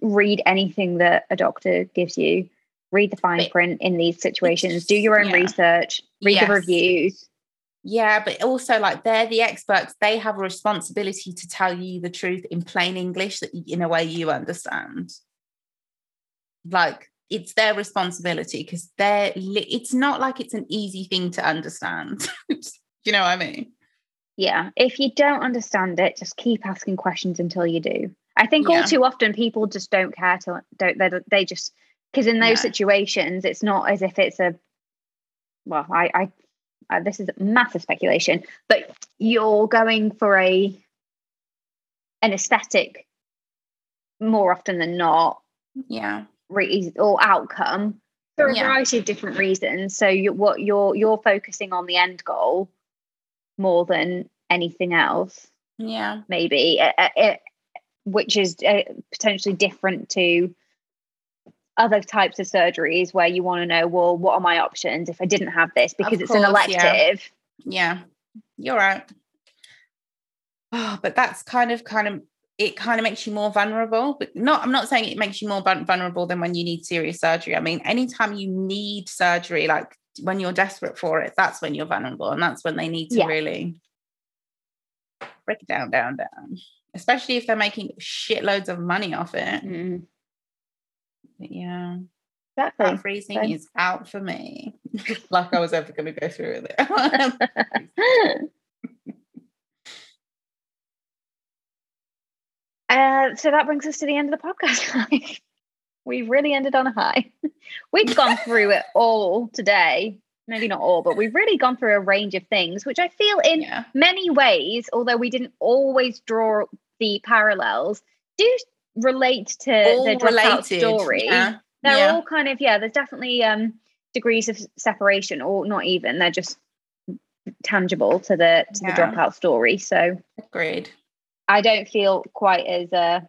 S2: read anything that a doctor gives you read the fine
S1: But
S2: print in these situations, do your own
S1: yeah.
S2: research, read
S1: Yes.
S2: the reviews.
S1: Yeah, but also like they're the experts. They have a responsibility to tell you the truth in plain English that in a way you understand. Like it's their responsibility because they're. Li- it's not like it's an easy thing to understand. you know what I mean?
S2: Yeah. If you don't understand it, just keep asking questions until you do. I think
S1: Yeah.
S2: all too often people just don't care to don't they, they just because in those
S1: No.
S2: situations it's not as if it's a well I I uh, this is massive speculation but you're going for a an aesthetic more often than not
S1: Yeah,
S2: re- or outcome for a
S1: Yeah.
S2: variety of different reasons so you what you're you're focusing on the end goal more than anything else
S1: yeah,
S2: maybe uh, uh, uh, which is uh, potentially different to other types of surgeries where you want to know well what are my options if i didn't have this because it's an
S1: course, yeah.
S2: elective
S1: yeah. You're right. Oh, but that's kind of kind of it kind of makes you more vulnerable but not i'm not saying it makes you more vulnerable than when you need serious surgery. I mean anytime you need surgery like when you're desperate for it that's when you're vulnerable and that's when they need to
S2: Yeah.
S1: really break it down down down especially if they're making shitloads of money off it.
S2: Mm,
S1: But yeah.
S2: Exactly.
S1: Fat freezing
S2: So-
S1: is out for me. Like i was ever going to go through with it
S2: uh, so that brings us to the end of the podcast we've really ended on a high we've gone through it all today maybe not all but we've really gone through a range of things which i feel in
S1: yeah
S2: many ways, although we didn't always draw the parallels, do relate to
S1: all
S2: the dropout
S1: related
S2: story.
S1: yeah
S2: They're
S1: yeah.
S2: all kind of yeah. There's definitely um, degrees of separation, or not even. They're just tangible to the to the dropout story. So
S1: agreed
S2: I don't feel quite as uh,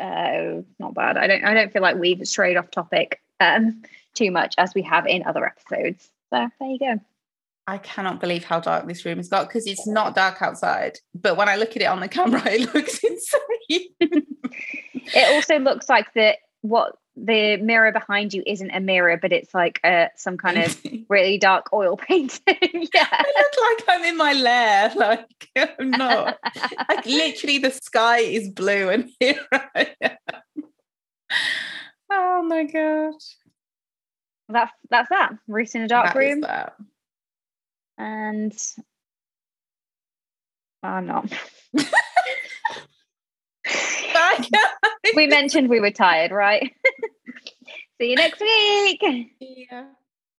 S2: uh, not bad. I don't I don't feel like we've strayed off topic um, too much as we have in other episodes. So there you go.
S1: I cannot believe how dark this room has got because it's not dark outside. But when I look at it on the camera, it looks insane.
S2: It also looks like the what the mirror behind you isn't a mirror, but it's like uh, some kind of really dark oil painting. yeah.
S1: I look like I'm in my lair. Like I'm not. like literally, the sky is blue, and here I am. Oh my god!
S2: That's that's that. Ruth in a dark
S1: That
S2: room,
S1: that.
S2: and I'm not. We mentioned we were tired, right? See you next week.
S1: Yeah.